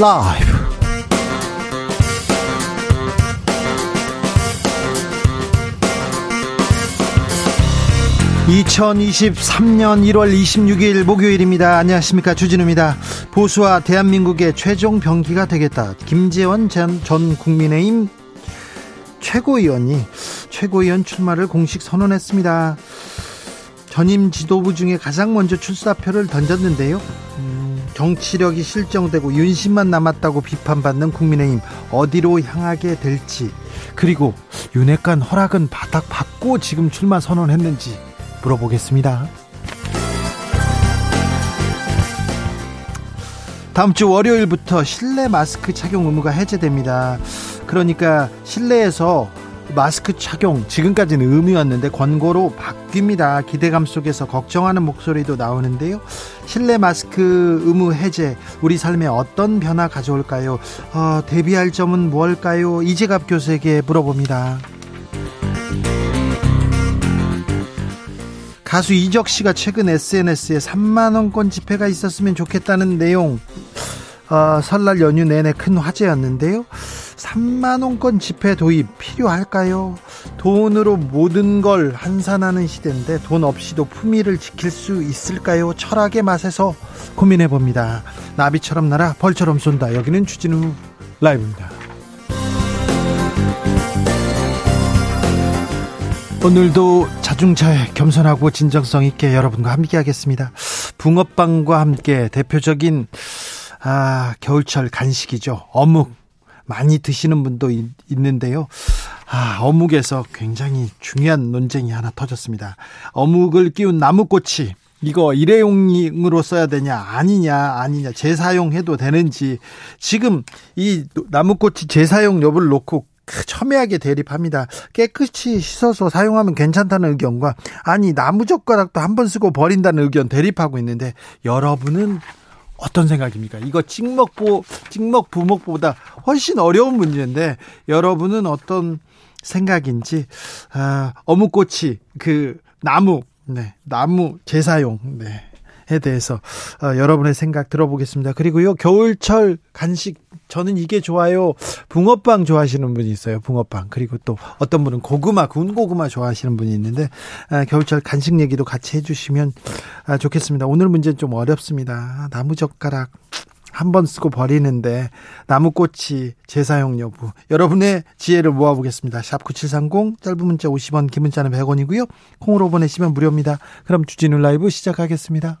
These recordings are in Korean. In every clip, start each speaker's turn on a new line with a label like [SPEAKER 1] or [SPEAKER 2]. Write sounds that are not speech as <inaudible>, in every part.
[SPEAKER 1] 라이브 2023년 1월 26일 목요일입니다. 안녕하십니까. 주진우입니다. 보수와 대한민국의 최종 병기가 되겠다. 김재원 전, 전 국민의힘 최고위원이 최고위원 출마를 공식 선언했습니다. 전임 지도부 중에 가장 먼저 출사표를 던졌는데요. 음, 정치력이 실정되고 윤심만 남았다고 비판받는 국민의힘 어디로 향하게 될지 그리고 윤핵관 허락은 바닥 받고 지금 출마 선언했는지 물어보겠습니다. 다음 주 월요일부터 실내 마스크 착용 의무가 해제됩니다. 그러니까 실내에서 마스크 착용 지금까지는 의무였는데 권고로 바뀝니다. 기대감 속에서 걱정하는 목소리도 나오는데요. 실내 마스크 의무 해제 우리 삶에 어떤 변화 가져올까요? 어, 대비할 점은 무엇일까요? 이재갑 교수에게 물어봅니다. 가수 이적 씨가 최근 SNS에 3만 원권 지폐가 있었으면 좋겠다는 내용 어, 설날 연휴 내내 큰 화제였는데요. 3만 원권 지폐 도입 필요할까요? 돈으로 모든 걸 환산하는 시대인데 돈 없이도 품위를 지킬 수 있을까요? 철학의 맛에서 고민해 봅니다. 나비처럼 날아 벌처럼 쏜다. 여기는 추진우 라이브입니다. 오늘도 자중차에 겸손하고 진정성 있게 여러분과 함께 하겠습니다. 붕어빵과 함께 대표적인 아, 겨울철 간식이죠. 어묵 많이 드시는 분도 있, 있는데요. 아, 어묵에서 굉장히 중요한 논쟁이 하나 터졌습니다. 어묵을 끼운 나무꽃이 이거 일회용으로 써야 되냐 아니냐 아니냐 재사용해도 되는지 지금 이 나무꽃이 재사용 여부를 놓고 첨예하게 대립합니다. 깨끗이 씻어서 사용하면 괜찮다는 의견과 아니 나무 젓가락도 한 번 쓰고 버린다는 의견 대립하고 있는데 여러분은 어떤 생각입니까? 이거 찍먹보 찍먹 부먹보다 훨씬 어려운 문제인데 여러분은 어떤 생각인지 아, 어묵꼬치 그 나무 네 나무 재사용 네. 에 대해서 어, 여러분의 생각 들어보겠습니다. 그리고요 겨울철 간식 저는 이게 좋아요. 붕어빵 좋아하시는 분이 있어요. 붕어빵. 그리고 또 어떤 분은 고구마, 구운 고구마 좋아하시는 분이 있는데 아, 겨울철 간식 얘기도 같이 해주시면 아, 좋겠습니다. 오늘 문제는 좀 어렵습니다. 나무젓가락 한 번 쓰고 버리는데 나무꽃이 재사용 여부 여러분의 지혜를 모아보겠습니다. 샵 9730 짧은 문자 50원 긴 문자는 100원이고요. 콩으로 보내시면 무료입니다. 그럼 주진우 라이브 시작하겠습니다.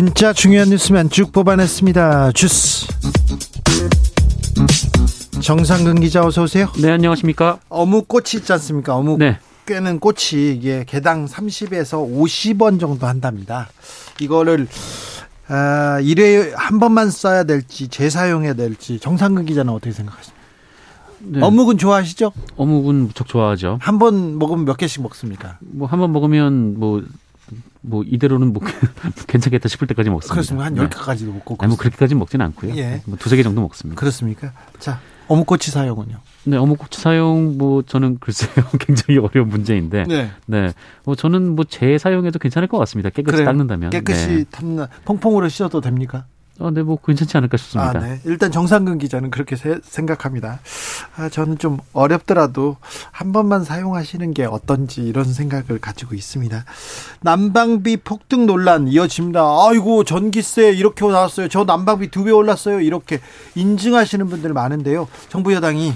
[SPEAKER 1] 진짜 중요한 뉴스만 쭉 뽑아냈습니다. 주스. 정상근 기자 어서 오세요.
[SPEAKER 2] 네, 안녕하십니까?
[SPEAKER 1] 어묵꽃이 있지 않습니까? 어묵 네. 꿰는 꽃이 이게 개당 30에서 50원 정도 한답니다. 이거를 아, 일회 한 번만 써야 될지 재사용해야 될지 정상근 기자는 어떻게 생각하십니까? 네. 어묵은 좋아하시죠?
[SPEAKER 2] 어묵은 무척 좋아하죠.
[SPEAKER 1] 한 번 먹으면 몇 개씩 먹습니까?
[SPEAKER 2] 뭐 한 번 먹으면 뭐 뭐 이대로는 뭐 <laughs> 괜찮겠다 싶을 때까지 먹습니다.
[SPEAKER 1] 그렇습니다. 한 10개까지도 먹고.
[SPEAKER 2] 아니, 뭐 그렇게까지 먹지는 않고요. 예. 뭐 두세 개 정도 먹습니다.
[SPEAKER 1] 그렇습니까? 자, 어묵꼬치 사용은요?
[SPEAKER 2] 네, 어묵꼬치 사용 뭐 저는 글쎄요. <laughs> 굉장히 어려운 문제인데. 네. 네. 뭐 저는 뭐 재사용해도 괜찮을 것 같습니다. 깨끗이 그래 닦는다면.
[SPEAKER 1] 깨끗이 네. 탐나 퐁퐁으로 씻어도 됩니까?
[SPEAKER 2] 어, 네, 뭐 괜찮지 않을까 싶습니다. 아, 네.
[SPEAKER 1] 일단 정상근 기자는 그렇게 세, 생각합니다. 아, 저는 좀 어렵더라도 한 번만 사용하시는 게 어떤지 이런 생각을 가지고 있습니다. 난방비 폭등 논란 이어집니다. 아이고 전기세 이렇게 나왔어요. 저 난방비 두 배 올랐어요. 이렇게 인증하시는 분들 많은데요. 정부 여당이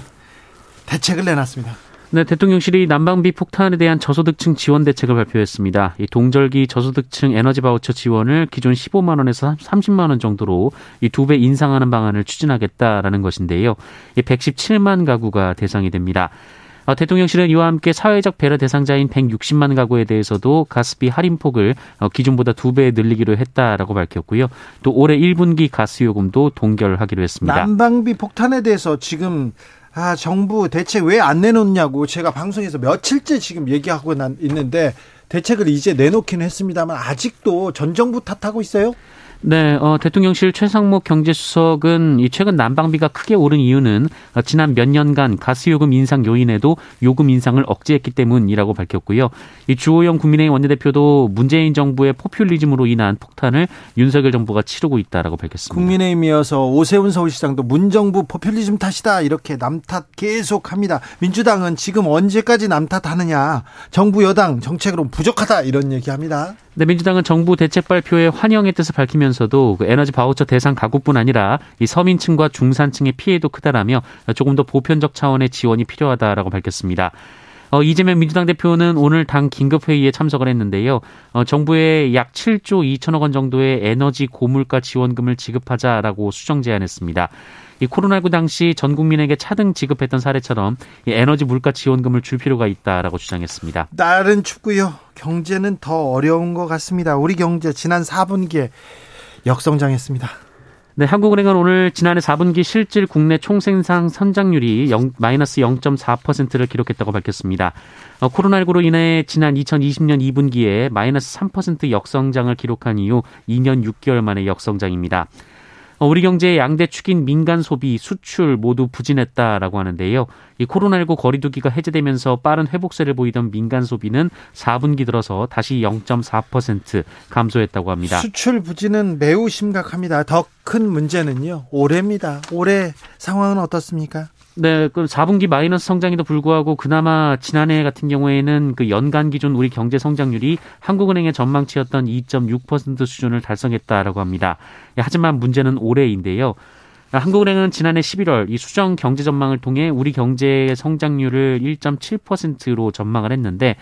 [SPEAKER 1] 대책을 내놨습니다.
[SPEAKER 2] 네, 대통령실이 난방비 폭탄에 대한 저소득층 지원 대책을 발표했습니다. 이 동절기 저소득층 에너지 바우처 지원을 기존 15만 원에서 30만 원 정도로 이 두 배 인상하는 방안을 추진하겠다라는 것인데요. 이 117만 가구가 대상이 됩니다. 어, 대통령실은 이와 함께 사회적 배려 대상자인 160만 가구에 대해서도 가스비 할인폭을 어, 기존보다 두 배 늘리기로 했다라고 밝혔고요. 또 올해 1분기 가스 요금도 동결하기로 했습니다.
[SPEAKER 1] 난방비 폭탄에 대해서 지금 아, 정부 대책 왜 안 내놓냐고 제가 방송에서 며칠째 지금 얘기하고 있는데 대책을 이제 내놓기는 했습니다만 아직도 전 정부 탓하고 있어요?
[SPEAKER 2] 네, 어, 대통령실 최상목 경제수석은 이 최근 난방비가 크게 오른 이유는 어, 지난 몇 년간 가스요금 인상 요인에도 요금 인상을 억제했기 때문이라고 밝혔고요. 이 주호영 국민의힘 원내대표도 문재인 정부의 포퓰리즘으로 인한 폭탄을 윤석열 정부가 치르고 있다라고 밝혔습니다.
[SPEAKER 1] 국민의힘이어서 오세훈 서울시장도 문정부 포퓰리즘 탓이다 이렇게 남탓 계속합니다. 민주당은 지금 언제까지 남탓하느냐? 정부 여당 정책으로 부족하다 이런 얘기합니다.
[SPEAKER 2] 네, 민주당은 정부 대책 발표에 환영의 뜻을 밝히면서도 그 에너지 바우처 대상 가구뿐 아니라 이 서민층과 중산층의 피해도 크다라며 조금 더 보편적 차원의 지원이 필요하다라고 밝혔습니다. 어, 이재명 민주당 대표는 오늘 당 긴급회의에 참석을 했는데요. 어, 정부에 약 7조 2천억 원 정도의 에너지 고물가 지원금을 지급하자라고 수정 제안했습니다. 이 코로나19 당시 전 국민에게 차등 지급했던 사례처럼 이 에너지 물가 지원금을 줄 필요가 있다라고 주장했습니다.
[SPEAKER 1] 날은 춥고요. 경제는 더 어려운 것 같습니다. 우리 경제 지난 4분기에 역성장했습니다.
[SPEAKER 2] 네, 한국은행은 오늘 지난해 4분기 실질 국내 총생산 선장률이 0, 마이너스 0.4%를 기록했다고 밝혔습니다. 어, 코로나19로 인해 지난 2020년 2분기에 마이너스 3% 역성장을 기록한 이후 2년 6개월 만의 역성장입니다. 어, 우리 경제의 양대 축인 민간 소비, 수출 모두 부진했다라고 하는데요. 이 코로나19 거리두기가 해제되면서 빠른 회복세를 보이던 민간 소비는 4분기 들어서 다시 0.4% 감소했다고 합니다.
[SPEAKER 1] 수출 부진은 매우 심각합니다. 더 큰 문제는요. 올해입니다. 올해 상황은 어떻습니까?
[SPEAKER 2] 네, 그 4분기 마이너스 성장에도 불구하고 그나마 지난해 같은 경우에는 그 연간 기준 우리 경제 성장률이 한국은행의 전망치였던 2.6% 수준을 달성했다라고 합니다. 예, 하지만 문제는 올해인데요. 한국은행은 지난해 11월 이 수정 경제 전망을 통해 우리 경제 성장률을 1.7%로 전망을 했는데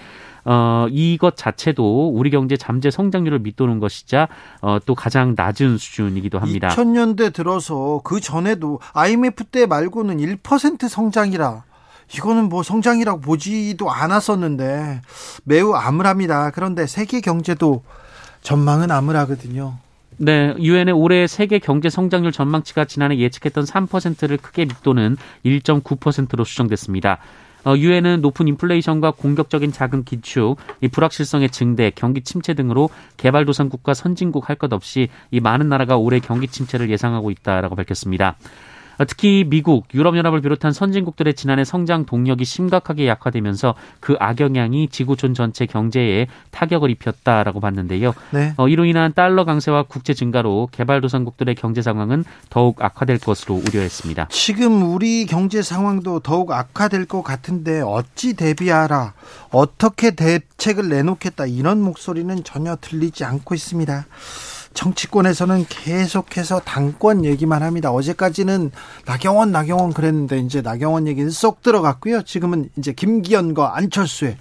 [SPEAKER 2] 어, 이것 자체도 우리 경제 잠재 성장률을 밑도는 것이자 어, 또 가장 낮은 수준이기도 합니다.
[SPEAKER 1] 2000년대 들어서 그 전에도 IMF 때 말고는 1% 성장이라 이거는 뭐 성장이라고 보지도 않았었는데 매우 암울합니다. 그런데 세계 경제도 전망은 암울하거든요.
[SPEAKER 2] 네, 유엔의 올해 세계 경제 성장률 전망치가 지난해 예측했던 3%를 크게 밑도는 1.9%로 수정됐습니다. 어, 유엔은 높은 인플레이션과 공격적인 자금 기축, 이 불확실성의 증대, 경기 침체 등으로 개발도상국과 선진국 할 것 없이 이 많은 나라가 올해 경기 침체를 예상하고 있다라고 밝혔습니다. 어, 특히 미국, 유럽연합을 비롯한 선진국들의 지난해 성장 동력이 심각하게 약화되면서 그 악영향이 지구촌 전체 경제에 타격을 입혔다라고 봤는데요. 네. 어, 이로 인한 달러 강세와 국제 증가로 개발도상국들의 경제 상황은 더욱 악화될 것으로 우려했습니다.
[SPEAKER 1] 지금 우리 경제 상황도 더욱 악화될 것 같은데 어찌 대비하라, 어떻게 대책을 내놓겠다 이런 목소리는 전혀 들리지 않고 있습니다. 정치권에서는 계속해서 당권 얘기만 합니다. 어제까지는 나경원, 나경원 그랬는데 이제 나경원 얘기는 쏙 들어갔고요. 지금은 이제 김기현과 안철수의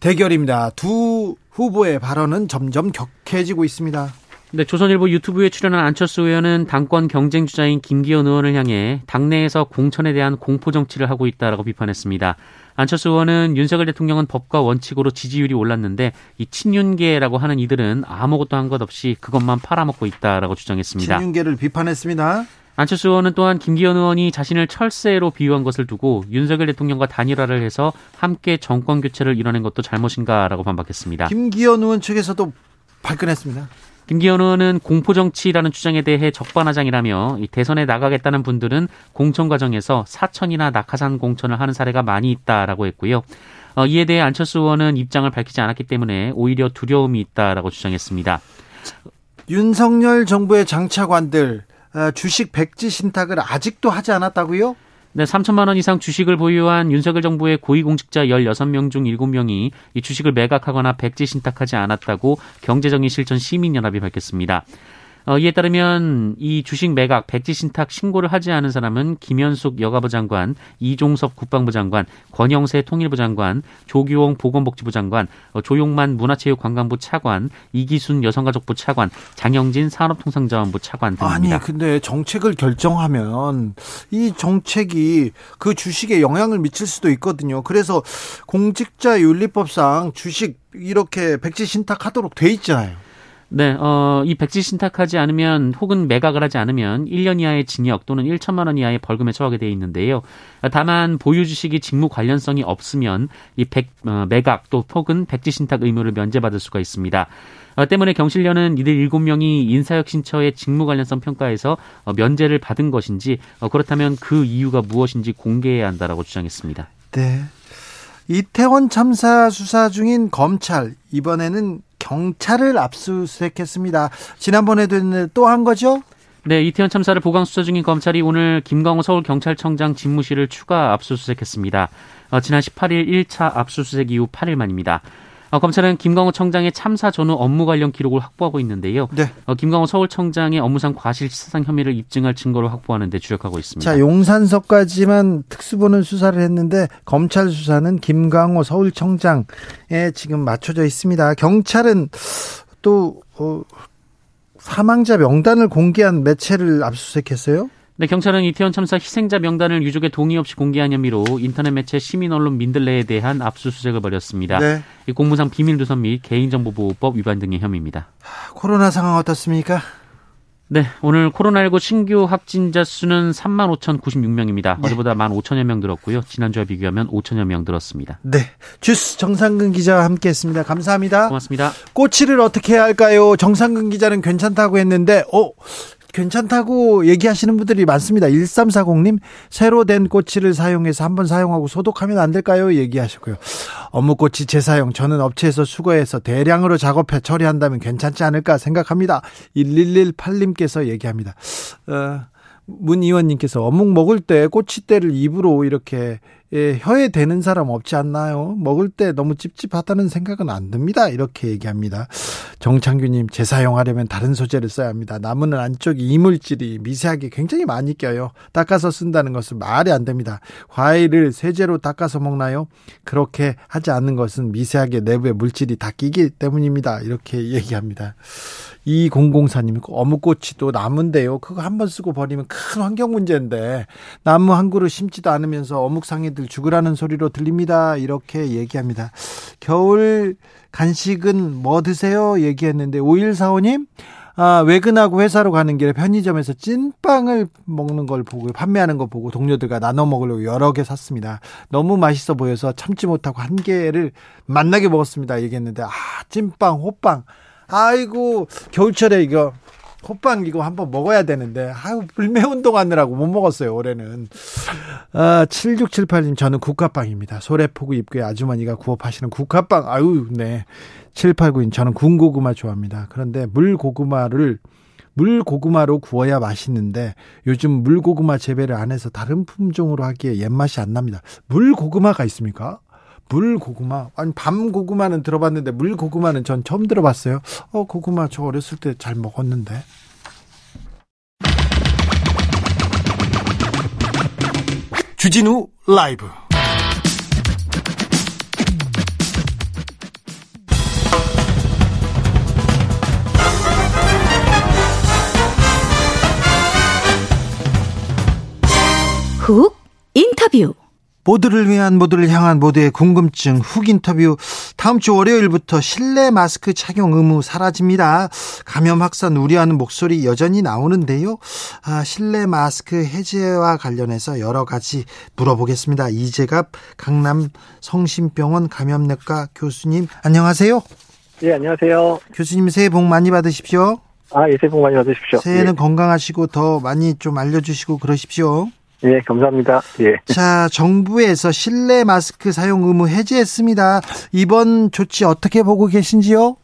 [SPEAKER 1] 대결입니다. 두 후보의 발언은 점점 격해지고 있습니다.
[SPEAKER 2] 네, 조선일보 유튜브에 출연한 안철수 의원은 당권 경쟁 주자인 김기현 의원을 향해 당내에서 공천에 대한 공포 정치를 하고 있다라고 비판했습니다. 안철수 의원은 윤석열 대통령은 법과 원칙으로 지지율이 올랐는데 이 친윤계라고 하는 이들은 아무것도 한 것 없이 그것만 팔아먹고 있다라고 주장했습니다.
[SPEAKER 1] 친윤계를 비판했습니다.
[SPEAKER 2] 안철수 의원은 또한 김기현 의원이 자신을 철새로 비유한 것을 두고 윤석열 대통령과 단일화를 해서 함께 정권 교체를 이뤄낸 것도 잘못인가라고 반박했습니다.
[SPEAKER 1] 김기현 의원 측에서도 발끈했습니다.
[SPEAKER 2] 김기현 의원은 공포정치라는 주장에 대해 적반하장이라며 이 대선에 나가겠다는 분들은 공천 과정에서 사천이나 낙하산 공천을 하는 사례가 많이 있다라고 했고요. 어, 이에 대해 안철수 의원은 입장을 밝히지 않았기 때문에 오히려 두려움이 있다라고 주장했습니다.
[SPEAKER 1] 윤석열 정부의 장차관들 어, 주식 백지 신탁을 아직도 하지 않았다고요?
[SPEAKER 2] 네, 3천만 원 이상 주식을 보유한 윤석열 정부의 고위공직자 16명 중 7명이 이 주식을 매각하거나 백지 신탁하지 않았다고 경제정의 실천 시민연합이 밝혔습니다. 어, 이에 따르면 이 주식 매각 백지 신탁 신고를 하지 않은 사람은 김현숙 여가부 장관, 이종섭 국방부 장관, 권영세 통일부 장관, 조규홍 보건복지부 장관, 어, 조용만 문화체육관광부 차관, 이기순 여성가족부 차관, 장영진 산업통상자원부 차관 등입니다.
[SPEAKER 1] 아니 근데 정책을 결정하면 이 정책이 그 주식에 영향을 미칠 수도 있거든요. 그래서 공직자 윤리법상 주식 이렇게 백지 신탁하도록 돼 있잖아요.
[SPEAKER 2] 네, 어, 이 백지 신탁하지 않으면 혹은 매각을 하지 않으면 1년 이하의 징역 또는 1천만 원 이하의 벌금에 처하게 되어 있는데요. 다만 보유 주식이 직무 관련성이 없으면 이 백, 어, 매각 또 혹은 백지 신탁 의무를 면제받을 수가 있습니다. 어, 때문에 경실련은 이들 7명이 인사혁신처의 직무 관련성 평가에서 어, 면제를 받은 것인지 어, 그렇다면 그 이유가 무엇인지 공개해야 한다라고 주장했습니다.
[SPEAKER 1] 네. 이태원 참사 수사 중인 검찰 이번에는 경찰을 압수수색했습니다. 지난번에도 또 한 거죠?
[SPEAKER 2] 네, 이태원 참사를 보강 수사 중인 검찰이 오늘 김광호 서울경찰청장 집무실을 추가 압수수색했습니다. 어, 지난 18일 1차 압수수색 이후 8일 만입니다. 어, 검찰은 김광호 청장의 참사 전후 업무 관련 기록을 확보하고 있는데요. 네. 어, 김광호 서울청장의 업무상 과실치사상 혐의를 입증할 증거를 확보하는 데 주력하고 있습니다.
[SPEAKER 1] 자, 용산서까지만 특수본은 수사를 했는데 검찰 수사는 김광호 서울청장에 지금 맞춰져 있습니다. 경찰은 또 어, 사망자 명단을 공개한 매체를 압수수색했어요?
[SPEAKER 2] 네, 경찰은 이태원 참사 희생자 명단을 유족의 동의 없이 공개한 혐의로 인터넷 매체 시민 언론 민들레에 대한 압수수색을 벌였습니다. 네. 이 공무상 비밀누설 및 개인정보보호법 위반 등의 혐의입니다.
[SPEAKER 1] 코로나 상황 어떻습니까?
[SPEAKER 2] 네, 오늘 코로나19 신규 확진자 수는 3만 5,096명입니다. 네. 어제보다 1만 5천여 명 들었고요. 지난주와 비교하면 5천여 명 들었습니다.
[SPEAKER 1] 네, 주스 정상근 기자와 함께했습니다. 감사합니다.
[SPEAKER 2] 고맙습니다.
[SPEAKER 1] 꼬치를 어떻게 해야 할까요? 정상근 기자는 괜찮다고 했는데, 어, 괜찮다고 얘기하시는 분들이 많습니다. 1340님, 새로 된 꼬치를 사용해서 한번 사용하고 소독하면 안 될까요? 얘기하셨고요. 업무꼬치 재사용, 저는 업체에서 수거해서 대량으로 작업해 처리한다면 괜찮지 않을까 생각합니다. 1118님께서 얘기합니다. 어, 문 의원님께서 어묵 먹을 때 꼬치대를 입으로 이렇게 예, 혀에 대는 사람 없지 않나요? 먹을 때 너무 찝찝하다는 생각은 안 듭니다. 이렇게 얘기합니다. 정창규님, 재사용하려면 다른 소재를 써야 합니다. 나무는 안쪽에 이물질이 미세하게 굉장히 많이 껴요. 닦아서 쓴다는 것은 말이 안 됩니다. 과일을 세제로 닦아서 먹나요? 그렇게 하지 않는 것은 미세하게 내부에 물질이 다 끼기 때문입니다. 이렇게 얘기합니다. 2004님, 어묵꼬치 도 나무인데요. 그거 한 번 쓰고 버리면 큰 환경 문제인데, 나무 한 그루 심지도 않으면서 어묵상 이들 죽으라는 소리로 들립니다. 이렇게 얘기합니다. 겨울 간식은 뭐 드세요? 얘기했는데, 5145님, 아, 외근하고 회사로 가는 길에 편의점에서 찐빵을 먹는 걸 보고 판매하는 거 보고 동료들과 나눠 먹으려고 여러 개 샀습니다. 너무 맛있어 보여서 참지 못하고 한 개를 만나게 먹었습니다. 얘기했는데 아, 찐빵, 호빵. 아이고 겨울철에 이거 호빵 이거 한번 먹어야 되는데 아유 불매 운동하느라고 못 먹었어요 올해는. 아 7678님 저는 국화빵입니다. 소래포구 입구에 아주머니가 구워 파시는 국화빵. 아유 네. 7892님 저는 군고구마 좋아합니다. 그런데 물고구마를 물고구마로 구워야 맛있는데 요즘 물고구마 재배를 안 해서 다른 품종으로 하기에 옛맛이 안 납니다. 물고구마가 있습니까? 물 고구마. 아니, 밤 고구마는 들어봤는데 물 고구마는 전 처음 들어봤어요. 어, 고구마 저 어렸을 때 잘 먹었는데. 주진우 라이브.
[SPEAKER 3] 훅 인터뷰.
[SPEAKER 1] 모두를 위한 모두를 향한 모두의 궁금증 훅 인터뷰 다음 주 월요일부터 실내 마스크 착용 의무 사라집니다. 감염 확산 우려하는 목소리 여전히 나오는데요. 아, 실내 마스크 해제와 관련해서 여러 가지 물어보겠습니다. 이재갑 강남 성심병원 감염내과 교수님 안녕하세요.
[SPEAKER 4] 예, 안녕하세요.
[SPEAKER 1] 교수님 새해 복 많이 받으십시오.
[SPEAKER 4] 아, 예, 새해 복 많이 받으십시오.
[SPEAKER 1] 새해는 예. 건강하시고 더 많이 좀 알려주시고 그러십시오.
[SPEAKER 4] 예, 감사합니다. 예.
[SPEAKER 1] 자, 정부에서 실내 마스크 사용 의무 해제했습니다. 이번 조치 어떻게 보고 계신지요?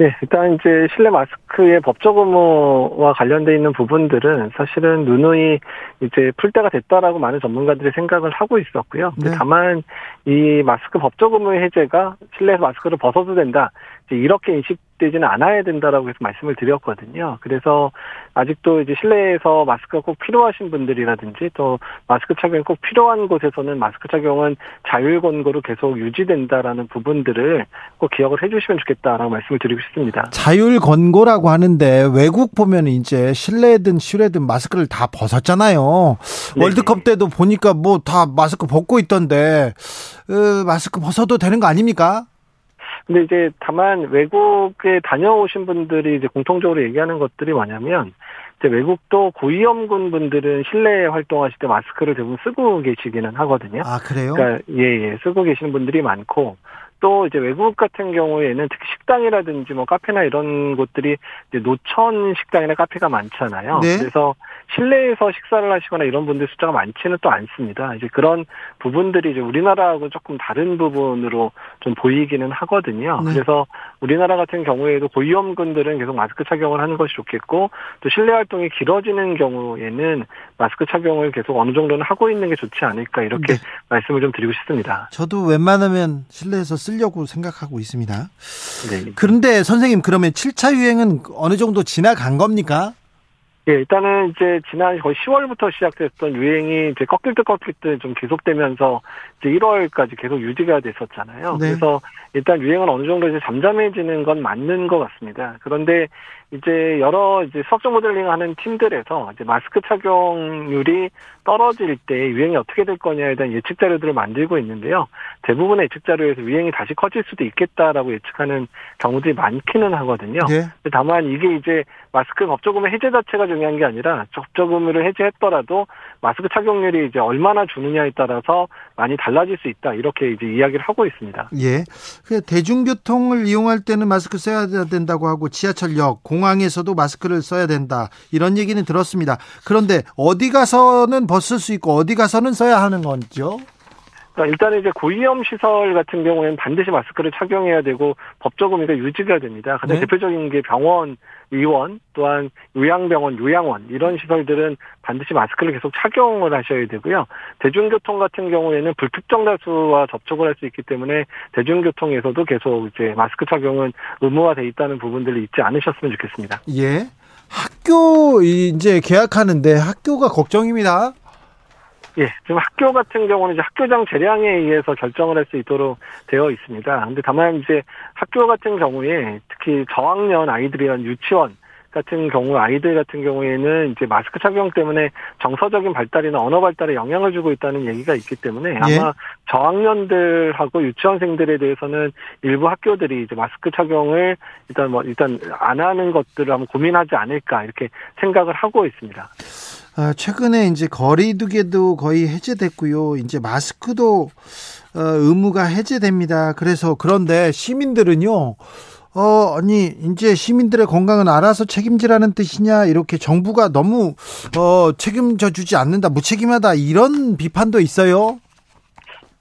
[SPEAKER 4] 예, 일단 이제 실내 마스크 마스크의 법적 의무와 관련돼 있는 부분들은 사실은 누누이 이제 풀 때가 됐다라고 많은 전문가들이 생각을 하고 있었고요.
[SPEAKER 1] 네.
[SPEAKER 4] 다만 이 마스크 법적 의무 해제가 실내에서 마스크를 벗어도 된다. 이렇게 인식되지는 않아야 된다라고 해서 말씀을 드렸거든요. 그래서 아직도 이제 실내에서 마스크가 꼭 필요하신 분들이라든지 또 마스크 착용이 꼭 필요한 곳에서는 마스크 착용은 자율 권고로 계속 유지된다라는 부분들을 꼭 기억을 해주시면 좋겠다라고 말씀을 드리고 싶습니다.
[SPEAKER 1] 자율 권고라고 하는데 외국 보면 이제 실내든 실외든 마스크를 다 벗었잖아요.
[SPEAKER 4] 네.
[SPEAKER 1] 월드컵 때도 보니까 뭐 다 마스크 벗고 있던데 어, 마스크 벗어도 되는 거 아닙니까?
[SPEAKER 4] 근데 이제 다만 외국에 다녀오신 분들이 이제 공통적으로 얘기하는 것들이 뭐냐면 이제 외국도 고위험군 분들은 실내 활동하실 때 마스크를 대부분 쓰고 계시기는 하거든요.
[SPEAKER 1] 아 그래요?
[SPEAKER 4] 그러니까 예, 예, 쓰고 계시는 분들이 많고 또 이제 외국 같은 경우에는 특히 식당이라든지 뭐 카페나 이런 곳들이 이제 노천 식당이나 카페가 많잖아요.
[SPEAKER 1] 네.
[SPEAKER 4] 그래서 실내에서 식사를 하시거나 이런 분들 숫자가 많지는 또 않습니다. 이제 그런 부분들이 이제 우리나라하고 조금 다른 부분으로 좀 보이기는 하거든요.
[SPEAKER 1] 네.
[SPEAKER 4] 그래서 우리나라 같은 경우에도 고위험군들은 계속 마스크 착용을 하는 것이 좋겠고 또 실내 활동이 길어지는 경우에는 마스크 착용을 계속 어느 정도는 하고 있는 게 좋지 않을까 이렇게
[SPEAKER 1] 네.
[SPEAKER 4] 말씀을 좀 드리고 싶습니다.
[SPEAKER 1] 저도 웬만하면 실내에서 쓰려고 생각하고 있습니다.
[SPEAKER 4] 네.
[SPEAKER 1] 그런데 선생님 그러면 7차 유행은 어느 정도 지나간 겁니까?
[SPEAKER 4] 예, 일단은 이제 지난 거의 10월부터 시작됐던 유행이 이제 꺾일 듯 꺾일 듯 좀 계속되면서 이제 1월까지 계속 유지가 됐었잖아요.
[SPEAKER 1] 네.
[SPEAKER 4] 그래서 일단 유행은 어느 정도 이제 잠잠해지는 건 맞는 것 같습니다. 그런데 이제 여러 이제 수학적 모델링 하는 팀들에서 이제 마스크 착용률이 떨어질 때 유행이 어떻게 될 거냐에 대한 예측 자료들을 만들고 있는데요. 대부분의 예측 자료에서 유행이 다시 커질 수도 있겠다라고 예측하는 경우들이 많기는 하거든요.
[SPEAKER 1] 네.
[SPEAKER 4] 다만 이게 이제 마스크 법조금의 해제 자체가 중요한 게 아니라 법조금을 해제했더라도 마스크 착용률이 이제 얼마나 주느냐에 따라서 많이 달라질 수 있다 이렇게 이제 이야기를 하고 있습니다.
[SPEAKER 1] 예. 그 대중교통을 이용할 때는 마스크 써야 된다고 하고 지하철역, 공항 에서도 마스크를 써야 된다. 이런 얘기는 들었습니다. 그런데 어디 가서는 벗을 수 있고 어디 가서는 써야 하는 건지요?
[SPEAKER 4] 그러니까 일단은 이제 고위험 시설 같은 경우에는 반드시 마스크를 착용해야 되고 법적 의미가 유지가 됩니다. 가장
[SPEAKER 1] 네.
[SPEAKER 4] 대표적인 게 병원, 의원, 또한 요양병원, 요양원 이런 시설들은 반드시 마스크를 계속 착용을 하셔야 되고요. 대중교통 같은 경우에는 불특정 다수와 접촉을 할 수 있기 때문에 대중교통에서도 계속 이제 마스크 착용은 의무화돼 있다는 부분들이 있지 않으셨으면 좋겠습니다.
[SPEAKER 1] 예. 학교 이제 개학하는데 학교가 걱정입니다.
[SPEAKER 4] 예, 지금 학교 같은 경우는 이제 학교장 재량에 의해서 결정을 할 수 있도록 되어 있습니다. 근데 다만 이제 학교 같은 경우에 특히 저학년 아이들이란 유치원 같은 경우 아이들 같은 경우에는 이제 마스크 착용 때문에 정서적인 발달이나 언어 발달에 영향을 주고 있다는 얘기가 있기 때문에 아마
[SPEAKER 1] 예.
[SPEAKER 4] 저학년들하고 유치원생들에 대해서는 일부 학교들이 이제 마스크 착용을 일단 뭐 일단 안 하는 것들을 한번 고민하지 않을까 이렇게 생각을 하고 있습니다.
[SPEAKER 1] 아, 최근에 이제 거리두기도 거의 해제됐고요. 이제 마스크도 어, 의무가 해제됩니다. 그래서 그런데 시민들은요. 어, 아니, 이제 시민들의 건강은 알아서 책임지라는 뜻이냐, 이렇게 정부가 너무, 어, 책임져 주지 않는다, 무책임하다, 이런 비판도 있어요.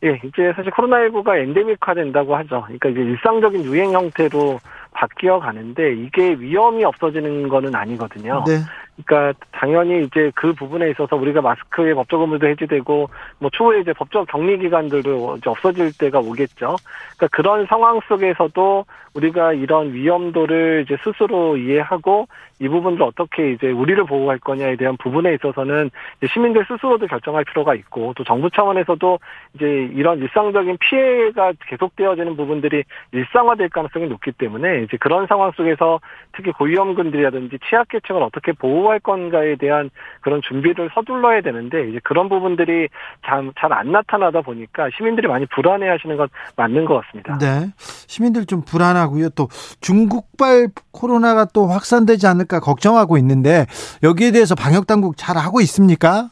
[SPEAKER 4] 예, 이제 사실 코로나19가 엔데믹화 된다고 하죠. 그러니까 이제 일상적인 유행 형태로 바뀌어 가는데 이게 위험이 없어지는 거는 아니거든요.
[SPEAKER 1] 네.
[SPEAKER 4] 그러니까 당연히 이제 그 부분에 있어서 우리가 마스크의 법적 의무도 해제되고 뭐 추후에 이제 법적 격리 기간들도 이제 없어질 때가 오겠죠. 그러니까 그런 상황 속에서도 우리가 이런 위험도를 이제 스스로 이해하고 이 부분을 어떻게 이제 우리를 보호할 거냐에 대한 부분에 있어서는 시민들 스스로도 결정할 필요가 있고 또 정부 차원에서도 이제 이런 일상적인 피해가 계속되어지는 부분들이 일상화될 가능성이 높기 때문에 이제 그런 상황 속에서 특히 고위험군들이라든지 취약계층을 어떻게 보호할 건가에 대한 그런 준비를 서둘러야 되는데 이제 그런 부분들이 잘 안 나타나다 보니까 시민들이 많이 불안해하시는 건 맞는 것 같습니다.
[SPEAKER 1] 네. 시민들 좀 불안하고요. 또 중국발 코로나가 또 확산되지 않을까 걱정하고 있는데 여기에 대해서 방역 당국 잘 하고 있습니까?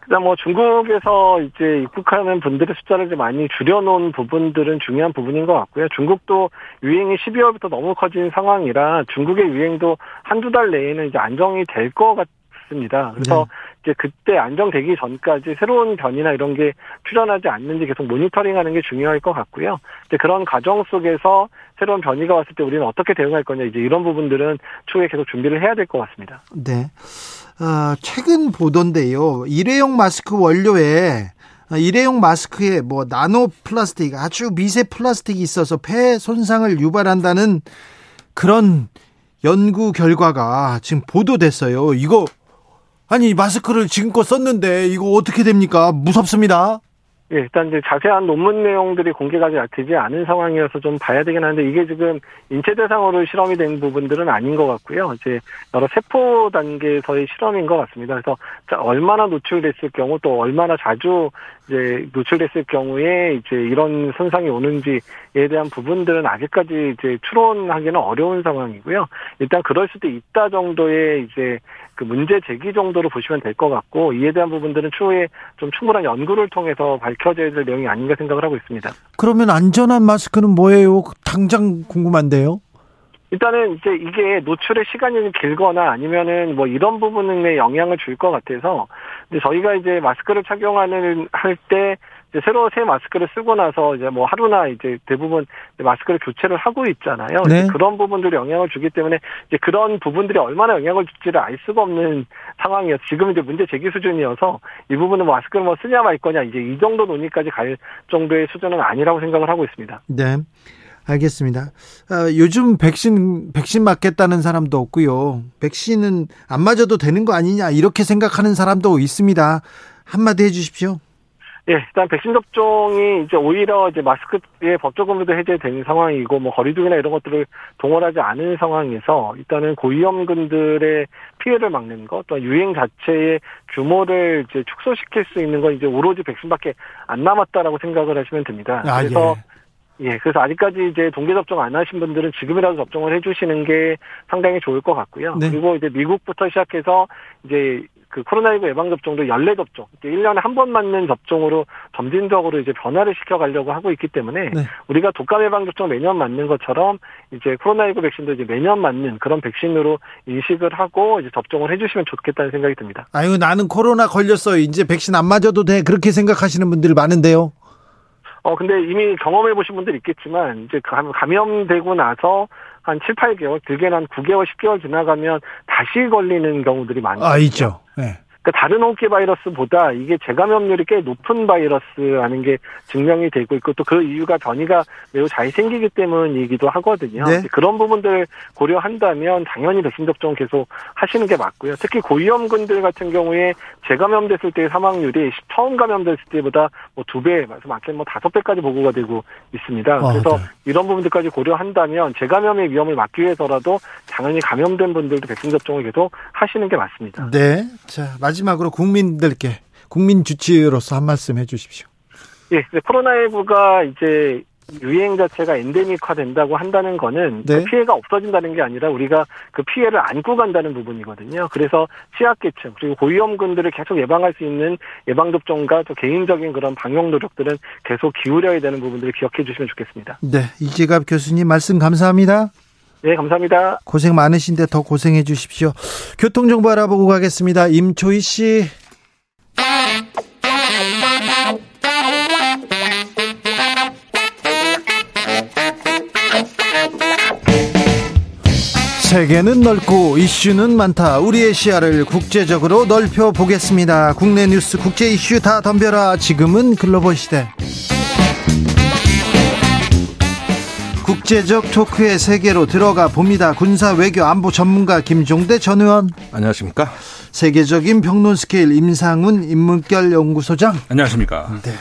[SPEAKER 4] 그다음 뭐 중국에서 이제 입국하는 분들의 숫자를 좀 많이 줄여놓은 부분들은 중요한 부분인 것 같고요. 중국도 유행이 12월부터 너무 커진 상황이라 중국의 유행도 한두 달 내에는 이제 안정이 될 것 같습니다. 그래서 이제 그때 안정되기 전까지 새로운 변이나 이런 게 출현하지 않는지 계속 모니터링하는 게 중요할 것 같고요. 이제 그런 과정 속에서 새로운 변이가 왔을 때 우리는 어떻게 대응할 거냐 이제 이런 부분들은 추후에 계속 준비를 해야 될 것 같습니다.
[SPEAKER 1] 네. 어, 최근 보던데요. 일회용 마스크 원료에 어, 일회용 마스크에 뭐 나노 플라스틱 아주 미세 플라스틱이 있어서 폐 손상을 유발한다는 그런 연구 결과가 지금 보도됐어요. 이거 아니 마스크를 지금껏 썼는데 이거 어떻게 됩니까? 무섭습니다.
[SPEAKER 4] 예, 일단 이제 자세한 논문 내용들이 공개가 되지 않은 상황이어서 좀 봐야 되긴 하는데 이게 지금 인체 대상으로 실험이 된 부분들은 아닌 것 같고요. 이제 여러 세포 단계에서의 실험인 것 같습니다. 그래서 얼마나 노출됐을 경우 또 얼마나 자주 이제 노출됐을 경우에 이제 이런 손상이 오는지에 대한 부분들은 아직까지 이제 추론하기는 어려운 상황이고요. 일단 그럴 수도 있다 정도의 이제 그 문제 제기 정도로 보시면 될 것 같고 이에 대한 부분들은 추후에 좀 충분한 연구를 통해서 밝혀져야 될 내용이 아닌가 생각을 하고 있습니다.
[SPEAKER 1] 그러면 안전한 마스크는 뭐예요? 당장 궁금한데요.
[SPEAKER 4] 일단은 이제 이게 노출의 시간이 길거나 아니면은 뭐 이런 부분에 영향을 줄 것 같아서 이제 저희가 이제 마스크를 착용하는 할때 이제 새로 새 마스크를 쓰고 나서 이제 뭐 하루나 이제 대부분 마스크를 교체를 하고 있잖아요. 네. 그런 부분들이 영향을 주기 때문에 이제 그런 부분들이 얼마나 영향을 줄지를 알 수가 없는 상황이어서 지금 이제 문제 제기 수준이어서 이 부분은 마스크를 뭐 쓰냐 말 거냐 이제 이 정도 논의까지 갈 정도의 수준은 아니라고 생각을 하고 있습니다.
[SPEAKER 1] 네. 알겠습니다. 어, 요즘 백신 백신 맞겠다는 사람도 없고요. 백신은 안 맞아도 되는 거 아니냐 이렇게 생각하는 사람도 있습니다. 한마디 해주십시오.
[SPEAKER 4] 예, 일단 백신 접종이 이제 오히려 이제 마스크의 법적 의무도 해제되는 상황이고 뭐 거리두기나 이런 것들을 동원하지 않은 상황에서 일단은 고위험군들의 피해를 막는 것, 또 유행 자체의 규모를 이제 축소시킬 수 있는 건 이제 오로지 백신밖에 안 남았다라고 생각을 하시면 됩니다. 아, 그래서 예. 예, 그래서 아직까지 이제 동계 접종 안 하신 분들은 지금이라도 접종을 해주시는 게 상당히 좋을 것 같고요. 네. 그리고 이제 미국부터 시작해서 이제 그 코로나19 예방접종도 연례 접종, 1년에 한 번 맞는 접종으로 점진적으로 이제 변화를 시켜가려고 하고 있기 때문에 네. 우리가 독감 예방접종 매년 맞는 것처럼 이제 코로나19 백신도 이제 매년 맞는 그런 백신으로 인식을 하고 이제 접종을 해주시면 좋겠다는 생각이 듭니다.
[SPEAKER 1] 아유, 나는 코로나 걸렸어. 이제 백신 안 맞아도 돼. 그렇게 생각하시는 분들 많은데요.
[SPEAKER 4] 어, 근데 이미 경험해 보신 분들 있겠지만, 이제 감염되고 나서 한 7, 8개월, 길게는 한 9개월, 10개월 지나가면 다시 걸리는 경우들이 많거든요.
[SPEAKER 1] 아, 있죠. 네.
[SPEAKER 4] 그러니까 다른 호흡기 바이러스보다 이게 재감염률이 꽤 높은 바이러스라는 게 증명이 되고 있고 또 그 이유가 변이가 매우 잘 생기기 때문이기도 하거든요. 네. 그런 부분들 고려한다면 당연히 백신 접종 계속 하시는 게 맞고요. 특히 고위험군들 같은 경우에 재감염됐을 때 사망률이 처음 감염됐을 때보다 뭐 두 배, 많게는 뭐 다섯 배까지 보고가 되고 있습니다. 아, 그래서 네. 이런 부분들까지 고려한다면 재감염의 위험을 막기 위해서라도 당연히 감염된 분들도 백신 접종을 계속 하시는 게 맞습니다.
[SPEAKER 1] 네. 자, 마지막으로 국민들께 국민 주치로서 한 말씀 해주십시오.
[SPEAKER 4] 예, 코로나19가 이제 유행 자체가 엔데믹화 된다고 한다는 거는 그 네. 그 피해가 없어진다는 게 아니라 우리가 그 피해를 안고 간다는 부분이거든요. 그래서 취약계층 그리고 고위험군들을 계속 예방할 수 있는 예방접종과 또 개인적인 그런 방역 노력들은 계속 기울여야 되는 부분들을 기억해 주시면 좋겠습니다.
[SPEAKER 1] 네, 이재갑 교수님 말씀 감사합니다.
[SPEAKER 4] 네, 감사합니다.
[SPEAKER 1] 고생 많으신데 더 고생해 주십시오. 교통정보 알아보고 가겠습니다. 임초희 씨. 세계는 넓고 이슈는 많다. 우리의 시야를 국제적으로 넓혀 보겠습니다. 국내 뉴스, 국제 이슈 다 덤벼라. 지금은 글로벌 시대. 국제적 토크의 세계로 들어가 봅니다. 군사 외교 안보 전문가 김종대 전 의원.
[SPEAKER 5] 안녕하십니까?
[SPEAKER 1] 세계적인 평론 스케일 임상훈 인문결 연구소장.
[SPEAKER 5] 안녕하십니까?
[SPEAKER 1] 네.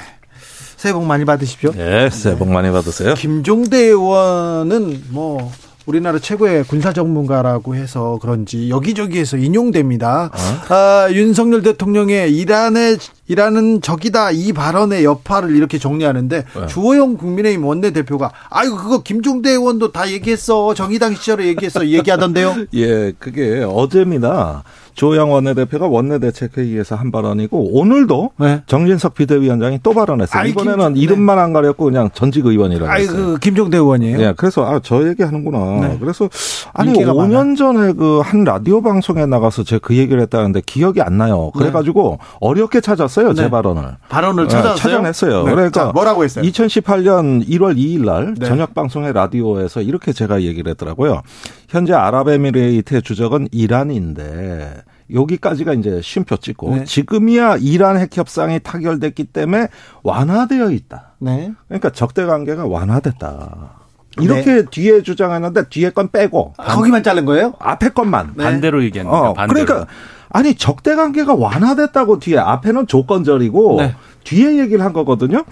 [SPEAKER 1] 새해 복 많이 받으십시오.
[SPEAKER 5] 네, 새해 복 많이 받으세요.
[SPEAKER 1] 김종대 의원은 뭐 우리나라 최고의 군사 전문가라고 해서 그런지 여기저기에서 인용됩니다. 어? 아, 윤석열 대통령의 이란의 이란은 적이다 이 발언의 여파를 이렇게 정리하는데 네. 주호영 국민의힘 원내대표가 아이고 그거 김종대 의원도 다 얘기했어 정의당 시절에 얘기했어 얘기하던데요. <laughs>
[SPEAKER 5] 예, 그게 어제입니다. 조영 원내대표가 원내대책회의에서 한 발언이고 오늘도
[SPEAKER 1] 네.
[SPEAKER 5] 정진석 비대위원장이 또 발언했어요.
[SPEAKER 1] 아이,
[SPEAKER 5] 이번에는
[SPEAKER 1] 김-
[SPEAKER 5] 이름만 안 가렸고 그냥 전직 의원이라고
[SPEAKER 1] 아이
[SPEAKER 5] 했어요.
[SPEAKER 1] 그 김종대 의원이에요.
[SPEAKER 5] 예, 그래서 아, 저 얘기하는구나.
[SPEAKER 1] 네.
[SPEAKER 5] 그래서 아니
[SPEAKER 1] 인기가
[SPEAKER 5] 5년 전에 그 한 라디오 방송에 나가서 제가 그 얘기를 했다는데 기억이 안 나요. 그래가지고 어렵게 찾았어요 제
[SPEAKER 1] 네.
[SPEAKER 5] 발언을.
[SPEAKER 1] 발언을
[SPEAKER 5] 네,
[SPEAKER 1] 찾아왔어요.
[SPEAKER 5] 찾아냈어요.
[SPEAKER 1] 네.
[SPEAKER 5] 그러니까
[SPEAKER 1] 자, 뭐라고 했어요?
[SPEAKER 5] 2018년 1월 2일 날
[SPEAKER 1] 네.
[SPEAKER 5] 저녁 방송의 라디오에서 이렇게 제가 얘기를 했더라고요. 현재 아랍에미레이트의 주적은 이란인데 여기까지가 이제 쉼표 찍고
[SPEAKER 1] 네.
[SPEAKER 5] 지금이야 이란 핵 협상이 타결됐기 때문에 완화되어 있다.
[SPEAKER 1] 네.
[SPEAKER 5] 그러니까 적대 관계가 완화됐다. 이렇게 뒤에 주장했는데 뒤에 건 빼고
[SPEAKER 1] 아, 거기만 자른 거예요?
[SPEAKER 5] 앞에 것만
[SPEAKER 1] 네.
[SPEAKER 6] 반대로 얘기합니다.
[SPEAKER 5] 어,
[SPEAKER 6] 반대로.
[SPEAKER 5] 그러니까 아니 적대 관계가 완화됐다고 뒤에 앞에는 조건절이고
[SPEAKER 1] 네.
[SPEAKER 5] 뒤에 얘기를 한 거거든요.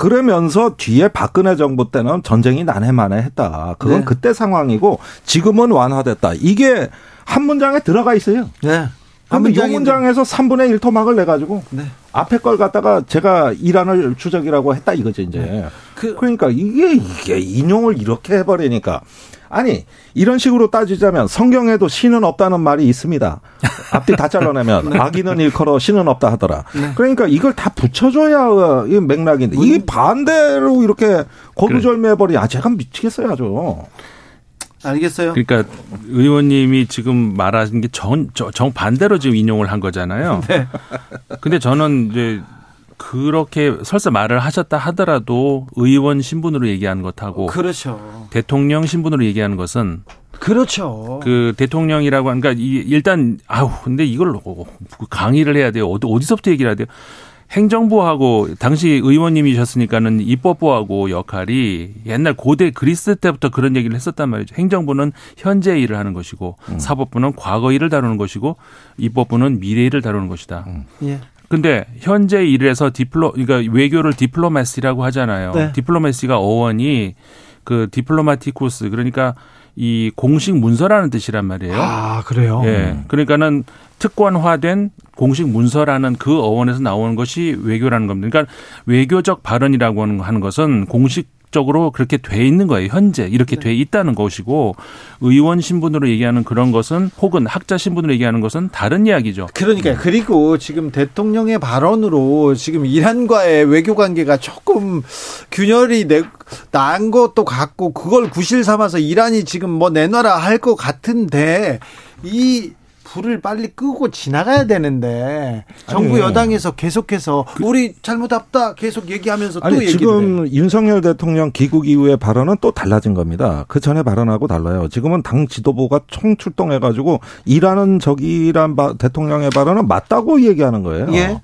[SPEAKER 5] 그러면서 뒤에 박근혜 정부 때는 전쟁이 난해만해 했다. 그건
[SPEAKER 1] 네.
[SPEAKER 5] 그때 상황이고 지금은 완화됐다. 이게 한 문장에 들어가 있어요.
[SPEAKER 1] 네.
[SPEAKER 5] 한문
[SPEAKER 1] 문장인데.
[SPEAKER 5] 문장에서 3분의 1 토막을 내 가지고
[SPEAKER 1] 네.
[SPEAKER 5] 앞에 걸 갖다가 제가 이란을 주적이라고 했다 이거죠 이제.
[SPEAKER 1] 그-
[SPEAKER 5] 그러니까 이게 이게 인용을 이렇게 해버리니까 아니 이런 식으로 따지자면 성경에도 신은 없다는 말이 있습니다. 앞뒤 다 잘라내면 <laughs> 악인은 일컬어 신은 없다 하더라. 그러니까 이걸 다 붙여줘야 이 맥락인데 이게 반대로 이렇게 고두절미해버리. 아 제가 미치겠어요 아주.
[SPEAKER 1] 알겠어요.
[SPEAKER 6] 그러니까 의원님이 지금 말하신 게 정, 정 반대로 지금 인용을 한 거잖아요. <laughs>
[SPEAKER 1] 네.
[SPEAKER 6] 근데 저는 이제 그렇게 설사 말을 하셨다 하더라도 의원 신분으로 얘기하는 것하고
[SPEAKER 1] 그렇죠.
[SPEAKER 6] 대통령 신분으로 얘기하는 것은
[SPEAKER 1] 그렇죠.
[SPEAKER 6] 그 대통령이라고 하니까 이- 일단 아우 근데 이걸 강의를 해야 돼요. 어디 어디서부터 얘기를 해야 돼요? 행정부하고 당시 의원님이셨으니까는 입법부하고 역할이 옛날 고대 그리스 때부터 그런 얘기를 했었단 말이죠. 행정부는 현재 일을 하는 것이고 사법부는 과거 일을 다루는 것이고 입법부는 미래 일을 다루는 것이다.
[SPEAKER 1] 예.
[SPEAKER 6] 근데 현재 일에서 디플로 그러니까 외교를 디플로마시라고 하잖아요.
[SPEAKER 1] 네.
[SPEAKER 6] 디플로마시가 어원이 그 디플로마티쿠스 그러니까 이 공식 문서라는 뜻이란 말이에요.
[SPEAKER 1] 아, 그래요?
[SPEAKER 6] 예. 그러니까는 특권화된 공식 문서라는 그 어원에서 나오는 것이 외교라는 겁니다. 그러니까 외교적 발언이라고 하는- 것은 공식 적으로 그렇게 돼 있는 거예요. 현재 이렇게 돼 있다는 것이고 의원 신분으로 얘기하는 그런 것은 혹은 학자 신분으로 얘기하는 것은 다른 이야기죠.
[SPEAKER 1] 그러니까요. 그리고 지금 대통령의 발언으로 지금 이란과의 외교 관계가 조금 균열이 내, 난 것도 같고 그걸 구실 삼아서 이란이 지금 뭐 내놔라 할 것 같은데 이 불을 빨리 끄고 지나가야 되는데 정부
[SPEAKER 5] 아니.
[SPEAKER 1] 여당에서 계속해서 우리 잘못 없다 계속 얘기하면서 또
[SPEAKER 5] 아니 지금
[SPEAKER 1] 해요.
[SPEAKER 5] 윤석열 대통령 귀국 이후의 발언은 또 달라진 겁니다. 그 전에 발언하고 달라요. 지금은 당 지도부가 총출동해가지고 일하는 적이란 바- 대통령의 발언은 맞다고 얘기하는 거예요.
[SPEAKER 1] 예.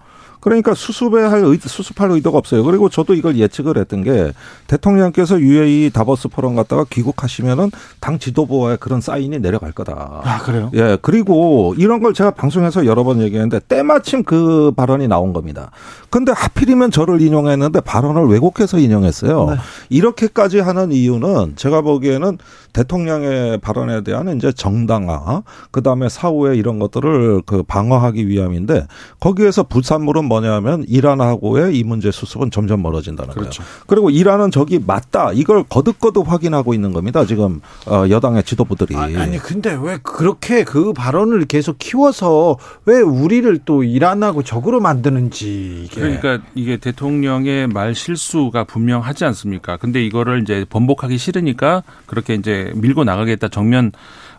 [SPEAKER 5] 그러니까 수습할 의, 수습할 의도가 없어요. 그리고 저도 이걸 예측을 했던 게 대통령께서 UAE 다보스 포럼 갔다가 귀국하시면은 당 지도부와의 그런 사인이 내려갈 거다.
[SPEAKER 1] 아 그래요?
[SPEAKER 5] 예, 그리고 이런 걸 제가 방송에서 여러 번 얘기했는데 때마침 그 발언이 나온 겁니다. 근데 하필이면 저를 인용했는데 발언을 왜곡해서 인용했어요.
[SPEAKER 1] 네.
[SPEAKER 5] 이렇게까지 하는 이유는 제가 보기에는 대통령의 발언에 대한 이제 정당화, 그 다음에 사후에 이런 것들을 그 방어하기 위함인데 거기에서 부산물은 뭐냐면 이란하고의 이 문제 수습은 점점 멀어진다는
[SPEAKER 1] 그렇죠.
[SPEAKER 5] 거예요. 그리고 이란은 저기 맞다. 이걸 거듭거듭 확인하고 있는 겁니다. 지금 어, 여당의 지도부들이.
[SPEAKER 1] 아니, 아니 근데 왜 그렇게 그 발언을 계속 키워서 왜 우리를 또 이란하고 적으로 만드는지 이게
[SPEAKER 6] 그러니까 이게 대통령의 말 실수가 분명하지 않습니까? 근데 이거를 이제 번복하기 싫으니까 그렇게 이제 밀고 나가겠다 정면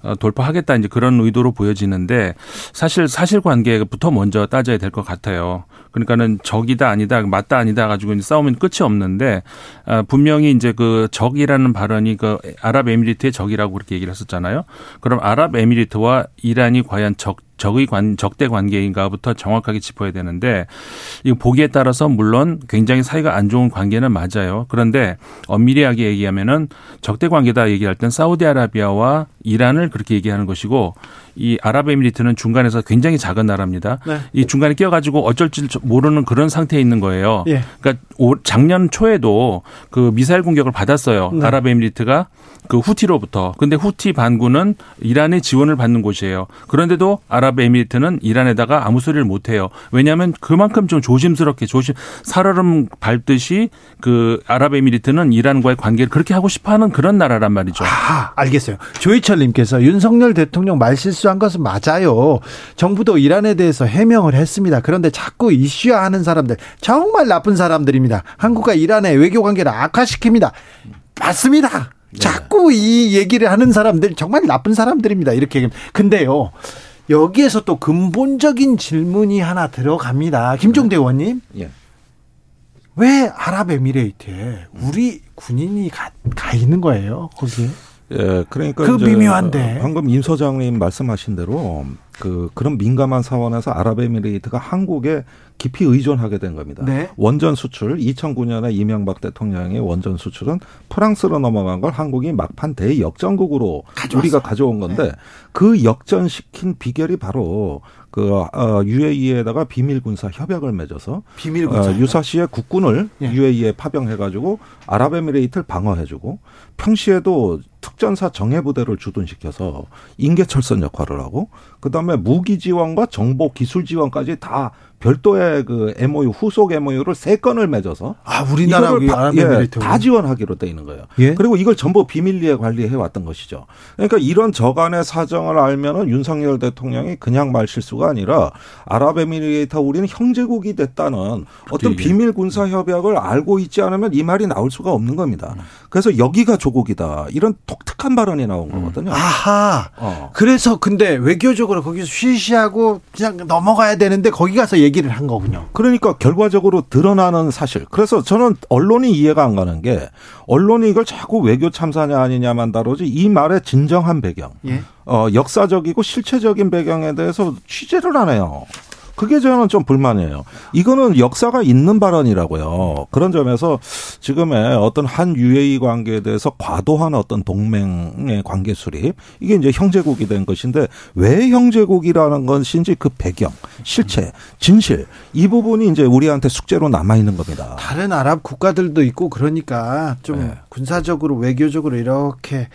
[SPEAKER 6] 어, 돌파하겠다 이제 그런 의도로 보여지는데 사실 사실관계부터 먼저 따져야 될 것 같아요. 그러니까는 적이다 아니다 맞다 아니다 가지고 이제 싸우면 끝이 없는데 아, 분명히 이제 그 적이라는 발언이 그 아랍에미리트의 적이라고 그렇게 얘기를 했었잖아요. 그럼 아랍에미리트와 이란이 과연 적 적의 관 적대 관계인가부터 정확하게 짚어야 되는데 이 보기에 따라서 물론 굉장히 사이가 안 좋은 관계는 맞아요. 그런데 엄밀하게 얘기하면은 적대 관계다 얘기할 땐 사우디아라비아와 이란을 그렇게 얘기하는 것이고 이 아랍에미리트는 중간에서 굉장히 작은 나라입니다.
[SPEAKER 1] 네.
[SPEAKER 6] 이 중간에 끼어가지고 어쩔 줄 모르는 그런 상태에 있는 거예요.
[SPEAKER 1] 예.
[SPEAKER 6] 그러니까 올- 작년 초에도 그 미사일 공격을 받았어요.
[SPEAKER 1] 네.
[SPEAKER 6] 아랍에미리트가 그 후티로부터. 근데 후티 반군은 이란의 지원을 받는 곳이에요. 그런데도 아랍에미리트는 이란에다가 아무 소리를 못 해요. 왜냐하면 그만큼 좀 조심스럽게 조심 살얼음 밟듯이 그 아랍에미리트는 이란과의 관계를 그렇게 하고 싶어하는 그런 나라란 말이죠.
[SPEAKER 1] 아, 알겠어요. 조희철님께서 윤석열 대통령 말실수 실수한 것은 맞아요. 정부도 이란에 대해서 해명을 했습니다. 그런데 자꾸 이슈화하는 사람들 정말 나쁜 사람들입니다. 한국과 이란의 외교 관계를 악화시킵니다. 맞습니다. 네. 자꾸 이 얘기를 하는 사람들 정말 나쁜 사람들입니다. 이렇게 근데요. 여기에서 또 근본적인 질문이 하나 들어갑니다. 김종대 네. 의원님. 예. 왜 아랍에미레이트에 우리 군인이 가, 가 있는 거예요? 거기에?
[SPEAKER 5] 예, 그러니까
[SPEAKER 1] 그 미묘한데
[SPEAKER 5] 방금 임 소장님 말씀하신 대로 그 그런 민감한 사원에서 아랍에미레이트가 한국에 깊이 의존하게 된 겁니다. 네. 원전 수출 2009년에 이명박 대통령의 원전 수출은 프랑스로 넘어간 걸 한국이 막판 대역전국으로 가져왔어. 우리가 가져온 건데 네. 그 역전시킨 비결이 바로 그 어, UAE에다가 비밀 군사 협약을 맺어서 비밀 군사 어, 유사시의 국군을 예. UAE에 파병해 가지고 아랍에미레이트를 방어해 주고 평시에도 특전사 정예부대를 주둔시켜서 인계철선 역할을 하고 그다음에 무기 지원과 정보 기술 지원까지 다 별도의 그 MOU 후속 MOU를 세 건을 맺어서
[SPEAKER 1] 아 우리나라 다,
[SPEAKER 5] 예, 다 지원하기로 돼 있는 거예요. 예? 그리고 이걸 전부 비밀리에 관리해 왔던 것이죠. 그러니까 이런 저간의 사정을 알면은 윤석열 대통령이 그냥 말 실수가 아니라 아랍에미레이트 우리는 형제국이 됐다는 어떤 비밀 군사 협약을 알고 있지 않으면 이 말이 나올 수가 없는 겁니다. 그래서 여기가 조국이다 이런 독특한 발언이 나온 거거든요.
[SPEAKER 1] 아하. 어. 그래서 근데 외교적으로 거기서 쉬쉬하고 그냥 넘어가야 되는데 거기 가서 얘기를 한 거군요.
[SPEAKER 5] 그러니까 결과적으로 드러나는 사실. 그래서 저는 언론이 이해가 안 가는 게 언론이 이걸 자꾸 외교 참사냐 아니냐만 다루지 이 말의 진정한 배경. 예. 어, 역사적이고 실체적인 배경에 대해서 취재를 안 해요. 그게 저는 좀 불만이에요. 이거는 역사가 있는 발언이라고요. 그런 점에서 지금의 어떤 한 UAE 관계에 대해서 과도한 어떤 동맹의 관계 수립 이게 이제 형제국이 된 것인데 왜 형제국이라는 것인지 그 배경, 실체, 진실 이 부분이 이제 우리한테 숙제로 남아 있는 겁니다.
[SPEAKER 1] 다른 아랍 국가들도 있고 그러니까 좀 네. 군사적으로 외교적으로 이렇게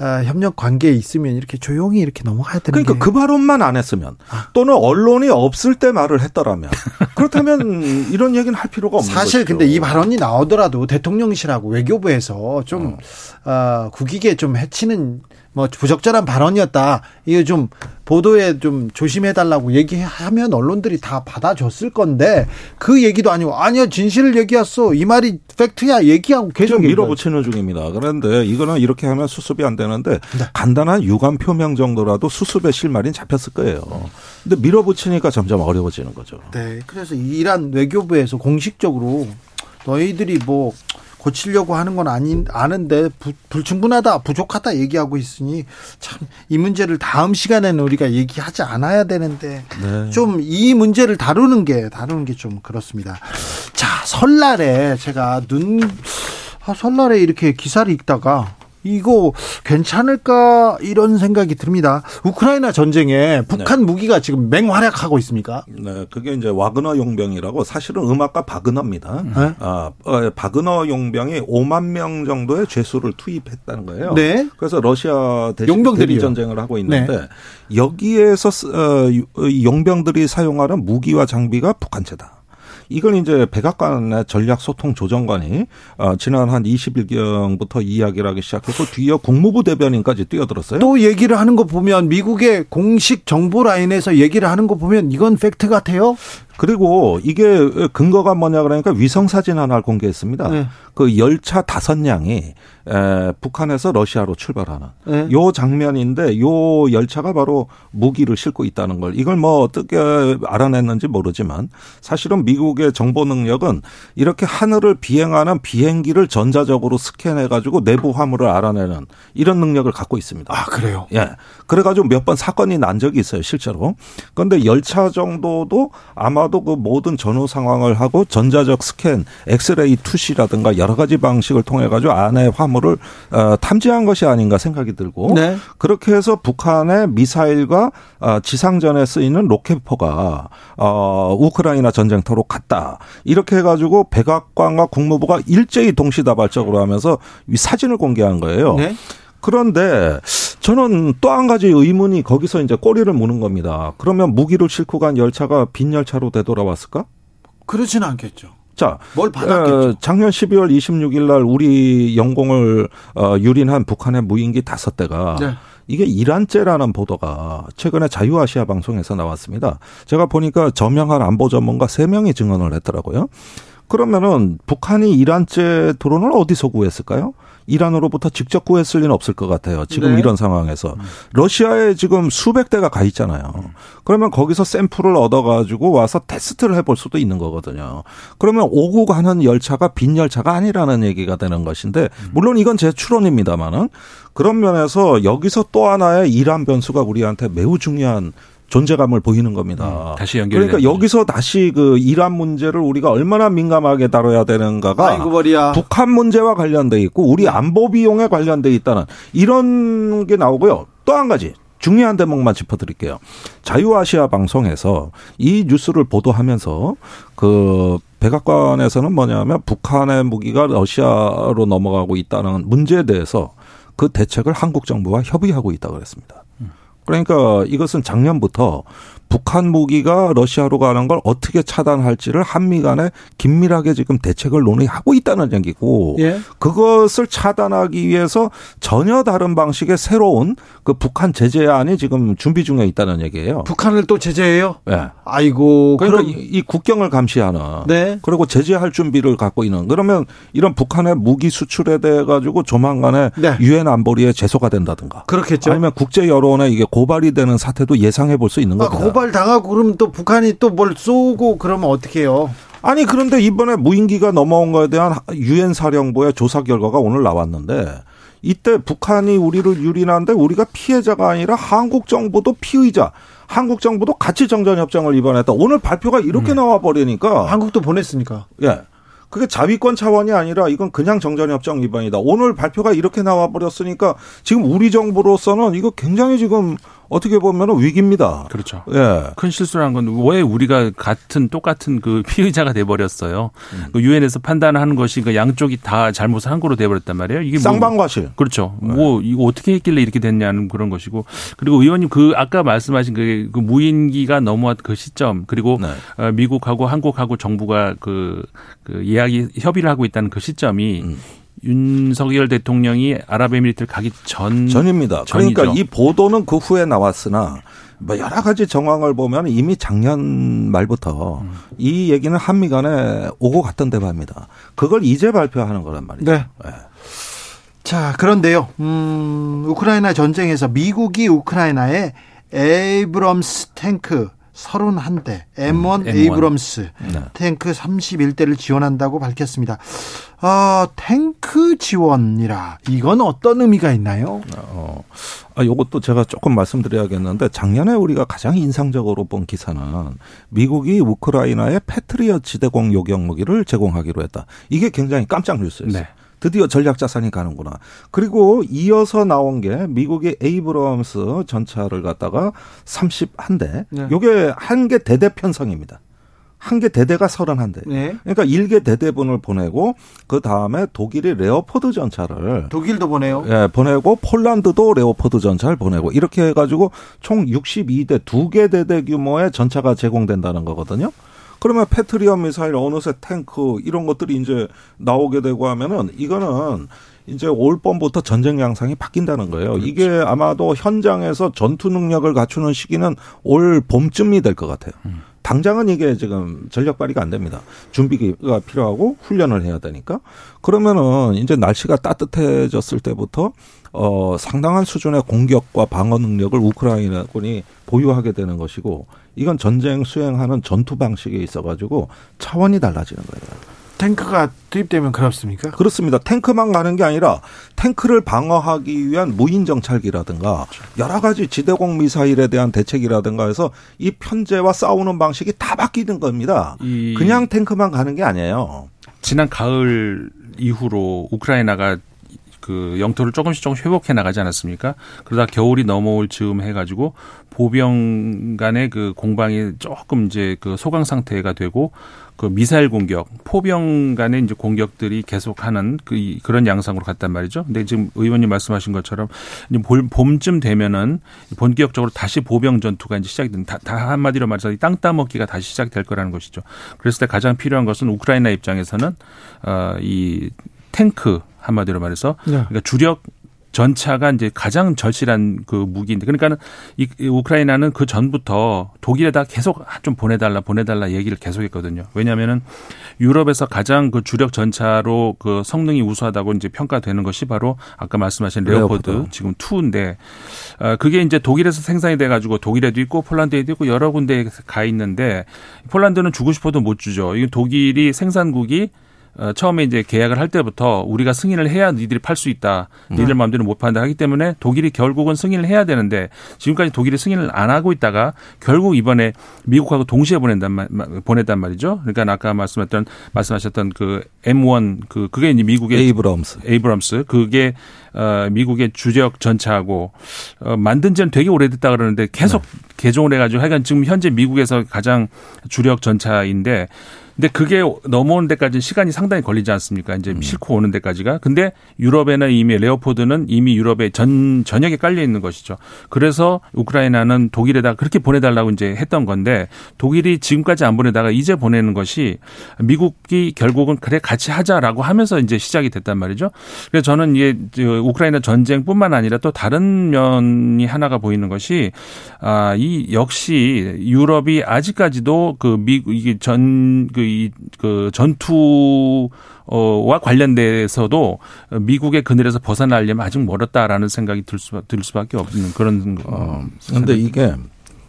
[SPEAKER 1] 아, 협력 관계에 있으면 이렇게 조용히 이렇게 넘어가야 되는
[SPEAKER 5] 그러니까 그 발언만 안 했으면 아. 또는 언론이 없을 때 말을 했더라면 <laughs> 그렇다면 이런 얘기는 할 필요가 없는
[SPEAKER 1] 사실 것이죠. 근데 이 발언이 나오더라도 대통령실하고 외교부에서 좀 어. 어, 국익에 좀 해치는 뭐 부적절한 발언이었다. 이거 좀 보도에 좀 조심해 달라고 얘기하면 언론들이 다 받아줬을 건데 그 얘기도 아니고 아니요 진실을 얘기했어 이 말이 팩트야 얘기하고 계속
[SPEAKER 5] 밀어붙이는 중입니다. 그런데 이거는 이렇게 하면 수습이 안 되는데 네. 간단한 유감 표명 정도라도 수습의 실마리는 잡혔을 거예요. 근데 밀어붙이니까 점점 어려워지는 거죠.
[SPEAKER 1] 네, 그래서 이란 외교부에서 공식적으로 너희들이 뭐 고치려고 하는 건 아닌 아는데 부, 불충분하다 부족하다 얘기하고 있으니 참 이 문제를 다음 시간에는 우리가 얘기하지 않아야 되는데 네. 좀이 문제를 다루는 게 다루는 게 좀 그렇습니다. 자 설날에 제가 눈 아, 설날에 이렇게 기사를 읽다가 이거 괜찮을까 이런 생각이 듭니다. 우크라이나 전쟁에 북한 네. 무기가 지금 맹활약하고 있습니까?
[SPEAKER 5] 네, 그게 이제 와그너 용병이라고 사실은 음악가 바그너입니다. 네? 아, 어, 바그너 용병이 5만 명 정도의 죄수를 투입했다는 거예요. 네. 그래서 러시아 대신 대리 전쟁을 하고 있는데 네. 여기에서 어, 용병들이 사용하는 무기와 장비가 북한제다. 이걸 이제 백악관의 전략 소통 조정관이 어, 지난 한 20일경부터 이야기를 하기 시작했고 뒤이어 국무부 대변인까지 뛰어들었어요.
[SPEAKER 1] 또 얘기를 하는 거 보면 미국의 공식 정보 라인에서 얘기를 하는 거 보면 이건 팩트 같아요.
[SPEAKER 5] 그리고 이게 근거가 뭐냐 그러니까 위성 사진 하나를 공개했습니다. 네. 그 열차 다섯 량이 에, 북한에서 러시아로 출발하는 네. 요 장면인데 요 열차가 바로 무기를 싣고 있다는 걸 이걸 뭐 어떻게 알아냈는지 모르지만 사실은 미국의 정보 능력은 이렇게 하늘을 비행하는 비행기를 전자적으로 스캔해 가지고 내부 화물을 알아내는 이런 능력을 갖고 있습니다.
[SPEAKER 1] 아 그래요?
[SPEAKER 5] 예. 그래가지고 몇 번 사건이 난 적이 있어요 실제로. 그런데 열차 정도도 아마 나라도 그 모든 전후 상황을 하고 전자적 스캔, 엑스레이 투시라든가 여러 가지 방식을 통해 가지고 안에 화물을 어, 탐지한 것이 아닌가 생각이 들고 네. 그렇게 해서 북한의 미사일과 어, 지상전에 쓰이는 로켓포가 어, 우크라이나 전쟁터로 갔다. 이렇게 해가지고 백악관과 국무부가 일제히 동시다발적으로 하면서 이 사진을 공개한 거예요. 네. 그런데 저는 또 한 가지 의문이 거기서 이제 꼬리를 무는 겁니다. 그러면 무기를 싣고 간 열차가 빈 열차로 되돌아왔을까?
[SPEAKER 1] 그렇지는 않겠죠.
[SPEAKER 5] 자, 뭘 받았겠죠. 어, 작년 12월 26일 날 우리 영공을 어, 유린한 북한의 무인기 다섯 대가 네. 이게 이란죄라는 보도가 최근에 자유아시아 방송에서 나왔습니다. 제가 보니까 저명한 안보 전문가 3명이 증언을 했더라고요. 그러면은 북한이 이란제 드론을 어디서 구했을까요? 이란으로부터 직접 구했을 리는 없을 것 같아요. 지금
[SPEAKER 1] 네.
[SPEAKER 5] 이런 상황에서 러시아에 지금 수백 대가 가 있잖아요. 그러면 거기서 샘플을 얻어 가지고 와서 테스트를 해볼 수도 있는 거거든요. 그러면 오고 가는 열차가 빈 열차가 아니라는 얘기가 되는 것인데 물론 이건 제 추론입니다만은 그런 면에서 여기서 또 하나의 이란 변수가 우리한테 매우 중요한 존재감을 보이는 겁니다.
[SPEAKER 6] 음, 다시 연결이
[SPEAKER 5] 그러니까 여기서 다시 그 이란 문제를 우리가 얼마나 민감하게 다뤄야 되는가가
[SPEAKER 1] 아이고 머리야.
[SPEAKER 5] 북한 문제와 관련돼 있고 우리 안보 비용에 관련돼 있다는 이런 게 나오고요. 또 한 가지 중요한 대목만 짚어드릴게요. 자유아시아 방송에서 이 뉴스를 보도하면서 그 백악관에서는 뭐냐면 북한의 무기가 러시아로 넘어가고 있다는 문제에 대해서 그 대책을 한국 정부와 협의하고 있다고 그랬습니다. 그러니까 이것은 작년부터 북한 무기가 러시아로 가는 걸 어떻게 차단할지를 한미 간에 긴밀하게 지금 대책을 논의하고 있다는 얘기고
[SPEAKER 1] 예.
[SPEAKER 5] 그것을 차단하기 위해서 전혀 다른 방식의 새로운 그 북한 제재안이 지금 준비 중에 있다는 얘기예요.
[SPEAKER 1] 북한을 또 제재해요?
[SPEAKER 5] 예.
[SPEAKER 1] 아이고.
[SPEAKER 5] 그러니까
[SPEAKER 1] 그럼
[SPEAKER 5] 이, 이 국경을 감시하는
[SPEAKER 1] 네.
[SPEAKER 5] 그리고 제재할 준비를 갖고 있는 그러면 이런 북한의 무기 수출에 대해 가지고 조만간에
[SPEAKER 1] 네.
[SPEAKER 5] 유엔 안보리에 제소가 된다든가
[SPEAKER 1] 그렇겠죠.
[SPEAKER 5] 아니면 국제 여론에 이게 고발이 되는 사태도 예상해 볼 수 있는
[SPEAKER 1] 아,
[SPEAKER 5] 겁니다.
[SPEAKER 1] 고발 당하고 그러면 또 북한이 또 뭘 쏘고 그러면 어떻게 해요?
[SPEAKER 5] 아니 그런데 이번에 무인기가 넘어온 거에 대한 유엔 사령부의 조사 결과가 오늘 나왔는데 이때 북한이 우리를 유린한데 우리가 피해자가 아니라 한국 정부도 피의자. 한국 정부도 같이 정전 협정을 입원했다. 오늘 발표가 이렇게 나와 버리니까
[SPEAKER 1] 한국도 보냈으니까.
[SPEAKER 5] 예. 그게 자위권 차원이 아니라 이건 그냥 정전협정 위반이다. 오늘 발표가 이렇게 나와 버렸으니까 지금 우리 정부로서는 이거 굉장히 지금 어떻게 보면 위기입니다.
[SPEAKER 6] 그렇죠.
[SPEAKER 5] 예.
[SPEAKER 6] 큰 실수를 한건왜 우리가 같은 똑같은 그 <laughs> 피의자가 돼 버렸어요. 그 유엔에서 판단하는 것이 그 양쪽이 다 잘못을 한 거로 돼 버렸단 말이에요. 이게 뭐
[SPEAKER 5] 쌍방과실.
[SPEAKER 6] 그렇죠. 뭐 이거 어떻게 했길래 이렇게 됐냐는 그런 것이고 그리고 의원님 그 아까 말씀하신 그, 그 무인기가 넘어왔 그 시점 그리고
[SPEAKER 5] 네.
[SPEAKER 6] 어, 미국하고 한국하고 정부가 그, 그 이야기 협의를 하고 있다는 그 시점이
[SPEAKER 5] 음.
[SPEAKER 6] 윤석열 대통령이 아랍에미리트를 가기 전
[SPEAKER 5] 전입니다.
[SPEAKER 6] 전이죠.
[SPEAKER 5] 그러니까 이 보도는 그 후에 나왔으나 뭐 여러 가지 정황을 보면 이미 작년 말부터
[SPEAKER 6] 음.
[SPEAKER 5] 이 얘기는 한미 간에 오고 갔던 대화입니다. 그걸 이제 발표하는 거란 말이죠.
[SPEAKER 1] 네. 자, 그런데요. 음, 우크라이나 전쟁에서 미국이 우크라이나에 에이브럼스 탱크 31대, M1
[SPEAKER 6] M1.
[SPEAKER 1] 에이브럼스
[SPEAKER 5] 네.
[SPEAKER 1] 탱크 31대를 지원한다고 밝혔습니다. 아, 탱크 지원이라 이건 어떤 의미가 있나요?
[SPEAKER 5] 어, 아, 요것도 제가 조금 말씀드려야겠는데 작년에 우리가 가장 인상적으로 본 기사는 미국이 우크라이나에 패트리엇 지대공 요격 무기를 제공하기로 했다. 이게 굉장히 깜짝 뉴스였어요.
[SPEAKER 6] 네.
[SPEAKER 5] 드디어 전략 자산이 가는구나. 그리고 이어서 나온 게 미국의 에이브럼스 전차를 갖다가 31대.
[SPEAKER 1] 네.
[SPEAKER 5] 요게 한 개 대대 편성입니다. 한 개 대대가 31대.
[SPEAKER 1] 네.
[SPEAKER 5] 그러니까 일개 대대분을 보내고 그 다음에 독일이 레오포드 전차를
[SPEAKER 1] 독일도 보내요.
[SPEAKER 5] 예, 보내고 폴란드도 레오포드 전차를 보내고 이렇게 해 가지고 총 62대 두 개 대대 규모의 전차가 제공된다는 거거든요. 그러면 패트리엇 미사일 어느새 탱크 이런 것들이 이제 나오게 되고 하면은 이거는 이제 올 봄부터 전쟁 양상이 바뀐다는 거예요. 이게 아마도 현장에서 전투 능력을 갖추는 시기는 올 봄쯤이 될 것 같아요. 당장은 이게 지금 전력 발휘가 안 됩니다. 준비가 필요하고 훈련을 해야 되니까. 그러면은 이제 날씨가 따뜻해졌을 때부터 어 상당한 수준의 공격과 방어 능력을 우크라이나군이 보유하게 되는 것이고 이건 전쟁 수행하는 전투 방식에 있어 가지고 차원이 달라지는 거예요.
[SPEAKER 1] 탱크가 투입되면 그렇습니까?
[SPEAKER 5] 그렇습니다. 탱크만 가는 게 아니라 탱크를 방어하기 위한 무인 정찰기라든가 여러 가지 지대공 미사일에 대한 대책이라든가 해서 이 편제와 싸우는 방식이 다 바뀌는 겁니다.
[SPEAKER 6] 이-
[SPEAKER 5] 그냥 탱크만 가는 게 아니에요.
[SPEAKER 6] 지난 가을 이후로 우크라이나가 그 영토를 조금씩 조금씩 회복해 나가지 않았습니까? 그러다 겨울이 넘어올 즈음 해가지고 보병 간의 그 공방이 조금 이제 그 소강 상태가 되고 그 미사일 공격, 포병 간의 이제 공격들이 계속하는 그 이- 그런 양상으로 갔단 말이죠. 근데 지금 의원님 말씀하신 것처럼 이제 볼- 봄쯤 되면은 본격적으로 다시 보병 전투가 이제 시작이 된, 다, 다 한마디로 말해서 이땅 따먹기가 다시 시작될 거라는 것이죠. 그랬을 때 가장 필요한 것은 우크라이나 입장에서는 어, 이 탱크 한마디로 말해서
[SPEAKER 1] 네.
[SPEAKER 6] 그러니까 주력 전차가 이제 가장 절실한 그 무기인데 그러니까는 이 우크라이나는 그 전부터 독일에다 계속 좀 보내달라 보내달라 얘기를 계속했거든요. 왜냐하면은 유럽에서 가장 그 주력 전차로 그 성능이 우수하다고 이제 평가되는 것이 바로 아까 말씀하신 레오포드, 레오포드. 지금 2인데 어, 그게 이제 독일에서 생산이 돼가지고 독일에도 있고 폴란드에도 있고 여러 군데에 가 있는데 폴란드는 주고 싶어도 못 주죠. 이 독일이 생산국이 어, 처음에 이제 계약을 할 때부터 우리가 승인을 해야 니들이 팔 수 있다. 니들 네. 마음대로 못 판다 하기 때문에 독일이 결국은 승인을 해야 되는데 지금까지 독일이 승인을 안 하고 있다가 결국 이번에 미국하고 동시에 보낸단 말, 보냈단 말이죠. 그러니까 아까 말씀했던 말씀하셨던 그 M1 그 그게 이제 미국의
[SPEAKER 5] 에이브럼스
[SPEAKER 6] 에이브럼스 그게 어 미국의 주력 전차하고 어 만든 지는 되게 오래됐다 그러는데 계속 네. 개조를 해 가지고 하여간 지금 현재 미국에서 가장 주력 전차인데 근데 그게 넘어오는 데까지 시간이 상당히 걸리지 않습니까? 이제 음. 싣고 오는 데까지가. 근데 유럽에는 이미 레오포드는 이미 유럽의 전 전역에 깔려 있는 것이죠. 그래서 우크라이나는 독일에다 그렇게 보내달라고 이제 했던 건데 독일이 지금까지 안 보내다가 이제 보내는 것이 미국이 결국은 그래 같이 하자라고 하면서 이제 시작이 됐단 말이죠. 그래서 저는 이게 우크라이나 전쟁뿐만 아니라 또 다른 면이 하나가 보이는 것이 아이 역시 유럽이 아직까지도 그 미국 이게 전그 이 그 전투와 관련돼서도 미국의 그늘에서 벗어나려면 아직 멀었다라는 생각이 들, 수, 들 수밖에 없는 그런.
[SPEAKER 5] 어, 그런데 이게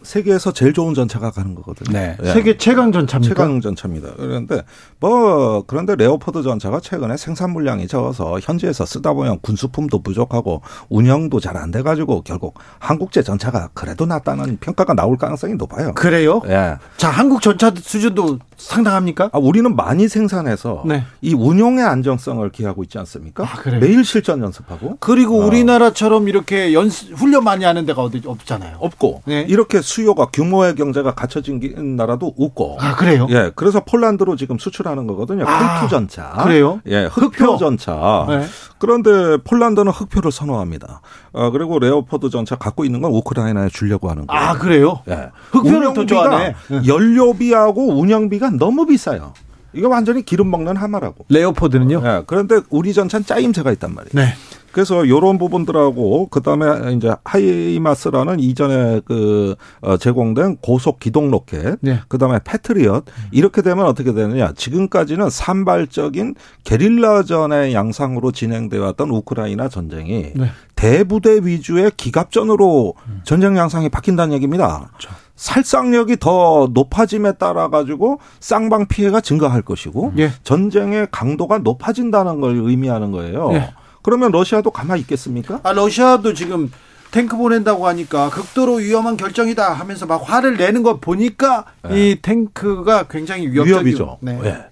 [SPEAKER 5] 세계에서 제일 좋은 전차가 가는 거거든요.
[SPEAKER 1] 네. 예. 세계 최강 전차입니까?
[SPEAKER 5] 최강 전차입니다. 그런데 뭐 그런데 레오포드 전차가 최근에 생산 물량이 적어서 현지에서 쓰다 보면 군수품도 부족하고 운영도 잘 안 돼 가지고 결국 한국제 전차가 그래도 낫다는 평가가 나올 가능성이 높아요.
[SPEAKER 1] 그래요?
[SPEAKER 5] 예.
[SPEAKER 1] 자, 한국 전차 수준도 상당합니까?
[SPEAKER 5] 아, 우리는 많이 생산해서 네. 이 운용의 안정성을 기하고 있지 않습니까? 아, 매일 실전 연습하고
[SPEAKER 1] 그리고 어. 우리나라처럼 이렇게 연습 훈련 많이 하는 데가 어디 없잖아요.
[SPEAKER 5] 없고 네. 이렇게 수요가 규모의 경제가 갖춰진 나라도 없고.
[SPEAKER 1] 아 그래요?
[SPEAKER 5] 예, 그래서 폴란드로 지금 수출하는 거거든요. 아, 흑표 전차.
[SPEAKER 1] 그래요?
[SPEAKER 5] 예, 흑표, 흑표. 전차. 네. 그런데 폴란드는 흑표를 선호합니다. 어, 그리고 레오포드 전차 갖고 있는 건 우크라이나에 주려고 하는 거예요.
[SPEAKER 1] 아 그래요?
[SPEAKER 5] 예,
[SPEAKER 1] 흑표를 더 좋아하네.
[SPEAKER 5] 연료비하고 운영비가 너무 비싸요. 이거 완전히 기름 먹는 하마라고.
[SPEAKER 1] 레오포드는요?
[SPEAKER 5] 예, 그런데 우리 전차는 짜임새가 있단 말이에요.
[SPEAKER 1] 네.
[SPEAKER 5] 그래서 요런 부분들하고 그다음에 이제 하이마스라는 이전에 그 어, 제공된 고속 기동 로켓, 네. 그다음에 패트리엇 이렇게 되면 어떻게 되느냐? 지금까지는 산발적인 게릴라전의 양상으로 진행되어 왔던 우크라이나 전쟁이 네. 대부대 위주의 기갑전으로 음. 전쟁 양상이 바뀐다는 얘기입니다. 그렇죠. 살상력이 더 높아짐에 따라 가지고 쌍방 피해가 증가할 것이고 예. 전쟁의 강도가 높아진다는 걸 의미하는 거예요. 예. 그러면 러시아도 가만히 있겠습니까?
[SPEAKER 1] 아, 러시아도 지금 탱크 보낸다고 하니까 극도로 위험한 결정이다 하면서 막 화를 내는 거 보니까 네. 이 탱크가 굉장히 위협적이죠. 네. 네.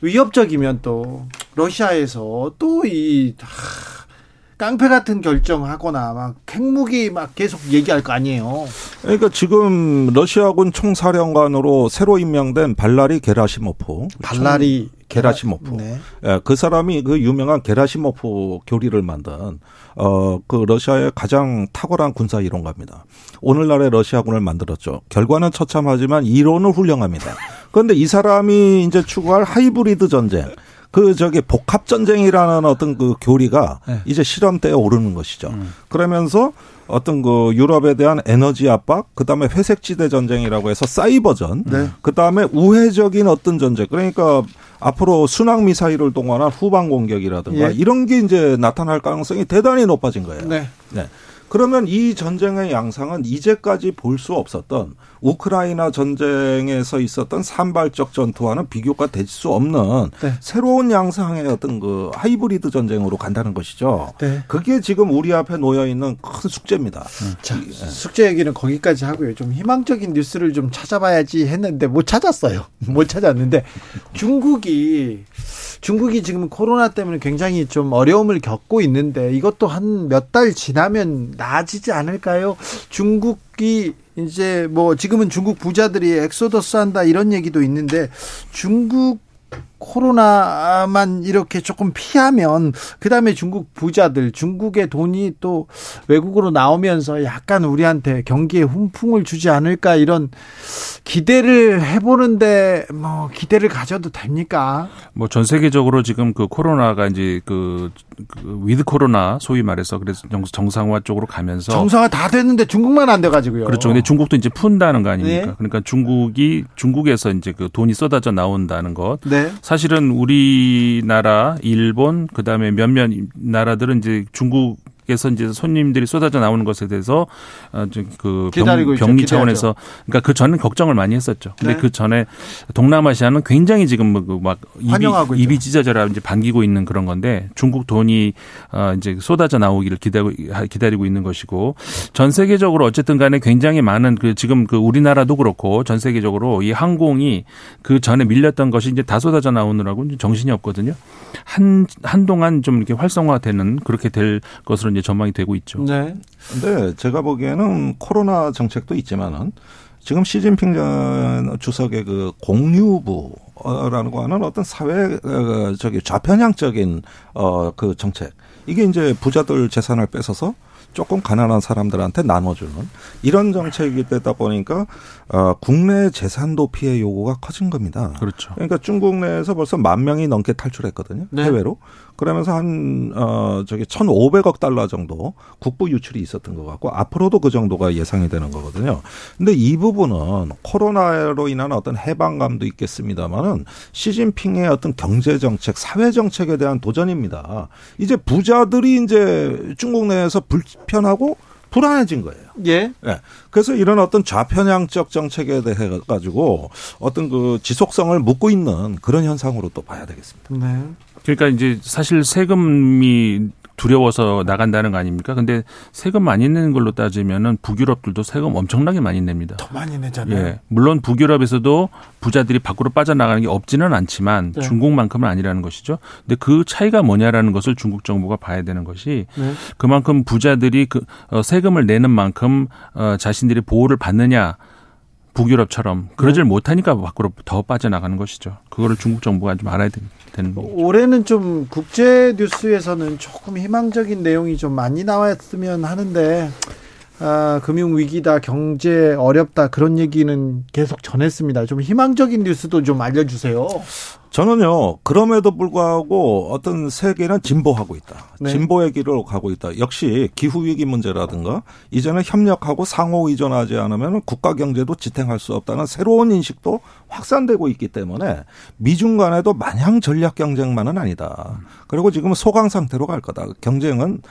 [SPEAKER 1] 위협적이면 또 러시아에서 또이 깡패 같은 결정하거나 막 핵무기 막 계속 얘기할 거 아니에요.
[SPEAKER 5] 그러니까 지금 러시아군 총사령관으로 새로 임명된 발라리 게라시모프.
[SPEAKER 1] 발라리
[SPEAKER 5] 게라시모프. 네. 예, 그 사람이 그 유명한 게라시모프 교리를 만든 어 그 러시아의 가장 탁월한 군사 이론가입니다. 오늘날의 러시아군을 만들었죠. 결과는 처참하지만 이론은 훌륭합니다. 그런데 이 사람이 이제 추구할 하이브리드 전쟁. 그 저기 복합 전쟁이라는 어떤 그 교리가 네. 이제 실험대에 오르는 것이죠. 음. 그러면서 어떤 그 유럽에 대한 에너지 압박, 그 다음에 회색지대 전쟁이라고 해서 사이버전, 네. 그 다음에 우회적인 어떤 전쟁. 그러니까 앞으로 순항 미사일을 동원한 후방 공격이라든가 예. 이런 게 이제 나타날 가능성이 대단히 높아진 거예요.
[SPEAKER 1] 네.
[SPEAKER 5] 네. 그러면 이 전쟁의 양상은 이제까지 볼 수 없었던 우크라이나 전쟁에서 있었던 산발적 전투와는 비교가 될 수 없는 네. 새로운 양상의 어떤 그 하이브리드 전쟁으로 간다는 것이죠. 네. 그게 지금 우리 앞에 놓여 있는 큰 숙제입니다.
[SPEAKER 1] 자, 네. 숙제 얘기는 거기까지 하고요. 좀 희망적인 뉴스를 좀 찾아봐야지 했는데 못 찾았어요. <laughs> 못 찾았는데 중국이 중국이 지금 코로나 때문에 굉장히 좀 어려움을 겪고 있는데 이것도 한 몇 달 지나면 나아지지 않을까요? 중국이 이제 뭐 지금은 중국 부자들이 엑소더스 한다 이런 얘기도 있는데 중국 코로나만 이렇게 조금 피하면 그다음에 중국 부자들 중국의 돈이 또 외국으로 나오면서 약간 우리한테 경기에 훈풍을 주지 않을까 이런 기대를 해보는데 뭐 기대를 가져도 됩니까?
[SPEAKER 6] 뭐 전 세계적으로 지금 그 코로나가 이제 그, 그 with 코로나 소위 말해서 그래서 정상화 쪽으로 가면서
[SPEAKER 1] 정상화 다 됐는데 중국만 안 돼가지고요.
[SPEAKER 6] 그렇죠. 근데 중국도 이제 푼다는 거 아닙니까?
[SPEAKER 1] 네.
[SPEAKER 6] 그러니까 중국이 중국에서 이제 그 돈이 쏟아져 나온다는 것.
[SPEAKER 1] 네.
[SPEAKER 6] 사실은 우리나라, 일본, 그 다음에 몇몇 나라들은 이제 중국 에서 이제 손님들이 쏟아져 나오는 것에 대해서
[SPEAKER 1] 기다리고 있죠.
[SPEAKER 6] 격리
[SPEAKER 1] 기대하죠.
[SPEAKER 6] 차원에서 그러니까 그 전은 걱정을 많이 했었죠. 근데
[SPEAKER 1] 네.
[SPEAKER 6] 그 전에 동남아시아는 굉장히 지금 뭐막 입이
[SPEAKER 1] 환영하고 있죠.
[SPEAKER 6] 입이 찢어져라 이제 반기고 있는 그런 건데 중국 돈이 어 이제 쏟아져 나오기를 기다리고 기다리고 있는 것이고 전 세계적으로 어쨌든 간에 굉장히 많은 그 지금 그 우리나라도 그렇고 전 세계적으로 이 항공이 그 전에 밀렸던 것이 이제 다 쏟아져 나오느라고 정신이 없거든요. 한 한동안 좀 이렇게 활성화되는 그렇게 될 것으로 이제 전망이 되고 있죠.
[SPEAKER 1] 네.
[SPEAKER 5] 근데 제가 보기에는 코로나 정책도 있지만은 지금 시진핑 전 주석의 그 공유부라는 거 하는 어떤 사회 어, 저기 좌편향적인 어그 정책 이게 이제 부자들 재산을 뺏어서 조금 가난한 사람들한테 나눠주는 이런 정책이 되다 보니까 어 국내 재산 도피의 요구가 커진 겁니다.
[SPEAKER 6] 그렇죠.
[SPEAKER 5] 그러니까 중국 내에서 벌써 만 명이 넘게 탈출했거든요.
[SPEAKER 1] 네.
[SPEAKER 5] 해외로. 그러면서 한, 어, 저기 1,500억 달러 정도 국부 유출이 있었던 것 같고 앞으로도 그 정도가 예상이 되는 거거든요. 근데 이 부분은 코로나로 인한 어떤 해방감도 있겠습니다만은 시진핑의 어떤 경제 정책, 사회 정책에 대한 도전입니다. 이제 부자들이 이제 중국 내에서 불 편하고 불안해진 거예요.
[SPEAKER 1] 예.
[SPEAKER 5] 예. 그래서 이런 어떤 좌편향적 정책에 대해 가지고 어떤 그 지속성을 묻고 있는 그런 현상으로 또 봐야 되겠습니다.
[SPEAKER 1] 네.
[SPEAKER 6] 그러니까 이제 사실 세금이 두려워서 나간다는 거 아닙니까? 근데 세금 많이 내는 걸로 따지면은 북유럽들도 세금 엄청나게 많이 냅니다.
[SPEAKER 1] 더 많이 내잖아요.
[SPEAKER 6] 예. 물론 북유럽에서도 부자들이 밖으로 빠져나가는 게 없지는 않지만
[SPEAKER 1] 네.
[SPEAKER 6] 중국만큼은 아니라는 것이죠. 근데 그 차이가 뭐냐라는 것을 중국 정부가 봐야 되는 것이
[SPEAKER 1] 네.
[SPEAKER 6] 그만큼 부자들이 그 어, 세금을 내는 만큼 어, 자신들이 보호를 받느냐 북유럽처럼 그러질 못하니까 밖으로 더 빠져나가는 것이죠. 그거를 중국 정부가 좀 알아야 되- 되는 거죠.
[SPEAKER 1] 올해는 좀 국제 뉴스에서는 조금 희망적인 내용이 좀 많이 나왔으면 하는데 아, 금융 위기다, 경제 어렵다 그런 얘기는 계속 전했습니다. 좀 희망적인 뉴스도 좀 알려주세요.
[SPEAKER 5] 저는요, 그럼에도 불구하고 어떤 세계는 진보하고 있다.
[SPEAKER 1] 네.
[SPEAKER 5] 진보의 길을 가고 있다. 역시 기후 위기 문제라든가 이제는 협력하고 상호 의존하지 않으면 국가 경제도 지탱할 수 없다는 새로운 인식도 확산되고 있기 때문에 미중 간에도 마냥 전략 경쟁만은 아니다. 그리고 지금 소강 상태로 갈 거다. 경쟁은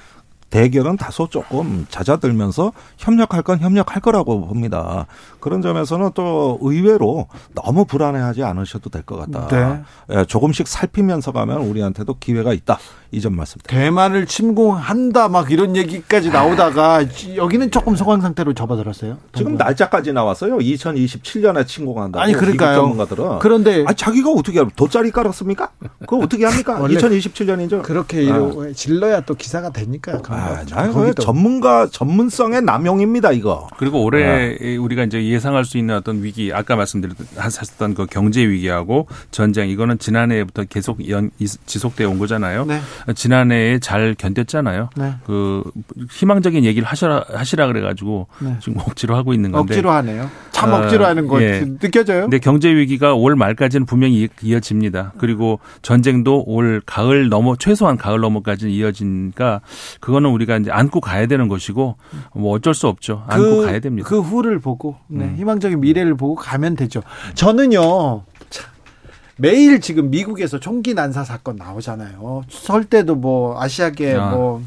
[SPEAKER 5] 대결은 다소 조금 잦아들면서 협력할 건 협력할 거라고 봅니다. 그런 점에서는 또 의외로 너무 불안해하지 않으셔도 될 것 같다.
[SPEAKER 1] 네.
[SPEAKER 5] 예, 조금씩 살피면서 가면 우리한테도 기회가 있다. 이점 말씀드립니다.
[SPEAKER 1] 대만을 침공한다 막 이런 얘기까지 나오다가 여기는 조금 소강 상태로 접어들었어요.
[SPEAKER 5] 지금 날짜까지 나왔어요. 2027년에 침공한다.
[SPEAKER 1] 아니, 그러니까요.
[SPEAKER 5] 전문가들은.
[SPEAKER 1] 그런데
[SPEAKER 5] 아 자기가 어떻게 알아? 돗자리 깔았습니까? 그거 어떻게 합니까? <laughs>
[SPEAKER 1] 원래
[SPEAKER 5] 2027년이죠.
[SPEAKER 1] 그렇게 이러 질러야 또 기사가 되니까.
[SPEAKER 5] 아,
[SPEAKER 1] 거.
[SPEAKER 5] 아, 그
[SPEAKER 1] 거기도.
[SPEAKER 5] 전문가 전문성의 남용입니다. 이거.
[SPEAKER 6] 그리고 올해 우리가 이제 예상할 수 있는 어떤 위기, 아까 말씀드렸던 그 경제 위기하고 전쟁 이거는 지난해부터 계속 연, 지속되어 온 거잖아요.
[SPEAKER 1] 네.
[SPEAKER 6] 지난해에 잘 견뎠잖아요.
[SPEAKER 1] 네.
[SPEAKER 6] 그 희망적인 얘기를 하시라 하시라 그래가지고
[SPEAKER 1] 네.
[SPEAKER 6] 지금 억지로 하고 있는 건데.
[SPEAKER 1] 억지로 하네요. 참
[SPEAKER 6] 어,
[SPEAKER 1] 억지로 하는 거
[SPEAKER 6] 예.
[SPEAKER 1] 느껴져요?
[SPEAKER 6] 근데 경제 위기가 올 말까지는 분명히 이- 이어집니다. 그리고 전쟁도 올 가을 넘어 최소한 가을 넘어까지는 이어지니까 그거는 우리가 이제 안고 가야 되는 것이고 뭐 어쩔 수 없죠. 안고 가야 됩니다.
[SPEAKER 1] 그 후를 보고 네,
[SPEAKER 6] 음.
[SPEAKER 1] 희망적인 미래를 보고 가면 되죠. 저는요. 참, 매일 지금 미국에서 총기 난사 사건 나오잖아요. 설 때도 뭐 아시아계
[SPEAKER 6] 아.
[SPEAKER 1] 뭐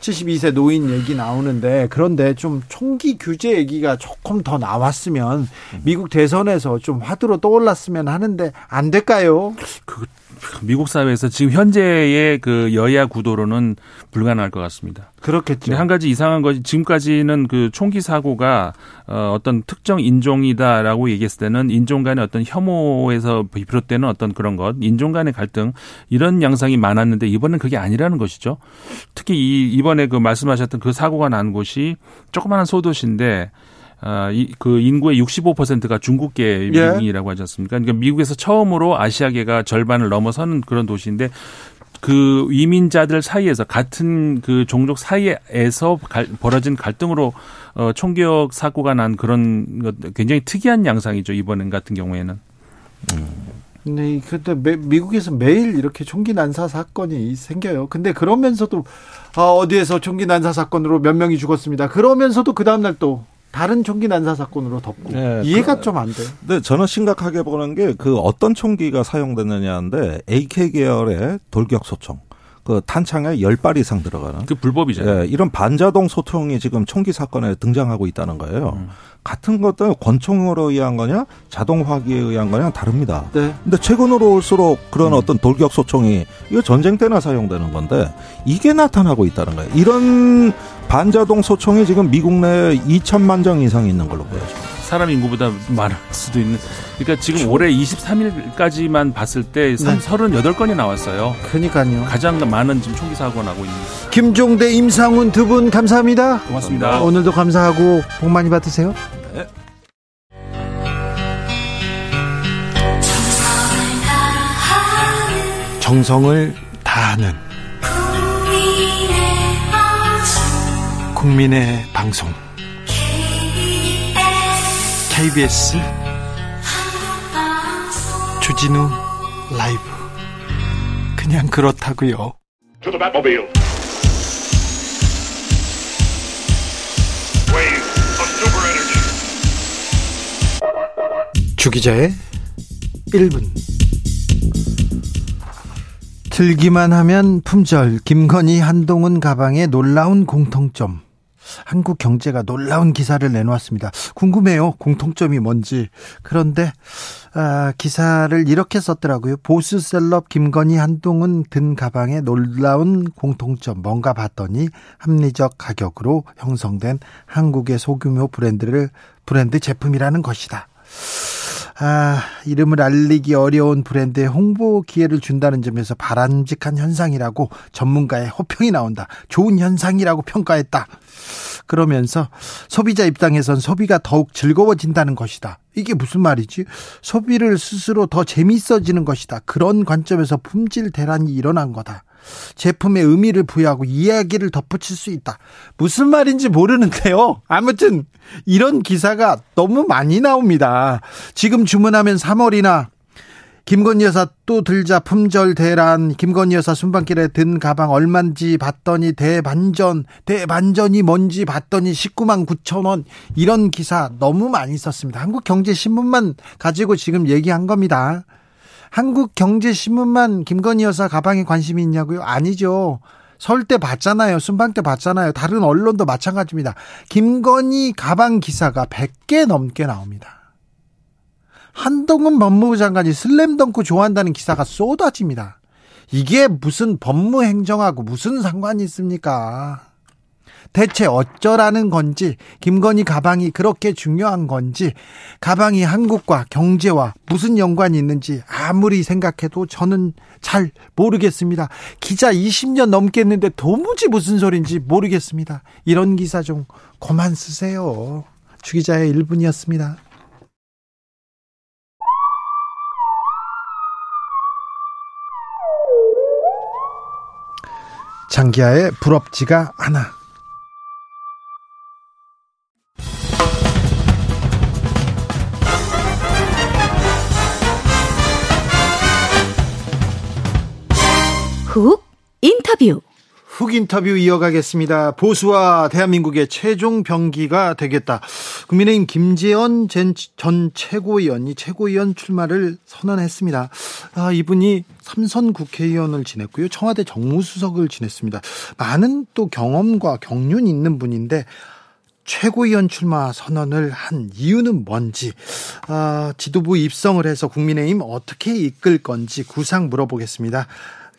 [SPEAKER 1] 72세 노인 얘기 나오는데 그런데 좀 총기 규제 얘기가 조금 더 나왔으면 미국 대선에서 좀 화두로 떠올랐으면 하는데 안 될까요?
[SPEAKER 6] 미국 사회에서 지금 현재의 그 여야 구도로는 불가능할 것 같습니다.
[SPEAKER 1] 그렇겠죠.
[SPEAKER 6] 한 가지 이상한 것이 지금까지는 그 총기 사고가 어, 어떤 특정 인종이다라고 얘기했을 때는 인종 간의 어떤 혐오에서 비롯되는 어떤 그런 것, 인종 간의 갈등 이런 양상이 많았는데 이번엔 그게 아니라는 것이죠. 특히 이 이번에 그 말씀하셨던 그 사고가 난 곳이 조그마한 소도시인데 아, 이, 그 인구의 65%가 중국계
[SPEAKER 1] 예.
[SPEAKER 6] 미국인이라고 하지 않습니까? 그러니까 미국에서 처음으로 아시아계가 절반을 넘어서는 그런 도시인데 그 이민자들 사이에서 같은 그 종족 사이에서 갈, 벌어진 갈등으로 어, 총격 사고가 난 그런 것 굉장히 특이한 양상이죠 이번 같은 경우에는.
[SPEAKER 1] 네, 근데 매- 미국에서 매일 이렇게 총기 난사 사건이 생겨요. 근데 그러면서도 아, 어디에서 총기 난사 사건으로 몇 명이 죽었습니다. 그러면서도 그 다음 날 또 다른 총기 난사 사건으로 덮고
[SPEAKER 5] 네,
[SPEAKER 1] 이해가
[SPEAKER 5] 그-
[SPEAKER 1] 좀안 돼요.
[SPEAKER 5] 근데 저는 심각하게 보는 게 그 어떤 총기가 사용됐느냐인데 AK 계열의 돌격 소총. 그 탄창에 10발 이상 들어가는
[SPEAKER 6] 그 불법이잖아요.
[SPEAKER 5] 예, 이런 반자동 소총이 지금 총기 사건에 등장하고 있다는 거예요.
[SPEAKER 6] 음.
[SPEAKER 5] 같은 것도 권총으로 의한 거냐, 자동 화기에 의한 거냐 다릅니다.
[SPEAKER 1] 네.
[SPEAKER 5] 근데 최근으로 올수록 그런 어떤 돌격 소총이 이거 전쟁 때나 사용되는 건데 이게 나타나고 있다는 거예요. 이런 반자동 소총이 지금 미국 내에 2천만 정 이상 있는 걸로 보여집니다.
[SPEAKER 6] 사람 인구보다 많을 수도 있는. 그러니까 지금 올해 23일까지만 봤을 때
[SPEAKER 1] 네.
[SPEAKER 6] 38건이 나왔어요.
[SPEAKER 1] 그러니까요.
[SPEAKER 6] 가장 많은 지금 총기 사고가 나고 있는.
[SPEAKER 1] 김종대, 임상훈 두 분 감사합니다.
[SPEAKER 6] 고맙습니다.
[SPEAKER 1] 오늘도 감사하고 복 많이 받으세요. 정성을 다하는 국민의 방송 KBS 주진우 라이브. 그냥 그렇다고요. 주기자의 1분. 들기만 하면 품절. 김건희 한동훈 가방의 놀라운 공통점 한국 경제가 놀라운 기사를 내놓았습니다. 궁금해요. 공통점이 뭔지. 그런데 아, 기사를 이렇게 썼더라고요. 보수 셀럽 김건희 한동훈 든 가방의 놀라운 공통점 뭔가 봤더니 합리적 가격으로 형성된 한국의 소규모 브랜드를 브랜드 제품이라는 것이다. 아, 이름을 알리기 어려운 브랜드에 홍보 기회를 준다는 점에서 바람직한 현상이라고 전문가의 호평이 나온다. 좋은 현상이라고 평가했다. 그러면서 소비자 입장에선 소비가 더욱 즐거워진다는 것이다. 이게 무슨 말이지? 소비를 스스로 더 재밌어지는 것이다. 그런 관점에서 품질 대란이 일어난 거다. 제품의 의미를 부여하고 이야기를 덧붙일 수 있다. 무슨 말인지 모르는데요. 아무튼 이런 기사가 너무 많이 나옵니다. 지금 주문하면 3월이나 김건희 여사 또 들자 품절 대란 김건희 여사 순방길에 든 가방 얼만지 봤더니 대반전 대반전이 뭔지 봤더니 19만 9천 원 이런 기사 너무 많이 썼습니다. 한국경제신문만 가지고 지금 얘기한 겁니다. 한국경제신문만 김건희 여사 가방에 관심이 있냐고요? 아니죠. 설 때 봤잖아요. 순방 때 봤잖아요. 다른 언론도 마찬가지입니다. 김건희 가방 기사가 100개 넘게 나옵니다. 한동훈 법무부 장관이 슬램덩크 좋아한다는 기사가 쏟아집니다. 이게 무슨 법무행정하고 무슨 상관이 있습니까? 대체 어쩌라는 건지, 김건희 가방이 그렇게 중요한 건지, 가방이 한국과 경제와 무슨 연관이 있는지 아무리 생각해도 저는 잘 모르겠습니다. 기자 20년 넘겠는데 도무지 무슨 소린지 모르겠습니다. 이런 기사 좀 그만 쓰세요. 주기자의 1분이었습니다. 장기하의 부럽지가 않아.
[SPEAKER 3] 훅 인터뷰.
[SPEAKER 1] 훅 인터뷰 이어가겠습니다. 보수와 대한민국의 최종 병기가 되겠다. 국민의힘 김재원 전, 전 최고위원이 최고위원 출마를 선언했습니다. 아, 이분이 삼선 국회의원을 지냈고요. 청와대 정무수석을 지냈습니다. 많은 또 경험과 경륜 있는 분인데 최고위원 출마 선언을 한 이유는 뭔지, 아, 지도부 입성을 해서 국민의힘 어떻게 이끌 건지 구상 물어보겠습니다.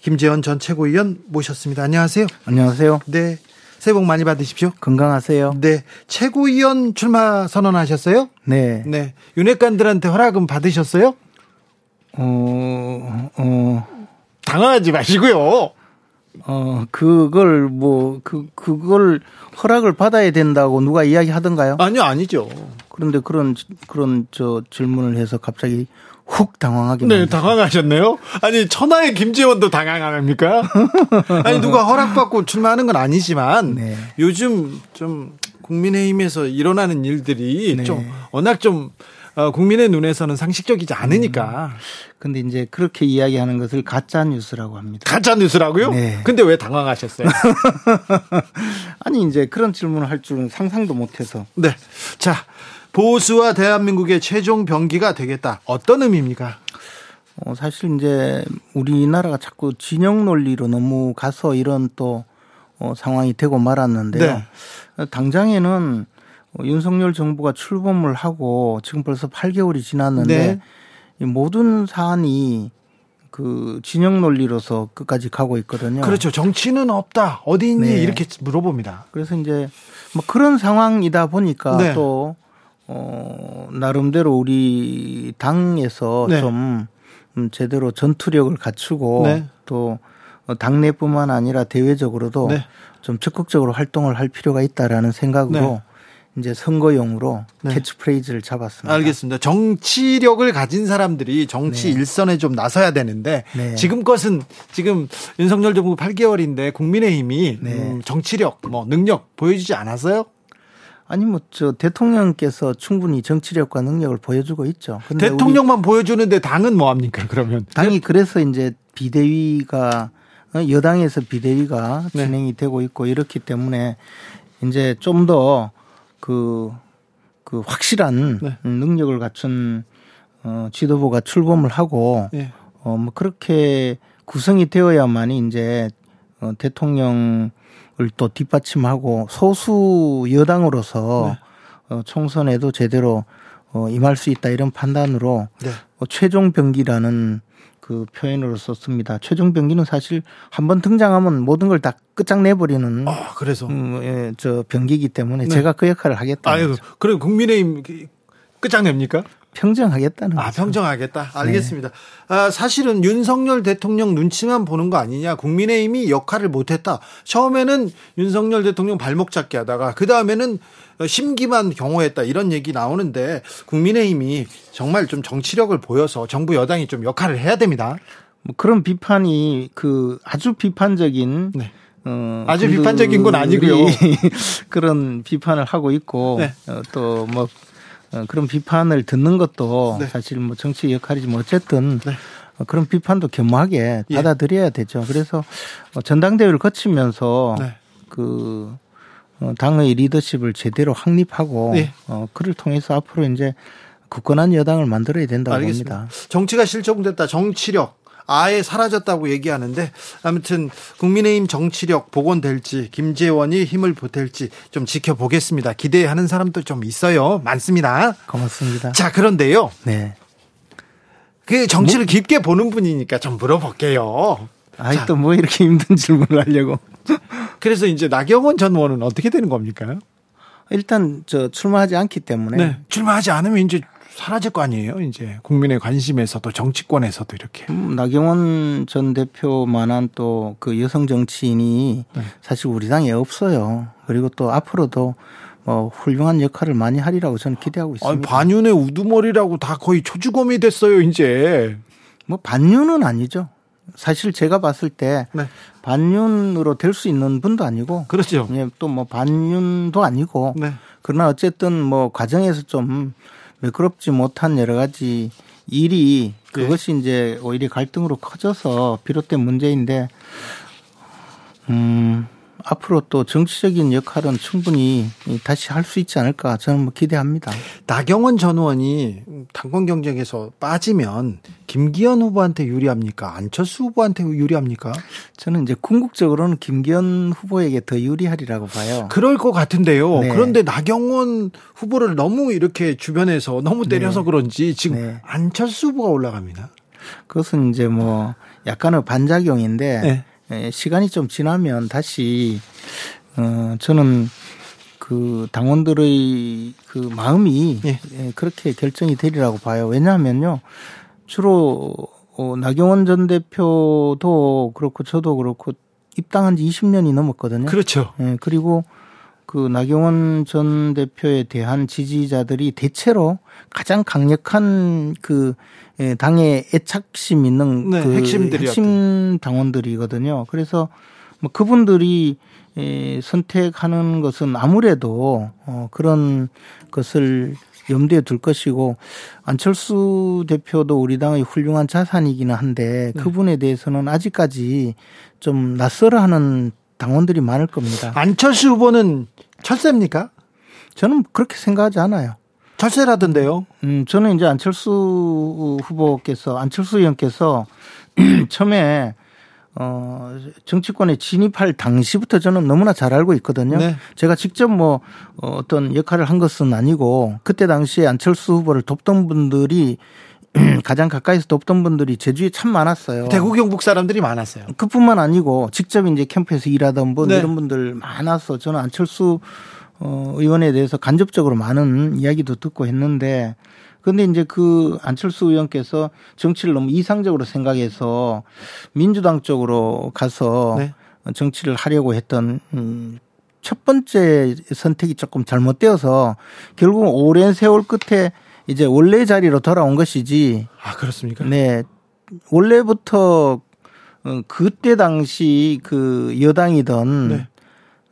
[SPEAKER 1] 김재원 전 최고위원 모셨습니다. 안녕하세요.
[SPEAKER 7] 안녕하세요.
[SPEAKER 1] 네. 새해 복 많이 받으십시오.
[SPEAKER 7] 건강하세요.
[SPEAKER 1] 네. 최고위원 출마 선언하셨어요?
[SPEAKER 7] 네.
[SPEAKER 1] 네. 윤핵관들한테 허락은 받으셨어요?
[SPEAKER 7] 어, 어,
[SPEAKER 1] 당황하지 마시고요.
[SPEAKER 7] 어, 그걸 뭐, 그, 그걸 허락을 받아야 된다고 누가 이야기 하던가요?
[SPEAKER 1] 아니요, 아니죠.
[SPEAKER 7] 그런데 그런, 그런 저 질문을 해서 갑자기 훅 당황하게.
[SPEAKER 1] 네,
[SPEAKER 7] 만들었어요.
[SPEAKER 1] 당황하셨네요. 아니, 천하의 김재원도 당황합니까? <laughs> 아니, 누가 허락받고 출마하는 건 아니지만
[SPEAKER 7] 네.
[SPEAKER 1] 요즘 좀 국민의힘에서 일어나는 일들이
[SPEAKER 7] 네.
[SPEAKER 1] 좀 워낙 좀 어, 국민의 눈에서는 상식적이지 않으니까
[SPEAKER 7] 근데 이제 그렇게 이야기하는 것을 가짜 뉴스라고 합니다.
[SPEAKER 1] 가짜 뉴스라고요?
[SPEAKER 7] 네.
[SPEAKER 1] 근데 왜 당황하셨어요? <laughs>
[SPEAKER 7] 아니 이제 그런 질문을 할 줄은 상상도 못해서
[SPEAKER 1] 네. 자, 보수와 대한민국의 최종 병기가 되겠다. 어떤 의미입니까?
[SPEAKER 7] 어, 사실 이제 우리나라가 자꾸 진영 논리로 너무 가서 이런 또 어, 상황이 되고 말았는데요.
[SPEAKER 1] 네.
[SPEAKER 7] 어, 당장에는 어, 윤석열 정부가 출범을 하고 지금 벌써 8개월이 지났는데
[SPEAKER 1] 네.
[SPEAKER 7] 이 모든 사안이 그 진영 논리로서 끝까지 가고 있거든요.
[SPEAKER 1] 그렇죠. 정치는 없다. 어디 있니?
[SPEAKER 7] 네.
[SPEAKER 1] 이렇게 물어봅니다.
[SPEAKER 7] 그래서 이제 뭐 그런 상황이다 보니까
[SPEAKER 1] 네.
[SPEAKER 7] 또 어, 나름대로 우리 당에서
[SPEAKER 1] 네.
[SPEAKER 7] 좀 음, 제대로 전투력을 갖추고
[SPEAKER 1] 네.
[SPEAKER 7] 또 어, 당내뿐만 아니라 대외적으로도
[SPEAKER 1] 네.
[SPEAKER 7] 좀 적극적으로 활동을 할 필요가 있다라는 생각으로
[SPEAKER 1] 네.
[SPEAKER 7] 이제 선거용으로
[SPEAKER 1] 네.
[SPEAKER 7] 캐치프레이즈를 잡았습니다.
[SPEAKER 1] 알겠습니다. 정치력을 가진 사람들이 정치
[SPEAKER 7] 네.
[SPEAKER 1] 일선에 좀 나서야 되는데
[SPEAKER 7] 네.
[SPEAKER 1] 지금 것은 지금 윤석열 정부 8개월인데 국민의힘이
[SPEAKER 7] 네.
[SPEAKER 1] 음, 정치력, 뭐 능력 보여주지 않았어요?
[SPEAKER 7] 아니 뭐 저 대통령께서 충분히 정치력과 능력을 보여주고 있죠.
[SPEAKER 1] 대통령만 보여주는데 당은 뭐 합니까? 그러면
[SPEAKER 7] 당이 그래서 이제 비대위가 어, 여당에서 비대위가
[SPEAKER 1] 네.
[SPEAKER 7] 진행이 되고 있고 이렇기 때문에 이제 좀 더그그 확실한
[SPEAKER 1] 네.
[SPEAKER 7] 음, 능력을 갖춘 어 지도부가 출범을 하고
[SPEAKER 1] 예.
[SPEAKER 7] 어뭐 그렇게 구성이 되어야만이 이제 어 대통령 을 또 뒷받침하고 소수 여당으로서
[SPEAKER 1] 네.
[SPEAKER 7] 어 총선에도 제대로 어 임할 수 있다 이런 판단으로
[SPEAKER 1] 네.
[SPEAKER 7] 어, 최종 병기라는 그 표현으로 썼습니다. 최종 병기는 사실 한번 등장하면 모든 걸 다 끝장내버리는
[SPEAKER 1] 아, 그래서
[SPEAKER 7] 음, 예, 저 병기이기 때문에
[SPEAKER 1] 네.
[SPEAKER 7] 제가 그 역할을 하겠다.
[SPEAKER 1] 아유, 그래 국민의힘 끝장냅니까?
[SPEAKER 7] 평정하겠다는
[SPEAKER 1] 아,
[SPEAKER 7] 거죠.
[SPEAKER 1] 평정하겠다. 알겠습니다. 아, 사실은 윤석열 대통령 눈치만 보는 거 아니냐. 국민의힘이 역할을 못했다. 처음에는 윤석열 대통령 발목 잡기 하다가 그 다음에는 심기만 경호했다. 이런 얘기 나오는데 국민의힘이 정말 좀 정치력을 보여서 정부 여당이 좀 역할을 해야 됩니다.
[SPEAKER 7] 뭐 그런 비판이 그 아주 비판적인
[SPEAKER 1] 네.
[SPEAKER 7] 어,
[SPEAKER 1] 아주 비판적인 건 아니고요. <laughs>
[SPEAKER 7] 그런 비판을 하고 있고
[SPEAKER 1] 네.
[SPEAKER 7] 어, 또뭐 어, 그런 비판을 듣는 것도
[SPEAKER 1] 네.
[SPEAKER 7] 사실 뭐 정치 역할이지만 어쨌든
[SPEAKER 1] 네.
[SPEAKER 7] 어, 그런 비판도 겸허하게
[SPEAKER 1] 예.
[SPEAKER 7] 받아들여야 되죠. 그래서 어, 전당대회를 거치면서
[SPEAKER 1] 네.
[SPEAKER 7] 그 어, 당의 리더십을 제대로 확립하고
[SPEAKER 1] 예.
[SPEAKER 7] 어, 그를 통해서 앞으로 이제 굳건한 여당을 만들어야 된다고
[SPEAKER 1] 알겠습니다.
[SPEAKER 7] 봅니다.
[SPEAKER 1] 정치가 실종됐다. 정치력 아예 사라졌다고 얘기하는데 아무튼 국민의힘 정치력 복원될지 김재원이 힘을 보탤지 좀 지켜보겠습니다. 기대하는 사람도 좀 있어요. 많습니다.
[SPEAKER 7] 고맙습니다.
[SPEAKER 1] 자 그런데요.
[SPEAKER 7] 네.
[SPEAKER 1] 그 정치를 깊게 보는 분이니까 좀 물어볼게요.
[SPEAKER 7] 아이 또 뭐 이렇게 힘든 질문을 하려고. <laughs>
[SPEAKER 1] 그래서 이제 나경원 전 의원은 어떻게 되는 겁니까?
[SPEAKER 7] 일단 저 출마하지 않기 때문에
[SPEAKER 1] 네. 출마하지 않으면 이제 사라질 거 아니에요. 이제 국민의 관심에서도 정치권에서도 이렇게.
[SPEAKER 7] 음, 나경원 전 대표만한 또 그 여성 정치인이
[SPEAKER 1] 네.
[SPEAKER 7] 사실 우리 당에 없어요. 그리고 또 앞으로도 뭐 훌륭한 역할을 많이 하리라고 저는 기대하고
[SPEAKER 1] 아니,
[SPEAKER 7] 있습니다.
[SPEAKER 1] 반윤의 우두머리라고 다 거의 초주검이 됐어요. 이제.
[SPEAKER 7] 뭐 반윤은 아니죠. 사실 제가 봤을 때
[SPEAKER 1] 네.
[SPEAKER 7] 반윤으로 될 수 있는 분도 아니고
[SPEAKER 1] 그렇죠.
[SPEAKER 7] 또뭐 반윤도 아니고
[SPEAKER 1] 네.
[SPEAKER 7] 그러나 어쨌든 뭐 과정에서 좀 매끄럽지 못한 여러 가지 일이
[SPEAKER 1] 네.
[SPEAKER 7] 그것이 이제 오히려 갈등으로 커져서 비롯된 문제인데 음 앞으로 또 정치적인 역할은 충분히 다시 할 수 있지 않을까 저는 뭐 기대합니다.
[SPEAKER 1] 나경원 전 의원이 당권 경쟁에서 빠지면 김기현 후보한테 유리합니까? 안철수 후보한테 유리합니까?
[SPEAKER 7] 저는 이제 궁극적으로는 김기현 후보에게 더 유리하리라고 봐요.
[SPEAKER 1] 그럴 것 같은데요.
[SPEAKER 7] 네.
[SPEAKER 1] 그런데 나경원 후보를 너무 이렇게 주변에서 너무 때려서
[SPEAKER 7] 네.
[SPEAKER 1] 그런지 지금
[SPEAKER 7] 네.
[SPEAKER 1] 안철수 후보가 올라갑니다.
[SPEAKER 7] 그것은 이제 뭐 약간의 반작용인데
[SPEAKER 1] 네.
[SPEAKER 7] 에, 시간이 좀 지나면 다시 어 저는 그 당원들의 그 마음이
[SPEAKER 1] 예.
[SPEAKER 7] 예, 그렇게 결정이 되리라고 봐요. 왜냐하면요 주로 어, 나경원 전 대표도 그렇고 저도 그렇고 입당한 지 20년이 넘었거든요.
[SPEAKER 1] 그렇죠.
[SPEAKER 7] 예, 그리고 그 나경원 전 대표에 대한 지지자들이 대체로 가장 강력한 그 예, 당의 애착심 있는
[SPEAKER 1] 네,
[SPEAKER 7] 그.
[SPEAKER 1] 핵심
[SPEAKER 7] 당원들이거든요. 그래서 뭐 그분들이 예, 선택하는 것은 아무래도 어, 그런 것을 염두에 둘 것이고 안철수 대표도 우리 당의 훌륭한 자산이기는 한데
[SPEAKER 1] 네.
[SPEAKER 7] 그분에 대해서는 아직까지 좀 낯설어하는 당원들이 많을 겁니다.
[SPEAKER 1] 안철수 후보는 철새입니까?
[SPEAKER 7] 저는 그렇게 생각하지 않아요.
[SPEAKER 1] 철새라던데요.
[SPEAKER 7] 음, 저는 이제 안철수 후보께서, 안철수 의원께서 <clears throat> 처음에, 어, 정치권에 진입할 당시부터 저는 너무나 잘 알고 있거든요.
[SPEAKER 1] 네.
[SPEAKER 7] 제가 직접 뭐, 어, 어떤 역할을 한 것은 아니고, 그때 당시에 안철수 후보를 돕던 분들이 가장 가까이서 돕던 분들이 제주에 참 많았어요.
[SPEAKER 1] 대구 경북 사람들이 많았어요.
[SPEAKER 7] 그뿐만 아니고 직접 이제 캠프에서 일하던 분
[SPEAKER 1] 네.
[SPEAKER 7] 이런 분들 많아서 저는 안철수 어, 의원에 대해서 간접적으로 많은 이야기도 듣고 했는데 근데 이제 그 안철수 의원께서 정치를 너무 이상적으로 생각해서 민주당 쪽으로 가서
[SPEAKER 1] 네.
[SPEAKER 7] 정치를 하려고 했던 음, 첫 번째 선택이 조금 잘못되어서 결국 오랜 세월 끝에 이제 원래 자리로 돌아온 것이지
[SPEAKER 1] 아 그렇습니까?
[SPEAKER 7] 네. 원래부터 어, 그때 당시 그 여당이던
[SPEAKER 1] 네.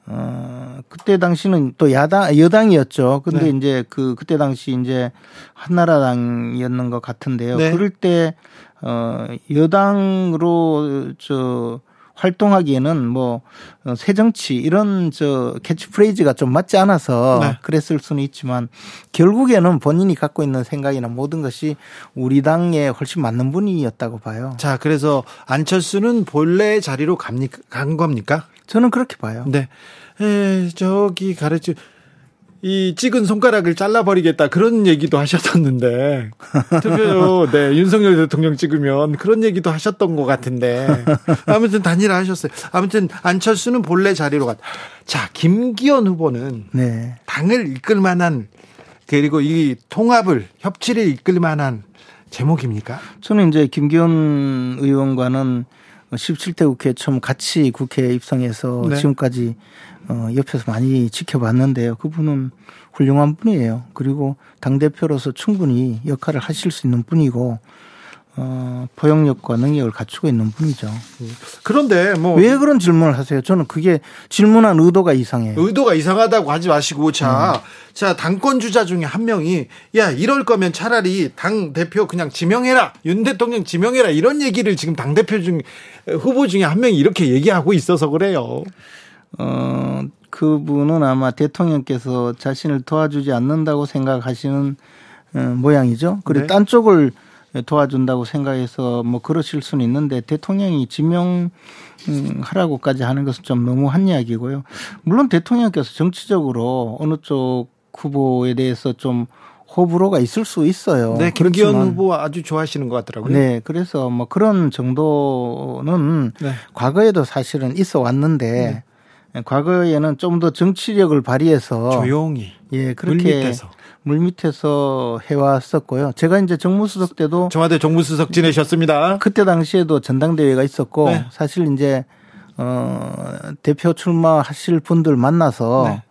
[SPEAKER 7] 어 그때 당시는 또 야당 여당이었죠. 근데
[SPEAKER 1] 네.
[SPEAKER 7] 이제 그 그때 당시 이제 한나라당이었는 것 같은데요.
[SPEAKER 1] 네.
[SPEAKER 7] 그럴 때 어 여당으로 저 활동하기에는 뭐 어, 새정치 이런 저 캐치프레이즈가 좀 맞지 않아서
[SPEAKER 1] 네.
[SPEAKER 7] 그랬을 수는 있지만 결국에는 본인이 갖고 있는 생각이나 모든 것이 우리 당에 훨씬 맞는 분이었다고 봐요.
[SPEAKER 1] 자 그래서 안철수는 본래 자리로 갑니까? 간 겁니까?
[SPEAKER 7] 저는 그렇게 봐요.
[SPEAKER 1] 네. 에, 저기 가르쳐 이 찍은 손가락을 잘라버리겠다 그런 얘기도 하셨었는데 <laughs> 투표 네 윤석열 대통령 찍으면 그런 얘기도 하셨던 것 같은데 아무튼 단일화 하셨어요. 아무튼 안철수는 본래 자리로 갔. 자 김기현 후보는
[SPEAKER 7] 네.
[SPEAKER 1] 당을 이끌 만한 그리고 이 통합을 협치를 이끌 만한 제목입니까?
[SPEAKER 7] 저는 이제 김기현 의원과는 17대 국회 처음 같이 국회에 입성해서
[SPEAKER 1] 네.
[SPEAKER 7] 지금까지 어, 옆에서 많이 지켜봤는데요. 그분은 훌륭한 분이에요. 그리고 당대표로서 충분히 역할을 하실 수 있는 분이고, 어, 포용력과 능력을 갖추고 있는 분이죠.
[SPEAKER 1] 그런데 뭐
[SPEAKER 7] 왜 그런 질문을 하세요? 저는 그게 질문한 의도가 이상해요.
[SPEAKER 1] 의도가 이상하다고 하지 마시고 자, 자 당권 주자 중에 한 명이 야 이럴 거면 차라리 당 대표 그냥 지명해라 윤 대통령 지명해라 이런 얘기를 지금 당 대표 중 후보 중에 한 명이 이렇게 얘기하고 있어서 그래요.
[SPEAKER 7] 어, 그분은 아마 대통령께서 자신을 도와주지 않는다고 생각하시는 어, 모양이죠. 그리고
[SPEAKER 1] 네.
[SPEAKER 7] 딴 쪽을 도와준다고 생각해서 뭐 그러실 수는 있는데 대통령이 지명하라고까지 하는 것은 좀 너무한 이야기고요. 물론 대통령께서 정치적으로 어느 쪽 후보에 대해서 좀 호불호가 있을 수 있어요.
[SPEAKER 1] 네, 김기현
[SPEAKER 7] 그렇지만
[SPEAKER 1] 후보 아주 좋아하시는 것 같더라고요.
[SPEAKER 7] 네, 그래서 뭐 그런 정도는
[SPEAKER 1] 네.
[SPEAKER 7] 과거에도 사실은 있어 왔는데 과거에는 좀 더 정치력을 발휘해서
[SPEAKER 1] 조용히
[SPEAKER 7] 예 그렇게
[SPEAKER 1] 물밑에서
[SPEAKER 7] 물밑에서 해왔었고요. 제가 이제 정무수석 때도
[SPEAKER 1] 청와대 정무수석 지내셨습니다.
[SPEAKER 7] 그때 당시에도 전당대회가 있었고
[SPEAKER 1] 네.
[SPEAKER 7] 사실 이제 어 대표 출마하실 분들 만나서
[SPEAKER 1] 네.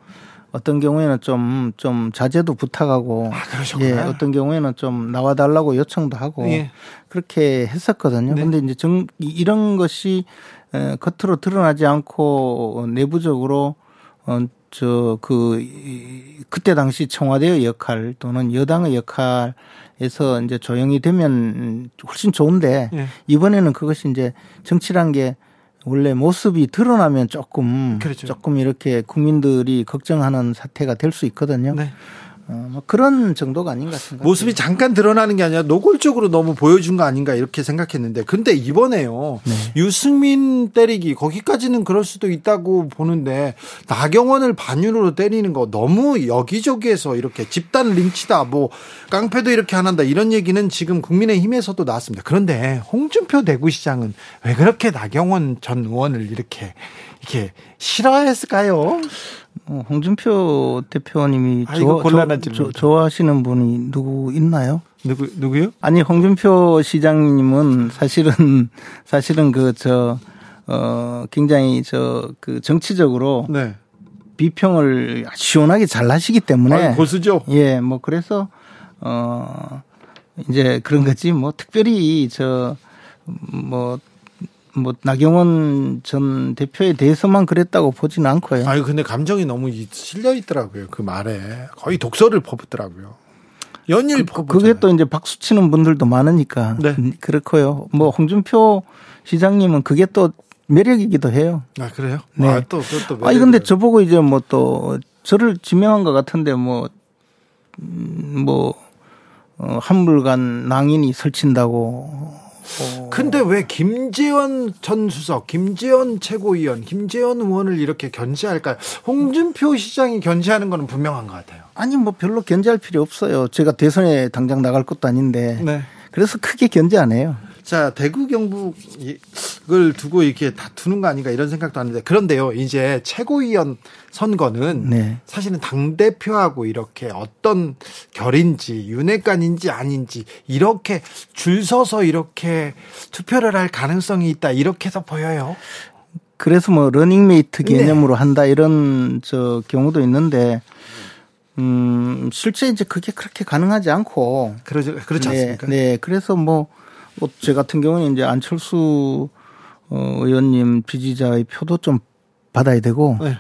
[SPEAKER 7] 어떤 경우에는 좀좀 자제도 부탁하고
[SPEAKER 1] 아, 그러셨구나.
[SPEAKER 7] 예, 어떤 경우에는 좀 나와 달라고 요청도 하고
[SPEAKER 1] 예.
[SPEAKER 7] 그렇게 했었거든요.
[SPEAKER 1] 네.
[SPEAKER 7] 근데 이제 정 이- 이런 것이 에, 겉으로 드러나지 않고 내부적으로 어 저그 그때 당시 청와대의 역할 또는 여당의 역할에서 이제 조용히 되면 훨씬 좋은데
[SPEAKER 1] 예.
[SPEAKER 7] 이번에는 그것이 이제 정치란 게 원래 모습이 드러나면 조금
[SPEAKER 1] 그렇죠.
[SPEAKER 7] 조금 이렇게 국민들이 걱정하는 사태가 될 수 있거든요.
[SPEAKER 1] 네.
[SPEAKER 7] 어, 뭐 그런 정도가 아닌 것 같습니다.
[SPEAKER 1] 모습이 잠깐 드러나는 게 아니라 노골적으로 너무 보여준 거 아닌가 이렇게 생각했는데 근데 이번에요
[SPEAKER 7] 네.
[SPEAKER 1] 유승민 때리기 거기까지는 그럴 수도 있다고 보는데 나경원을 반윤으로 때리는 거 너무 여기저기에서 이렇게 집단 린치다 뭐 깡패도 이렇게 안 한다 이런 얘기는 지금 국민의힘에서도 나왔습니다 그런데 홍준표 대구시장은 왜 그렇게 나경원 전 의원을 이렇게 이렇게 싫어했을까요?
[SPEAKER 7] 어, 홍준표 대표님이
[SPEAKER 1] 아,
[SPEAKER 7] 조-
[SPEAKER 1] 질문이다.
[SPEAKER 7] 좋아하시는 분이 누구 있나요?
[SPEAKER 1] 누구 누구요?
[SPEAKER 7] 아니 홍준표 시장님은 사실은 <laughs> 사실은 그저 어 굉장히 저 그 정치적으로
[SPEAKER 1] 네.
[SPEAKER 7] 비평을 시원하게 잘 하시기 때문에
[SPEAKER 1] 아유, 고수죠.
[SPEAKER 7] 예, 뭐 그래서 어 이제 그런 거지 뭐 특별히 저뭐 뭐 나경원 전 대표에 대해서만 그랬다고 보지는 않고요.
[SPEAKER 1] 아유 근데 감정이 너무 이- 실려 있더라고요. 그 말에 거의 독서를 퍼붓더라고요. 연일
[SPEAKER 7] 그,
[SPEAKER 1] 퍼붓.
[SPEAKER 7] 그게 또 이제 박수 치는 분들도 많으니까
[SPEAKER 1] 네.
[SPEAKER 7] 음, 그렇고요. 뭐 홍준표 시장님은 그게 또 매력이기도 해요.
[SPEAKER 1] 아 그래요?
[SPEAKER 7] 네.
[SPEAKER 1] 아 또 그것도.
[SPEAKER 7] 아니 근데. 저보고 이제 뭐 또 저를 지명한 것 같은데 뭐, 음, 뭐, 어, 한물간 낭인이 설친다고. 어,
[SPEAKER 1] 근데 왜 김재원 전 수석, 김재원 최고위원, 김재원 의원을 이렇게 견제할까요? 홍준표 시장이 견제하는 거는 분명한 것 같아요.
[SPEAKER 7] 아니 뭐 별로 견제할 필요 없어요. 제가 대선에 당장 나갈 것도 아닌데.
[SPEAKER 1] 네.
[SPEAKER 7] 그래서 크게 견제 안 해요.
[SPEAKER 1] 자, 대구 경북을 두고 이렇게 다투는 거 아닌가 이런 생각도 하는데 그런데요. 이제 최고위원 선거는
[SPEAKER 7] 네.
[SPEAKER 1] 사실은 당 대표하고 이렇게 어떤 결인지 윤핵관인지 아닌지 이렇게 줄 서서 이렇게 투표를 할 가능성이 있다 이렇게도 보여요.
[SPEAKER 7] 그래서 뭐 러닝메이트
[SPEAKER 1] 네.
[SPEAKER 7] 개념으로 한다 이런 저 경우도 있는데 음 실제 이제 그게 그렇게 가능하지 않고
[SPEAKER 1] 그러지 그렇지
[SPEAKER 7] 네,
[SPEAKER 1] 않습니까?
[SPEAKER 7] 네. 그래서 뭐, 뭐제 같은 경우는 이제 안철수 어, 의원님 지지자의 표도 좀 받아야 되고
[SPEAKER 1] 네.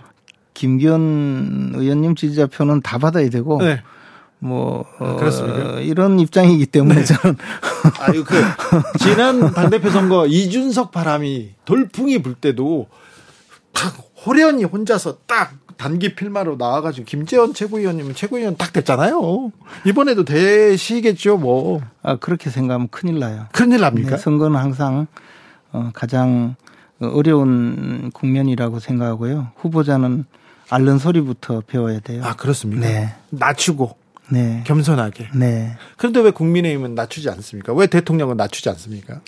[SPEAKER 7] 김기현 의원님 지지자 표는 다 받아야 되고
[SPEAKER 1] 네.
[SPEAKER 7] 뭐 어,
[SPEAKER 1] 그렇습니까?
[SPEAKER 7] 이런 입장이기 때문에 저는 <laughs>
[SPEAKER 1] 아유 그 지난 당대표 선거 이준석 바람이 돌풍이 불 때도 딱 호련히 혼자서 딱 단기 필마로 나와가지고 김재원 최고위원님은 최고위원 딱 됐잖아요. 이번에도 되시겠죠 뭐
[SPEAKER 7] 아, 그렇게 생각하면 큰일 나요.
[SPEAKER 1] 큰일 납니까?
[SPEAKER 7] 네, 선거는 항상 어, 가장 어려운 국면이라고 생각하고요. 후보자는 앓는 소리부터 배워야 돼요.
[SPEAKER 1] 아 그렇습니까?
[SPEAKER 7] 네.
[SPEAKER 1] 낮추고
[SPEAKER 7] 네.
[SPEAKER 1] 겸손하게.
[SPEAKER 7] 네.
[SPEAKER 1] 그런데 왜 국민의힘은 낮추지 않습니까? 왜 대통령은 낮추지 않습니까?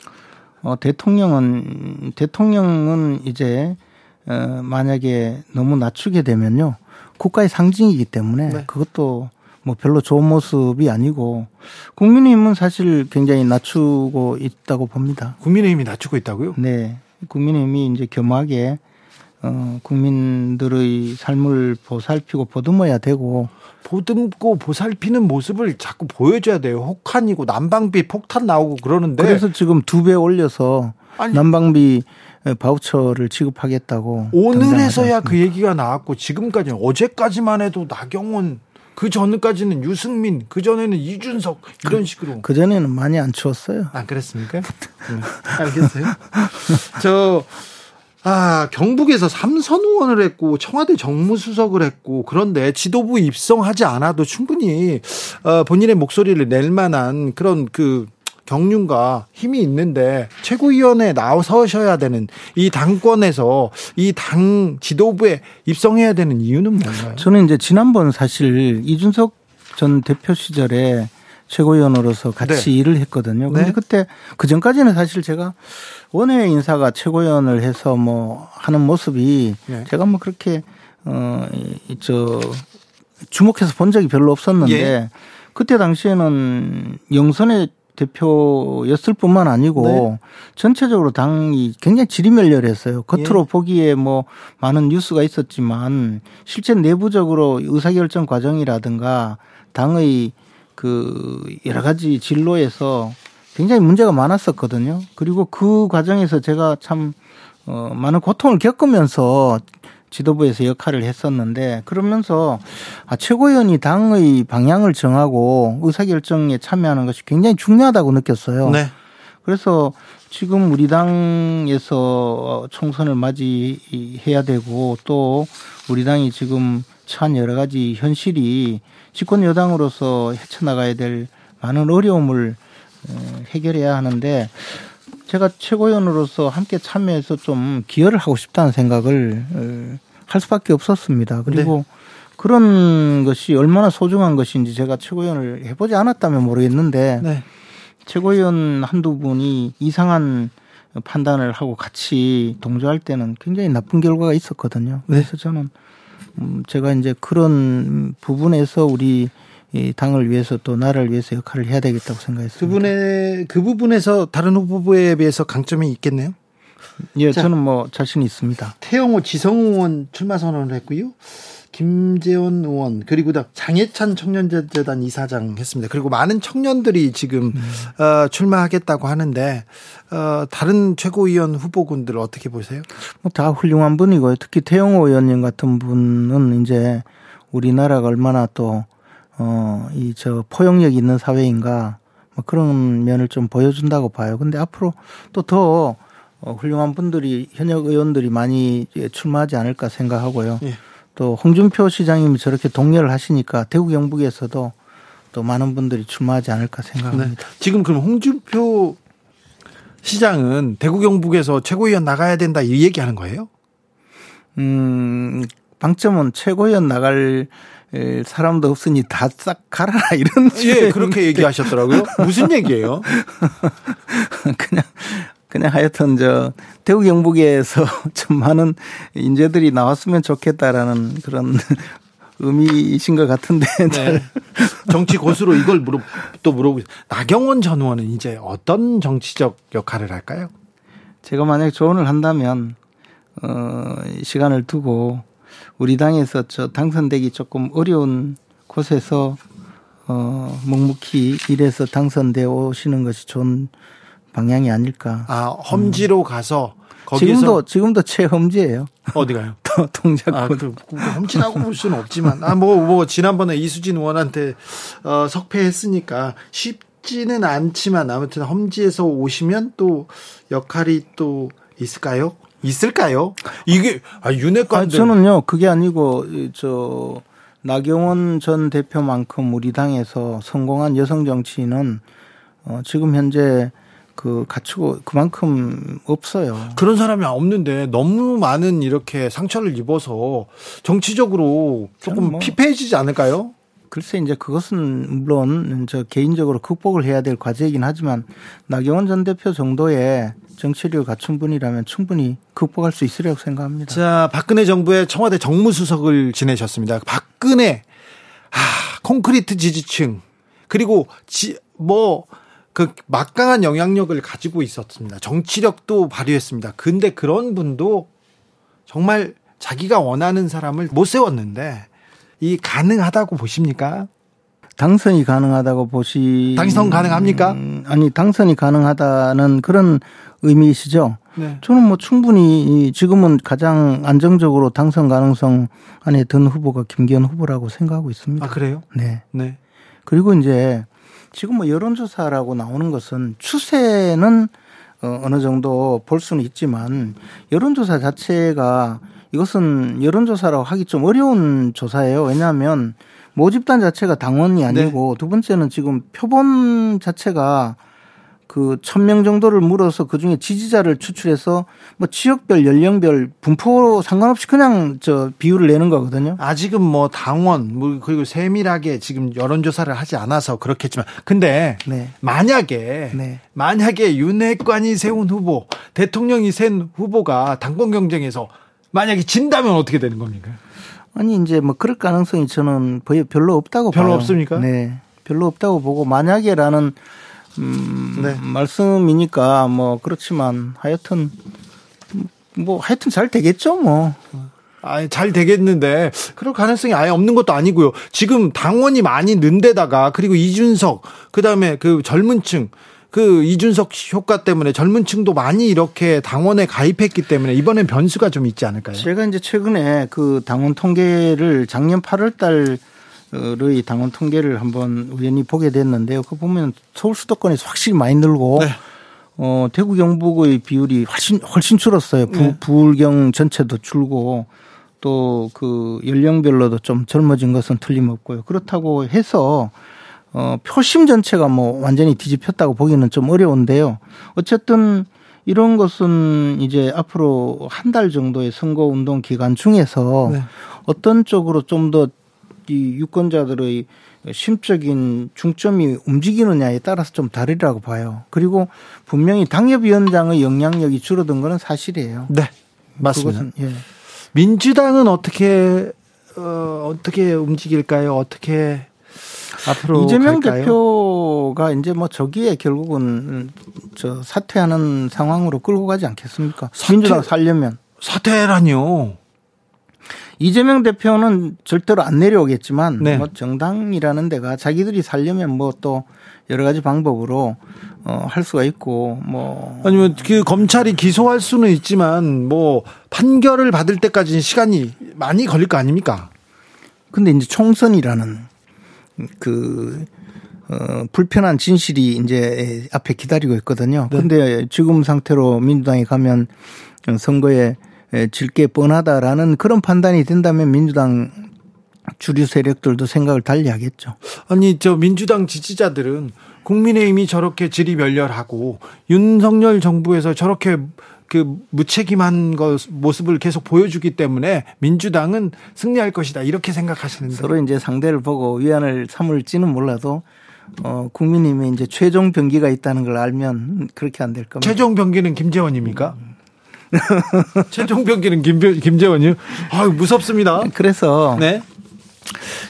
[SPEAKER 7] 어, 대통령은, 대통령은 이제, 어, 만약에 너무 낮추게 되면요. 국가의 상징이기 때문에
[SPEAKER 1] 네.
[SPEAKER 7] 그것도 뭐 별로 좋은 모습이 아니고 국민의힘은 사실 굉장히 낮추고 있다고 봅니다.
[SPEAKER 1] 국민의힘이 낮추고 있다고요?
[SPEAKER 7] 네. 국민의힘이 이제 겸하게 어, 국민들의 삶을 보살피고 보듬어야 되고
[SPEAKER 1] 보듬고 보살피는 모습을 자꾸 보여줘야 돼요. 혹한이고 난방비 폭탄 나오고 그러는데
[SPEAKER 7] 그래서 지금 두 배 올려서
[SPEAKER 1] 네. 아니.
[SPEAKER 7] 난방비 바우처를 지급하겠다고
[SPEAKER 1] 오늘에서야 그 얘기가 나왔고 지금까지 어제까지만 해도 나경원 그 전까지는 유승민 그 전에는 이준석 이런 식으로
[SPEAKER 7] 그 전에는 많이 안 추웠어요.
[SPEAKER 1] 안 그랬습니까? <laughs> 네. 알겠어요. 저 아, 경북에서 삼선 의원을 했고 청와대 정무수석을 했고 그런데 지도부 입성하지 않아도 충분히 어, 본인의 목소리를 낼 만한 그런 그 경륜과 힘이 있는데 최고위원회에 나서셔야 되는 이 당권에서 이 당 지도부에 입성해야 되는 이유는 뭔가요?
[SPEAKER 7] 저는 이제 지난번 사실 이준석 전 대표 시절에 최고위원으로서 같이
[SPEAKER 1] 네.
[SPEAKER 7] 일을 했거든요. 근데
[SPEAKER 1] 네.
[SPEAKER 7] 그때 그 전까지는 사실 제가 원외 인사가 최고위원을 해서 뭐 하는 모습이
[SPEAKER 1] 네.
[SPEAKER 7] 제가 뭐 그렇게 어저 주목해서 본 적이 별로 없었는데
[SPEAKER 1] 예.
[SPEAKER 7] 그때 당시에는 영선의 대표였을 뿐만 아니고
[SPEAKER 1] 네.
[SPEAKER 7] 전체적으로 당이 굉장히 지리멸렬했어요. 겉으로
[SPEAKER 1] 예.
[SPEAKER 7] 보기에 뭐 많은 뉴스가 있었지만 실제 내부적으로 의사결정 과정이라든가 당의 그 여러 가지 진로에서 굉장히 문제가 많았었거든요. 그리고 그 과정에서 제가 참 어, 많은 고통을 겪으면서 지도부에서 역할을 했었는데 그러면서 아, 최고위원이 당의 방향을 정하고 의사결정에 참여하는 것이 굉장히 중요하다고 느꼈어요.
[SPEAKER 1] 네.
[SPEAKER 7] 그래서 지금 우리 당에서 총선을 맞이해야 되고 또 우리 당이 지금 처한 여러 가지 현실이 집권 여당으로서 헤쳐나가야 될 많은 어려움을 어, 해결해야 하는데 제가 최고위원으로서 함께 참여해서 좀 기여를 하고 싶다는 생각을 어, 할 수밖에 없었습니다. 그리고 그런 것이 얼마나 소중한 것인지 제가 최고위원을 해보지 않았다면 모르겠는데
[SPEAKER 1] 네.
[SPEAKER 7] 최고위원 한두 분이 이상한 판단을 하고 같이 동조할 때는 굉장히 나쁜 결과가 있었거든요.
[SPEAKER 1] 네.
[SPEAKER 7] 그래서 저는 음 제가 이제 그런 부분에서 우리 이 당을 위해서 또 나라를 위해서 역할을 해야 되겠다고
[SPEAKER 1] 그
[SPEAKER 7] 생각했습니다.
[SPEAKER 1] 분의 그 부분에서 다른 후보에 비해서 강점이 있겠네요.
[SPEAKER 7] 예,
[SPEAKER 1] 자.
[SPEAKER 7] 저는 뭐 자신 있습니다.
[SPEAKER 1] 태영호, 지성우 의원 출마 선언을 했고요. 김재원 의원 그리고 다 장해찬 청년재단 이사장 했습니다. 그리고 많은 청년들이 지금 어, 출마하겠다고 하는데 어, 다른 최고위원 후보군들 어떻게 보세요?
[SPEAKER 7] 뭐 다 훌륭한 분이고요. 특히 태영호 의원님 같은 분은 이제 우리나라가 얼마나 또, 어, 이 저 포용력 있는 사회인가 뭐 그런 면을 좀 보여준다고 봐요. 근데 앞으로 또더 어, 훌륭한 분들이 현역 의원들이 많이 출마하지 않을까 생각하고요.
[SPEAKER 1] 예.
[SPEAKER 7] 또 홍준표 시장님이 저렇게 동료를 하시니까 대구 경북에서도 또 많은 분들이 출마하지 않을까 생각합니다.
[SPEAKER 1] 네. 지금 그럼 홍준표 시장은 대구 경북에서 최고위원 나가야 된다 이 얘기하는 거예요?
[SPEAKER 7] 음, 방점은 최고위원 나갈 에, 사람도 없으니 다 싹 가라 이런
[SPEAKER 1] 예, 그렇게 얘기하셨더라고요. 무슨 얘기예요? <laughs>
[SPEAKER 7] 그냥 그냥 하여튼 저 대구 경북에서 <laughs> 좀 많은 인재들이 나왔으면 좋겠다라는 그런 <laughs> 의미이신 것 같은데
[SPEAKER 1] 네. 정치 고수로 이걸 물어 또 있어요. 나경원 전 의원은 이제 어떤 정치적 역할을 할까요?
[SPEAKER 7] 제가 만약 조언을 한다면 어 시간을 두고 우리 당에서 저 당선되기 조금 어려운 곳에서 어 묵묵히 일해서 당선되어 오시는 것이 좋은 방향이 아닐까.
[SPEAKER 1] 아, 험지로 가서 거기서
[SPEAKER 7] 지금도 지금도 최험지예요.
[SPEAKER 1] 어디 가요?
[SPEAKER 7] 또 <laughs> 동작군.
[SPEAKER 1] 아, 그, 그 험지라고 볼 수는 없지만 아뭐뭐 지난번에 이수진 의원한테 어, 석패했으니까 쉽지는 않지만 아무튼 험지에서 오시면 또 역할이 또 있을까요? 있을까요? 이게 아 윤핵관들
[SPEAKER 7] 저는요 그게 아니고 이, 저 나경원 전 대표만큼 우리 당에서 성공한 여성 정치인은 어, 지금 현재 그 갖추고 그만큼 없어요.
[SPEAKER 1] 그런 사람이 없는데 너무 많은 이렇게 상처를 입어서 정치적으로 조금
[SPEAKER 7] 뭐-
[SPEAKER 1] 피폐해지지 않을까요?
[SPEAKER 7] 글쎄 이제 그것은 물론 저 개인적으로 극복을 해야 될 과제이긴 하지만 나경원 전 대표 정도의 정치력을 갖춘 분이라면 충분히 극복할 수 있으리라고 생각합니다.
[SPEAKER 1] 자, 박근혜 정부의 청와대 정무수석을 지내셨습니다. 박근혜, 아, 콘크리트 지지층, 그리고 지, 뭐, 그 막강한 영향력을 가지고 있었습니다. 정치력도 발휘했습니다. 근데 그런 분도 정말 자기가 원하는 사람을 못 세웠는데, 이 가능하다고 보십니까?
[SPEAKER 7] 당선이 가능하다고 보시
[SPEAKER 1] 당선 가능합니까?
[SPEAKER 7] 음, 아니 당선이 가능하다는 그런 의미이시죠.
[SPEAKER 1] 네.
[SPEAKER 7] 저는 뭐 충분히 이 지금은 가장 안정적으로 당선 가능성 안에 든 후보가 김기현 후보라고 생각하고 있습니다.
[SPEAKER 1] 아, 그래요?
[SPEAKER 7] 네.
[SPEAKER 1] 네.
[SPEAKER 7] 그리고 이제 지금 뭐 여론조사라고 나오는 것은 추세는 어, 어느 정도 볼 수는 있지만 여론조사 자체가 이것은 여론조사라고 하기 좀 어려운 조사예요. 왜냐하면 모집단 자체가 당원이 아니고 두 번째는 지금 표본 자체가 그천명 정도를 물어서 그 중에 지지자를 추출해서 뭐 지역별 연령별 분포 상관없이 그냥 저 비율을 내는 거거든요.
[SPEAKER 1] 아직은 뭐 당원, 뭐 그리고 세밀하게 지금 여론 조사를 하지 않아서 그렇겠지만, 근데
[SPEAKER 7] 네.
[SPEAKER 1] 만약에
[SPEAKER 7] 네.
[SPEAKER 1] 만약에 윤핵관이 세운 후보, 대통령이 센 후보가 당권 경쟁에서 만약에 진다면 어떻게 되는 겁니까?
[SPEAKER 7] 아니 이제 뭐 그럴 가능성이 저는 별로 없다고
[SPEAKER 1] 별로
[SPEAKER 7] 봐요.
[SPEAKER 1] 없습니까?
[SPEAKER 7] 네, 별로 없다고 보고 만약에라는 음,
[SPEAKER 1] 네.
[SPEAKER 7] 말씀이니까 뭐 그렇지만 하여튼 뭐 하여튼 잘 되겠죠 뭐.
[SPEAKER 1] 아, 잘 되겠는데 그럴 가능성이 아예 없는 것도 아니고요. 지금 당원이 많이 는 데다가 그리고 이준석 그다음에 그 젊은층 그 이준석 효과 때문에 젊은 층도 많이 이렇게 당원에 가입했기 때문에 이번엔 변수가 좀 있지 않을까요?
[SPEAKER 7] 제가 이제 최근에 그 당원 통계를 작년 8월 달 의 당원 통계를 한번 우연히 보게 됐는데요. 그 보면 서울 수도권에서 확실히 많이 늘고
[SPEAKER 1] 네.
[SPEAKER 7] 어, 대구 경북의 비율이 훨씬 훨씬 줄었어요. 부,
[SPEAKER 1] 네.
[SPEAKER 7] 부울경 전체도 줄고 또 그 연령별로도 좀 젊어진 것은 틀림없고요. 그렇다고 해서 어, 표심 전체가 뭐 완전히 뒤집혔다고 보기는 좀 어려운데요. 어쨌든 이런 것은 이제 앞으로 한 달 정도의 선거 운동 기간 중에서
[SPEAKER 1] 네.
[SPEAKER 7] 어떤 쪽으로 좀 더 이 유권자들의 심적인 중점이 움직이느냐에 따라서 좀 다르리라고 봐요. 그리고 분명히 당협위원장의 영향력이 줄어든 거는 사실이에요.
[SPEAKER 1] 네. 맞습니다.
[SPEAKER 7] 그것은 예.
[SPEAKER 1] 민주당은 어떻게 어, 어떻게 움직일까요? 어떻게 앞으로
[SPEAKER 7] 이재명
[SPEAKER 1] 갈까요?
[SPEAKER 7] 대표가 이제 뭐 저기에 결국은 저 사퇴하는 상황으로 끌고 가지 않겠습니까?
[SPEAKER 1] 사퇴-
[SPEAKER 7] 민주당 살려면
[SPEAKER 1] 사퇴라니요.
[SPEAKER 7] 이재명 대표는 절대로 안 내려오겠지만
[SPEAKER 1] 네.
[SPEAKER 7] 뭐 정당이라는 데가 자기들이 살려면 뭐 또 여러 가지 방법으로 어, 할 수가 있고 뭐
[SPEAKER 1] 아니면 그 검찰이 기소할 수는 있지만 뭐 판결을 받을 때까지는 시간이 많이 걸릴 거 아닙니까?
[SPEAKER 7] 근데 이제 총선이라는 그 어, 불편한 진실이 이제 앞에 기다리고 있거든요.
[SPEAKER 1] 네.
[SPEAKER 7] 근데 지금 상태로 민주당이 가면 선거에 질게 뻔하다라는 그런 판단이 된다면 민주당 주류 세력들도 생각을 달리 하겠죠.
[SPEAKER 1] 아니 저 민주당 지지자들은 국민의힘이 저렇게 질이 멸렬하고 윤석열 정부에서 저렇게 그 무책임한 거 모습을 계속 보여주기 때문에 민주당은 승리할 것이다 이렇게 생각하시는데
[SPEAKER 7] 서로 이제 상대를 보고 위안을 삼을지는 몰라도 어, 국민님이 이제 최종 병기가 있다는 걸 알면 그렇게 안 될 겁니다.
[SPEAKER 1] 최종 병기는 김재원입니까? 최종 병기는 김, 김재원이요? 아유 무섭습니다.
[SPEAKER 7] 그래서
[SPEAKER 1] 네.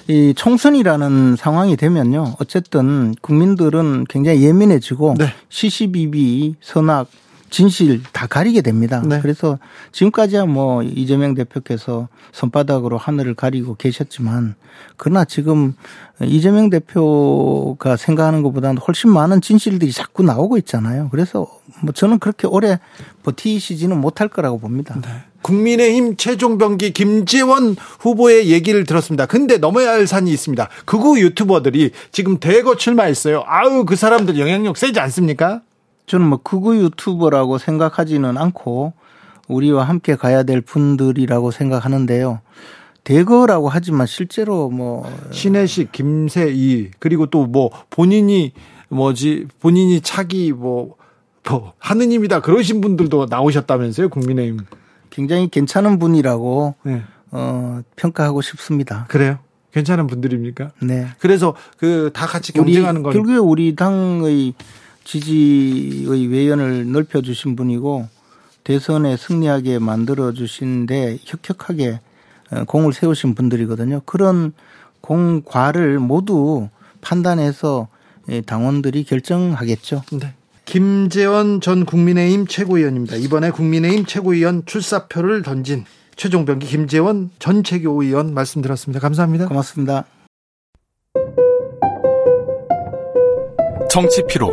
[SPEAKER 7] 이 총선이라는 상황이 되면요. 어쨌든 국민들은 굉장히 예민해지고
[SPEAKER 1] 네.
[SPEAKER 7] 시시비비 선악 진실 다 가리게 됩니다.
[SPEAKER 1] 네.
[SPEAKER 7] 그래서 지금까지야 뭐 이재명 대표께서 손바닥으로 하늘을 가리고 계셨지만 그러나 지금 이재명 대표가 생각하는 것보다는 훨씬 많은 진실들이 자꾸 나오고 있잖아요. 그래서 뭐 저는 그렇게 오래 버티시지는 못할 거라고 봅니다.
[SPEAKER 1] 국민의힘 최종 병기 김재원 후보의 얘기를 들었습니다. 근데 넘어야 할 산이 있습니다. 극우 유튜버들이 지금 대거 출마했어요. 아우 그 사람들 영향력 세지 않습니까?
[SPEAKER 7] 저는 뭐 극우 유튜버라고 생각하지는 않고 우리와 함께 가야 될 분들이라고 생각하는데요. 대거라고 하지만 실제로 뭐
[SPEAKER 1] 신혜식, 김세희 그리고 또 뭐 본인이 뭐지 본인이 차기 뭐, 뭐 하느님이다 그러신 분들도 나오셨다면서요 국민의힘.
[SPEAKER 7] 굉장히 괜찮은 분이라고
[SPEAKER 1] 네.
[SPEAKER 7] 어, 평가하고 싶습니다.
[SPEAKER 1] 그래요? 괜찮은 분들입니까?
[SPEAKER 7] 네.
[SPEAKER 1] 그래서 그 다 같이 경쟁하는 건
[SPEAKER 7] 결국에 우리 당의 지지의 외연을 넓혀 주신 분이고 대선에 승리하게 만들어 주신데 혁혁하게 어, 공을 세우신 분들이거든요. 그런 공과를 모두 판단해서 예, 당원들이 결정하겠죠.
[SPEAKER 1] 네. 김재원 전 국민의힘 최고위원입니다. 이번에 국민의힘 최고위원 출사표를 던진 최종 병기 김재원 전 최고위원 말씀 들었습니다. 감사합니다.
[SPEAKER 7] 고맙습니다.
[SPEAKER 8] 정치 피로,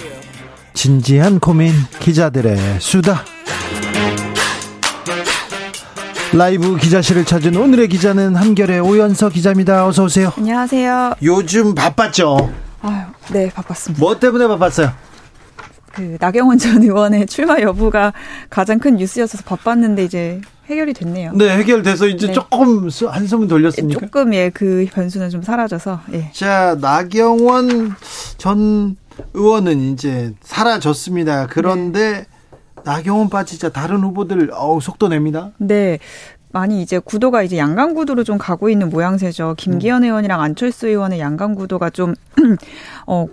[SPEAKER 1] 진지한 고민 기자들의 수다. 라이브 기자실을 찾은 오늘의 기자는 한결의 오연서 기자입니다. 어서 오세요.
[SPEAKER 9] 안녕하세요.
[SPEAKER 1] 요즘 바빴죠?
[SPEAKER 9] 아유, 네, 바빴습니다.
[SPEAKER 1] 뭐 때문에 바빴어요?
[SPEAKER 9] 그 나경원 전 의원의 출마 여부가 가장 큰 뉴스였어서 바빴는데 이제 해결이 됐네요.
[SPEAKER 1] 네, 해결돼서 이제
[SPEAKER 9] 네.
[SPEAKER 1] 조금 수- 한숨은 돌렸습니까?
[SPEAKER 9] 조금 예, 그 변수는 좀 사라져서 예.
[SPEAKER 1] 자, 나경원 전 의원은 이제 사라졌습니다. 그런데 나경원 빠지자 다른 후보들 어우 속도 냅니다.
[SPEAKER 9] 네. 많이 이제 구도가 이제 양강 구도로 좀 가고 있는 모양새죠. 김기현 의원이랑 안철수 의원의 양강 구도가 좀 <clears throat> 어.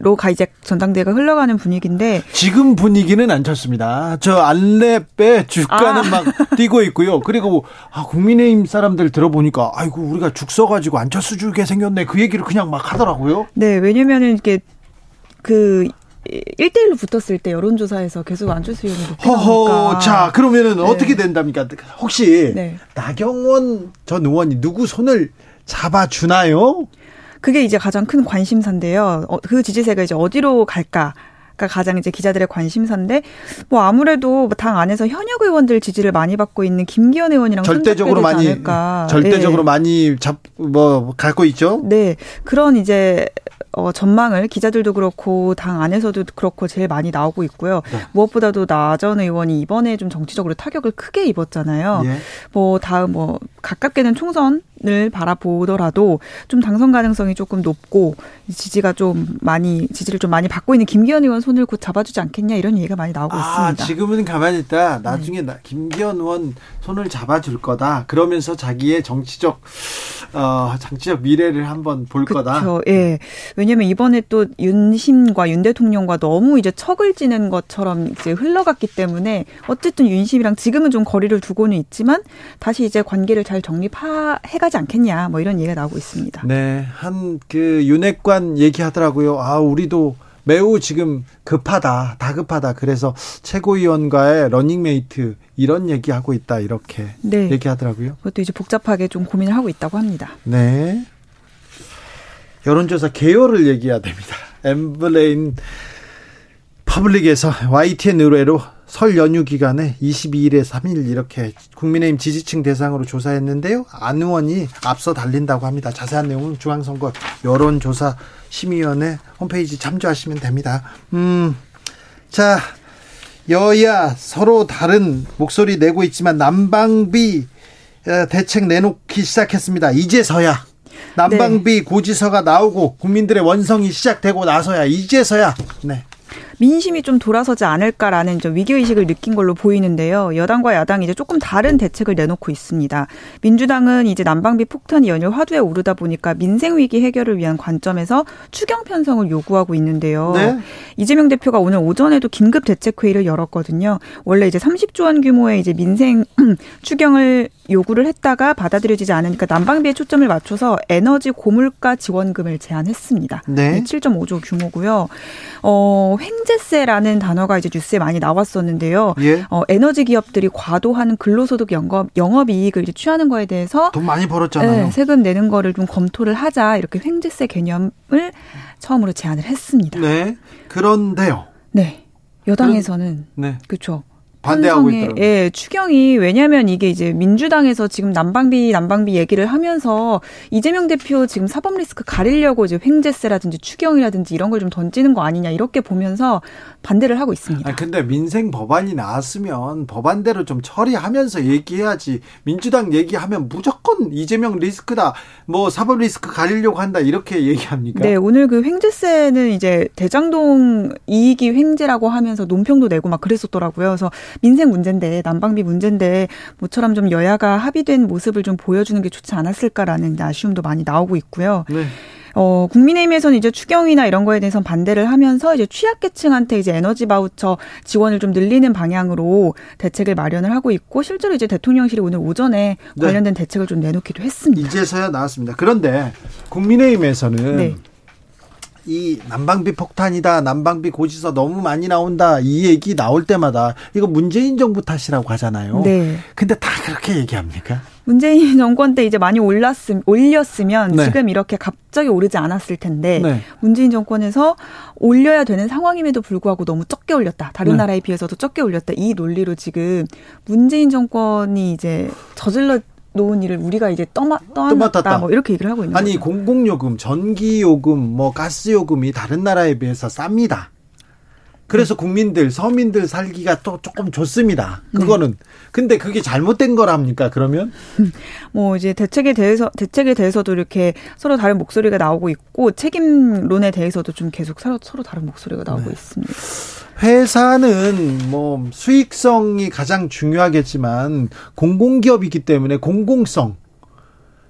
[SPEAKER 9] 로가 이제 전당대회가 흘러가는 분위기인데
[SPEAKER 1] 지금 분위기는 안 좋습니다. 저 안랩에 주가는
[SPEAKER 9] 아.
[SPEAKER 1] 막 <laughs> 뛰고 있고요. 그리고 아, 국민의힘 사람들 들어보니까 아이고 우리가 죽 써가지고 안철수 주게 생겼네. 그 얘기를 그냥 막 하더라고요.
[SPEAKER 9] 네, 왜냐면은 이게 그 1대1로 붙었을 때 여론조사에서 계속 안철수 의원이 높게
[SPEAKER 1] 허허.
[SPEAKER 9] 나오니까.
[SPEAKER 1] 자 그러면은
[SPEAKER 9] 네.
[SPEAKER 1] 어떻게 된답니까? 혹시
[SPEAKER 9] 네.
[SPEAKER 1] 나경원 전 의원이 누구 손을 잡아주나요?
[SPEAKER 9] 그게 이제 가장 큰 관심사인데요. 어, 그 지지세가 이제 어디로 갈까? 가 가장 이제 기자들의 관심사인데 뭐 아무래도 당 안에서 현역 의원들 지지를 많이 받고 있는 김기현 의원이랑
[SPEAKER 1] 절대적으로 많이
[SPEAKER 9] 않을까.
[SPEAKER 1] 절대적으로
[SPEAKER 9] 예.
[SPEAKER 1] 많이 잡 뭐 갖고 있죠.
[SPEAKER 9] 네 그런 이제 어, 전망을 기자들도 그렇고 당 안에서도 그렇고 제일 많이 나오고 있고요.
[SPEAKER 1] 네.
[SPEAKER 9] 무엇보다도 나 전 의원이 이번에 좀 정치적으로 타격을 크게 입었잖아요.
[SPEAKER 1] 예.
[SPEAKER 9] 뭐 다음 뭐 가깝게는 총선이 을 바라보더라도 좀 당선 가능성이 조금 높고 지지가 좀 많이 지지를 좀 많이 받고 있는 김기현 의원 손을 곧 잡아주지 않겠냐 이런 얘기가 많이 나오고
[SPEAKER 1] 아,
[SPEAKER 9] 있습니다.
[SPEAKER 1] 지금은 가만히 있다. 나중에 나, 김기현 의원 손을 잡아줄 거다. 그러면서 자기의 정치적 어, 정치적 미래를 한번 볼 거다.
[SPEAKER 9] 그렇죠. 예. 왜냐면 이번에 또 윤심과 윤 대통령과 너무 이제 척을 지는 것처럼 이제 흘러갔기 때문에 어쨌든 윤심이랑 지금은 좀 거리를 두고는 있지만 다시 이제 관계를 잘 정립해 가지 않겠냐 뭐 이런 얘기가 나오고 있습니다.
[SPEAKER 1] 네, 한 그 윤핵관 얘기하더라고요. 아, 우리도 매우 지금 급하다, 다급하다. 그래서 최고위원과의 러닝메이트 이런 얘기하고 있다 이렇게
[SPEAKER 9] 네.
[SPEAKER 1] 얘기하더라고요.
[SPEAKER 9] 그것도 이제 복잡하게 좀 고민을 하고 있다고 합니다.
[SPEAKER 1] 네. 여론조사 개요를 얘기해야 됩니다. <laughs> 엠브레인 퍼블릭에서 YTN 의뢰로 설 연휴 기간에 22일에 3일 이렇게 국민의힘 지지층 대상으로 조사했는데요. 안 의원이 앞서 달린다고 합니다. 자세한 내용은 중앙선거 여론조사 심의위원회 홈페이지 참조하시면 됩니다. 음, 자, 여야 서로 다른 목소리 내고 있지만 난방비 어, 대책 내놓기 시작했습니다. 이제서야 난방비 고지서가 나오고 국민들의 원성이 시작되고 나서야 이제서야 네.
[SPEAKER 9] 민심이 좀 돌아서지 않을까라는 좀 위기의식을 느낀 걸로 보이는데요. 여당과 야당이 이제 조금 다른 대책을 내놓고 있습니다. 민주당은 이제 난방비 폭탄이 연일 화두에 오르다 보니까 민생위기 해결을 위한 관점에서 추경 편성을 요구하고 있는데요.
[SPEAKER 1] 네.
[SPEAKER 9] 이재명 대표가 오늘 오전에도 긴급 대책회의를 열었거든요. 원래 이제 30조 원 규모의 이제 민생 <clears throat> 추경을 요구를 했다가 받아들여지지 않으니까 난방비에 초점을 맞춰서 에너지 고물가 지원금을 제안했습니다.
[SPEAKER 1] 네.
[SPEAKER 9] 7.5조 규모고요. 어, 횡재 세라는 단어가 이제 뉴스에 많이 나왔었는데요.
[SPEAKER 1] 예.
[SPEAKER 9] 어, 에너지 기업들이 과도한 근로소득 영업, 영업 이익을 이제 취하는 거에 대해서
[SPEAKER 1] 돈 많이 벌었잖아요.
[SPEAKER 9] 네, 세금 내는 거를 좀 검토를 하자 이렇게 횡재세 개념을 처음으로 제안을 했습니다.
[SPEAKER 1] 네. 그런데요.
[SPEAKER 9] 네. 여당에서는
[SPEAKER 1] 네.
[SPEAKER 9] 그렇죠.
[SPEAKER 1] 반대하고 있더라고요.
[SPEAKER 9] 예, 추경이 왜냐하면 이게 이제 민주당에서 지금 난방비 난방비 얘기를 하면서 이재명 대표 지금 사법 리스크 가리려고 이제 횡재세라든지 추경이라든지 이런 걸 좀 던지는 거 아니냐 이렇게 보면서 반대를 하고 있습니다.
[SPEAKER 1] 아 근데 민생 법안이 나왔으면 법안대로 좀 처리하면서 얘기해야지. 민주당 얘기하면 무조건 이재명 리스크다. 뭐 사법 리스크 가리려고 한다. 이렇게 얘기합니까?
[SPEAKER 9] 네, 오늘 그 횡재세는 이제 대장동 이익이 횡재라고 하면서 논평도 내고 막 그랬었더라고요. 그래서 민생 문제인데 난방비 문제인데 모처럼 좀 여야가 합의된 모습을 좀 보여주는 게 좋지 않았을까라는 아쉬움도 많이 나오고 있고요.
[SPEAKER 1] 네.
[SPEAKER 9] 어, 국민의힘에서는 이제 추경이나 이런 거에 대해서 반대를 하면서 이제 취약계층한테 이제 에너지 바우처 지원을 좀 늘리는 방향으로 대책을 마련을 하고 있고 실제로 이제 대통령실이 오늘 오전에
[SPEAKER 1] 네.
[SPEAKER 9] 관련된 대책을 좀 내놓기도 했습니다.
[SPEAKER 1] 이제서야 나왔습니다. 그런데 국민의힘에서는
[SPEAKER 9] 네.
[SPEAKER 1] 이 난방비 폭탄이다, 난방비 고지서 너무 많이 나온다, 이 얘기 나올 때마다 이거 문재인 정부 탓이라고 하잖아요.
[SPEAKER 9] 네.
[SPEAKER 1] 근데 다 그렇게 얘기합니까?
[SPEAKER 9] 문재인 <laughs> 정권 때 이제 많이 올랐음, 올렸으면
[SPEAKER 1] 네.
[SPEAKER 9] 지금 이렇게 갑자기 오르지 않았을 텐데
[SPEAKER 1] 네.
[SPEAKER 9] 문재인 정권에서 올려야 되는 상황임에도 불구하고 너무 적게 올렸다. 다른
[SPEAKER 1] 네.
[SPEAKER 9] 나라에 비해서도 적게 올렸다. 이 논리로 지금 문재인 정권이 이제 저질러 놓은 일을 우리가 이제 떠마, 떠안았다. 뭐 이렇게 얘기를 하고 있는
[SPEAKER 1] 아니
[SPEAKER 9] 거죠.
[SPEAKER 1] 공공요금, 전기요금, 뭐 가스요금이 다른 나라에 비해서 쌉니다. 그래서 국민들, 서민들 살기가 또 조금 좋습니다. 그거는. 근데 그게 잘못된 거랍니까? 그러면? <laughs>
[SPEAKER 9] 뭐 이제 대책에 대해서 대책에 대해서도 이렇게 서로 다른 목소리가 나오고 있고 책임론에 대해서도 좀 계속 서로 서로 다른 목소리가 나오고
[SPEAKER 1] 네.
[SPEAKER 9] 있습니다.
[SPEAKER 1] 회사는 뭐 수익성이 가장 중요하겠지만 공공기업이기 때문에 공공성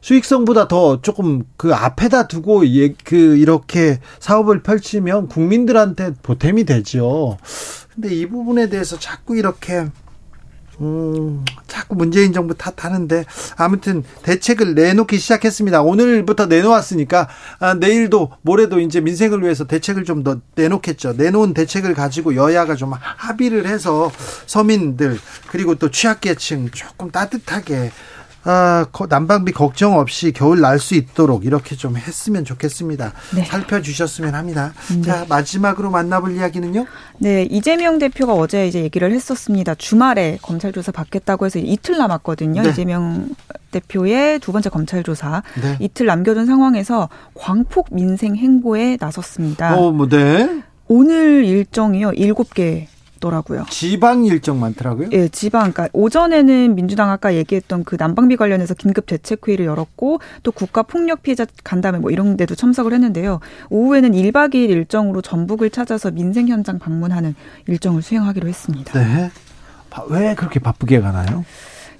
[SPEAKER 1] 수익성보다 더 조금 그 앞에다 두고 예, 그 이렇게 사업을 펼치면 국민들한테 보탬이 되죠. 근데 이 부분에 대해서 자꾸 이렇게 음, 자꾸 문재인 정부 탓하는데 아무튼 대책을 내놓기 시작했습니다. 오늘부터 내놓았으니까 아, 내일도 모레도 이제 민생을 위해서 대책을 좀 더 내놓겠죠. 내놓은 대책을 가지고 여야가 좀 합의를 해서 서민들 그리고 또 취약계층 조금 따뜻하게 아, 거- 난방비 걱정 없이 겨울 날 수 있도록 이렇게 좀 했으면 좋겠습니다.
[SPEAKER 9] 네.
[SPEAKER 1] 살펴주셨으면 합니다. 자, 마지막으로 만나볼 이야기는요?
[SPEAKER 9] 네, 이재명 대표가 어제 이제 얘기를 했었습니다. 주말에 검찰 조사 받겠다고 해서 이틀 남았거든요.
[SPEAKER 1] 네.
[SPEAKER 9] 이재명 대표의 두 번째 검찰 조사
[SPEAKER 1] 네.
[SPEAKER 9] 이틀 남겨둔 상황에서 광폭 민생 행보에 나섰습니다.
[SPEAKER 1] 어, 뭐, 네.
[SPEAKER 9] 오늘 일정이요. 일곱 개 없더라고요.
[SPEAKER 1] 지방 일정 많더라고요.
[SPEAKER 9] 예, 지방. 그러니까 오전에는 민주당 아까 얘기했던 그 난방비 관련해서 긴급 대책회의를 열었고 또 국가 폭력 피해자 간담회 뭐 이런 데도 참석을 했는데요. 오후에는 1박 2일 일정으로 전북을 찾아서 민생 현장 방문하는 일정을 수행하기로 했습니다.
[SPEAKER 1] 네. 바- 왜 그렇게 바쁘게 가나요?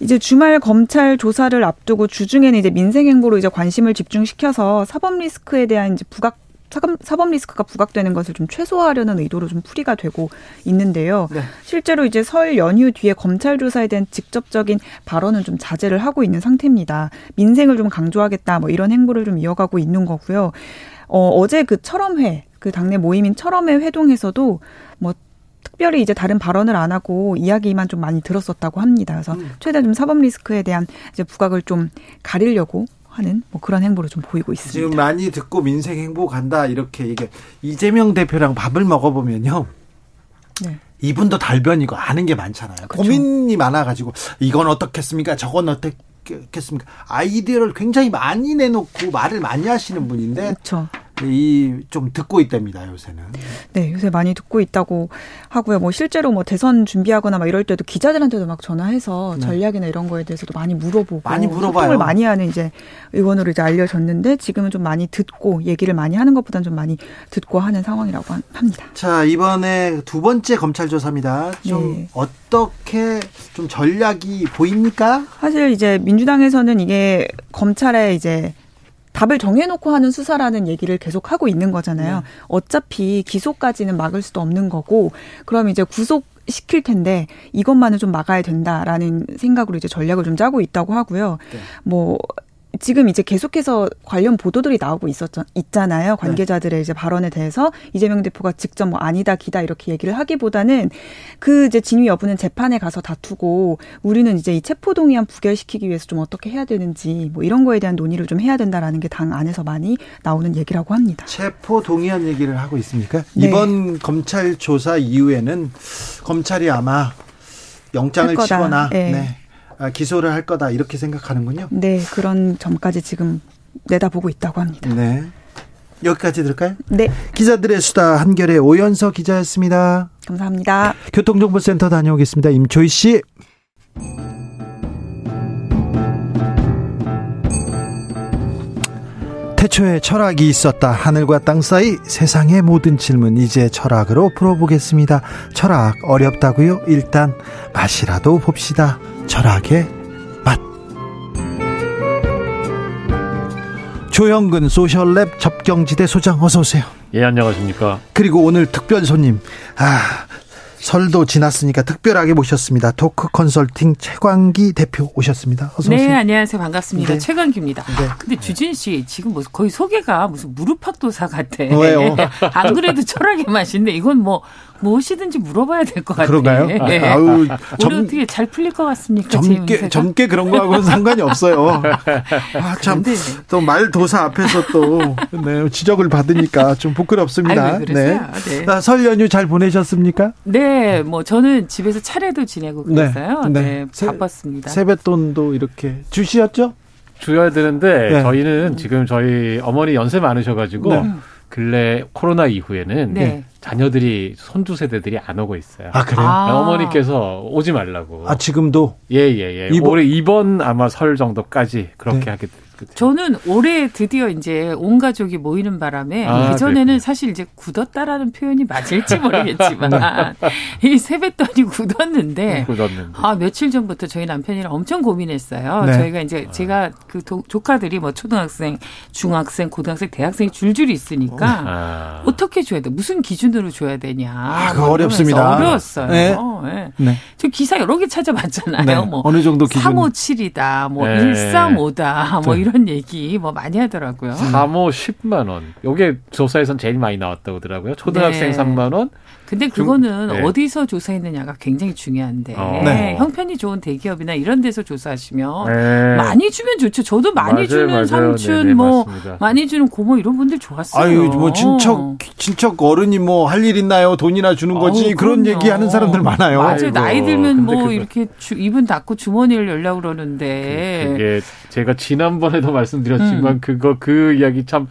[SPEAKER 9] 이제 주말 검찰 조사를 앞두고 주중에는 이제 민생 행보로 이제 관심을 집중시켜서 사법 리스크에 대한 이제 부각 사법- 리스크가 부각되는 것을 좀 최소화하려는 의도로 좀 풀이가 되고 있는데요.
[SPEAKER 1] 네.
[SPEAKER 9] 실제로 이제 설 연휴 뒤에 검찰 조사에 대한 직접적인 발언은 좀 자제를 하고 있는 상태입니다. 민생을 좀 강조하겠다 뭐 이런 행보를 좀 이어가고 있는 거고요. 어, 어제 그 철험회 그 당내 모임인 철험회 회동에서도 뭐 특별히 이제 다른 발언을 안 하고 이야기만 좀 많이 들었었다고 합니다. 그래서
[SPEAKER 1] 음.
[SPEAKER 9] 최대한 좀 사법 리스크에 대한 이제 부각을 좀 가리려고 하는 뭐 그런 행보를 좀 보이고 있습니다.
[SPEAKER 1] 지금 많이 듣고 민생 행보 간다 이렇게 얘기. 이재명 대표랑 밥을 먹어보면요.
[SPEAKER 9] 네.
[SPEAKER 1] 이분도 달변이고 아는 게 많잖아요.
[SPEAKER 9] 그쵸.
[SPEAKER 1] 고민이 많아가지고 이건 어떻겠습니까? 저건 어떻겠습니까? 아이디어를 굉장히 많이 내놓고 말을 많이 하시는 분인데
[SPEAKER 9] 그렇죠.
[SPEAKER 1] 이 좀 듣고 있답니다 요새는.
[SPEAKER 9] 네, 요새 많이 듣고 있다고 하고요. 뭐 실제로 뭐 대선 준비하거나 막 이럴 때도 기자들한테도 막 전화해서
[SPEAKER 1] 네.
[SPEAKER 9] 전략이나 이런 거에 대해서도 많이 물어보고
[SPEAKER 1] 많이 물어봐요.
[SPEAKER 9] 소통을 많이 하는 이제 의원으로 이제 알려졌는데 지금은 좀 많이 듣고 얘기를 많이 하는 것보다는 좀 많이 듣고 하는 상황이라고 한- 합니다.
[SPEAKER 1] 자 이번에 두 번째 검찰 조사입니다. 좀
[SPEAKER 9] 네.
[SPEAKER 1] 어떻게 좀 전략이 보입니까?
[SPEAKER 9] 사실 이제 민주당에서는 이게 검찰에 이제 답을 정해놓고 하는 수사라는 얘기를 계속 하고 있는 거잖아요.
[SPEAKER 1] 네.
[SPEAKER 9] 어차피 기소까지는 막을 수도 없는 거고, 그럼 이제 구속 시킬 텐데 이것만은 좀 막아야 된다라는 생각으로 이제 전략을 좀 짜고 있다고 하고요.
[SPEAKER 1] 네.
[SPEAKER 9] 뭐 지금 이제 계속해서 관련 보도들이 나오고 있었죠, 있잖아요. 관계자들의 이제 발언에 대해서 이재명 대표가 직접 뭐 아니다, 기다 이렇게 얘기를 하기보다는 그 이제 진위 여부는 재판에 가서 다투고 우리는 이제 이 체포 동의안 부결시키기 위해서 좀 어떻게 해야 되는지 뭐 이런 거에 대한 논의를 좀 해야 된다라는 게 당 안에서 많이 나오는 얘기라고 합니다.
[SPEAKER 1] 체포 동의안 얘기를 하고 있습니까?
[SPEAKER 9] 네.
[SPEAKER 1] 이번 검찰 조사 이후에는 검찰이 아마 영장을. 치거나
[SPEAKER 9] 네.
[SPEAKER 1] 네, 아, 기소를 할 거다 이렇게 생각하는군요.
[SPEAKER 9] 네, 그런 점까지 지금 내다보고 있다고 합니다.
[SPEAKER 1] 네. 여기까지 들을까요?
[SPEAKER 9] 네,
[SPEAKER 1] 기자들의 수다 한결의 오연서 기자였습니다.
[SPEAKER 9] 감사합니다.
[SPEAKER 1] 교통정보센터 다녀오겠습니다. 임초희 씨. 태초에 철학이 있었다. 하늘과 땅 사이 세상의 모든 질문 이제 철학으로 풀어보겠습니다. 철학 어렵다고요? 일단 맛이라도 봅시다. 철학의 맛. 조영근 소셜랩 접경지대 소장 어서 오세요.
[SPEAKER 10] 예, 안녕하십니까.
[SPEAKER 1] 그리고 오늘 특별 손님. 아, 설도 지났으니까 특별하게 모셨습니다. 토크 컨설팅 최광기 대표 오셨습니다. 어서 오세요.
[SPEAKER 11] 네, 안녕하세요. 반갑습니다.
[SPEAKER 1] 네.
[SPEAKER 11] 최강기입니다.
[SPEAKER 1] 네.
[SPEAKER 11] 아, 근데 주진 씨 지금 뭐 거의 소개가 무슨 무릎팍도사 같아.
[SPEAKER 1] 왜요? <laughs>
[SPEAKER 11] 안 그래도 철학의 맛인데 이건 뭐 무엇이든지 물어봐야 될 것 같아요.
[SPEAKER 1] 그런가요?
[SPEAKER 11] 네.
[SPEAKER 1] 아유,
[SPEAKER 11] 오늘
[SPEAKER 1] 점-
[SPEAKER 11] 어떻게 잘 풀릴 것 같습니까? 제
[SPEAKER 1] 젊게? 젊게 그런 거하고는 상관이 없어요. 아, 참.
[SPEAKER 11] 그런데
[SPEAKER 1] 또 말도사 앞에서 또 네, 지적을 받으니까 좀 부끄럽습니다.
[SPEAKER 11] 아유, 왜 그러세요? 네.
[SPEAKER 1] 아, 설 연휴 잘 보내셨습니까?
[SPEAKER 11] 네, 뭐 저는 집에서 차례도 지내고
[SPEAKER 1] 네,
[SPEAKER 11] 그랬어요.
[SPEAKER 1] 네.
[SPEAKER 11] 네,
[SPEAKER 1] 세-
[SPEAKER 11] 바빴습니다.
[SPEAKER 1] 세뱃돈도 이렇게 주시었죠?
[SPEAKER 10] 줘야 되는데
[SPEAKER 1] 네.
[SPEAKER 10] 저희는 지금 저희 어머니 연세 많으셔가지고
[SPEAKER 1] 네.
[SPEAKER 10] 근래 코로나 이후에는
[SPEAKER 11] 네.
[SPEAKER 10] 자녀들이 손주 세대들이 안 오고 있어요.
[SPEAKER 1] 아, 그래요?
[SPEAKER 11] 아.
[SPEAKER 10] 어머니께서 오지 말라고.
[SPEAKER 1] 아, 지금도
[SPEAKER 10] 예예예.
[SPEAKER 1] 이번-
[SPEAKER 10] 올해 이번 아마 설 정도까지 그렇게
[SPEAKER 1] 네.
[SPEAKER 10] 하게 될
[SPEAKER 11] 저는 올해 드디어 이제 온 가족이 모이는 바람에
[SPEAKER 10] 아,
[SPEAKER 11] 그전에는
[SPEAKER 10] 그랬군요.
[SPEAKER 11] 사실 이제 굳었다라는 표현이 맞을지 모르겠지만 <laughs> 이 세뱃돈이 굳었는데
[SPEAKER 10] 굳었는데.
[SPEAKER 11] 아 며칠 전부터 저희 남편이랑 엄청 고민했어요.
[SPEAKER 1] 네.
[SPEAKER 11] 저희가 이제 제가 그 도- 조카들이 뭐 초등학생, 중학생, 고등학생, 대학생이 줄줄이 있으니까
[SPEAKER 10] 아.
[SPEAKER 11] 어떻게 줘야 돼? 무슨 기준으로 줘야 되냐?
[SPEAKER 1] 아, 그거
[SPEAKER 11] 뭐
[SPEAKER 1] 어렵습니다.
[SPEAKER 11] 어려웠어요.
[SPEAKER 1] 네.
[SPEAKER 11] 네.
[SPEAKER 1] 네.
[SPEAKER 11] 저 기사 여러 개 찾아봤잖아요.
[SPEAKER 1] 네.
[SPEAKER 11] 뭐
[SPEAKER 1] 어느 정도 기준?
[SPEAKER 11] 357이다, 뭐
[SPEAKER 10] 네.
[SPEAKER 11] 135다, 뭐
[SPEAKER 1] 네.
[SPEAKER 11] 이런 얘기 뭐 많이 하더라고요.
[SPEAKER 10] 3호 10만 원. 요게 조사에선 제일 많이 나왔다고 하더라고요. 초등학생
[SPEAKER 11] 네.
[SPEAKER 10] 3만 원.
[SPEAKER 11] 근데 그거는
[SPEAKER 10] 네.
[SPEAKER 11] 어디서 조사했느냐가 굉장히 중요한데
[SPEAKER 10] 어.
[SPEAKER 1] 네.
[SPEAKER 11] 형편이 좋은 대기업이나 이런 데서 조사하시면
[SPEAKER 10] 네.
[SPEAKER 11] 많이 주면 좋죠. 저도 많이
[SPEAKER 10] 맞아요,
[SPEAKER 11] 주는
[SPEAKER 10] 맞아요.
[SPEAKER 11] 삼촌
[SPEAKER 10] 네네,
[SPEAKER 11] 뭐
[SPEAKER 10] 맞습니다.
[SPEAKER 11] 많이 주는 고모 이런 분들 좋았어요.
[SPEAKER 1] 아유, 뭐 친척 친척 어른이 뭐 할 일 있나요? 돈이나 주는 거지.
[SPEAKER 11] 어우,
[SPEAKER 1] 그런. 얘기 하는 사람들 많아요.
[SPEAKER 11] 맞아요.
[SPEAKER 10] 아이고,
[SPEAKER 11] 나이 들면 뭐
[SPEAKER 10] 그거-
[SPEAKER 11] 이렇게 주, 입은 닫고 주머니를 열려고 그러는데
[SPEAKER 10] 그게 제가 지난번에도 말씀드렸지만
[SPEAKER 11] 음.
[SPEAKER 10] 그거 그 이야기 참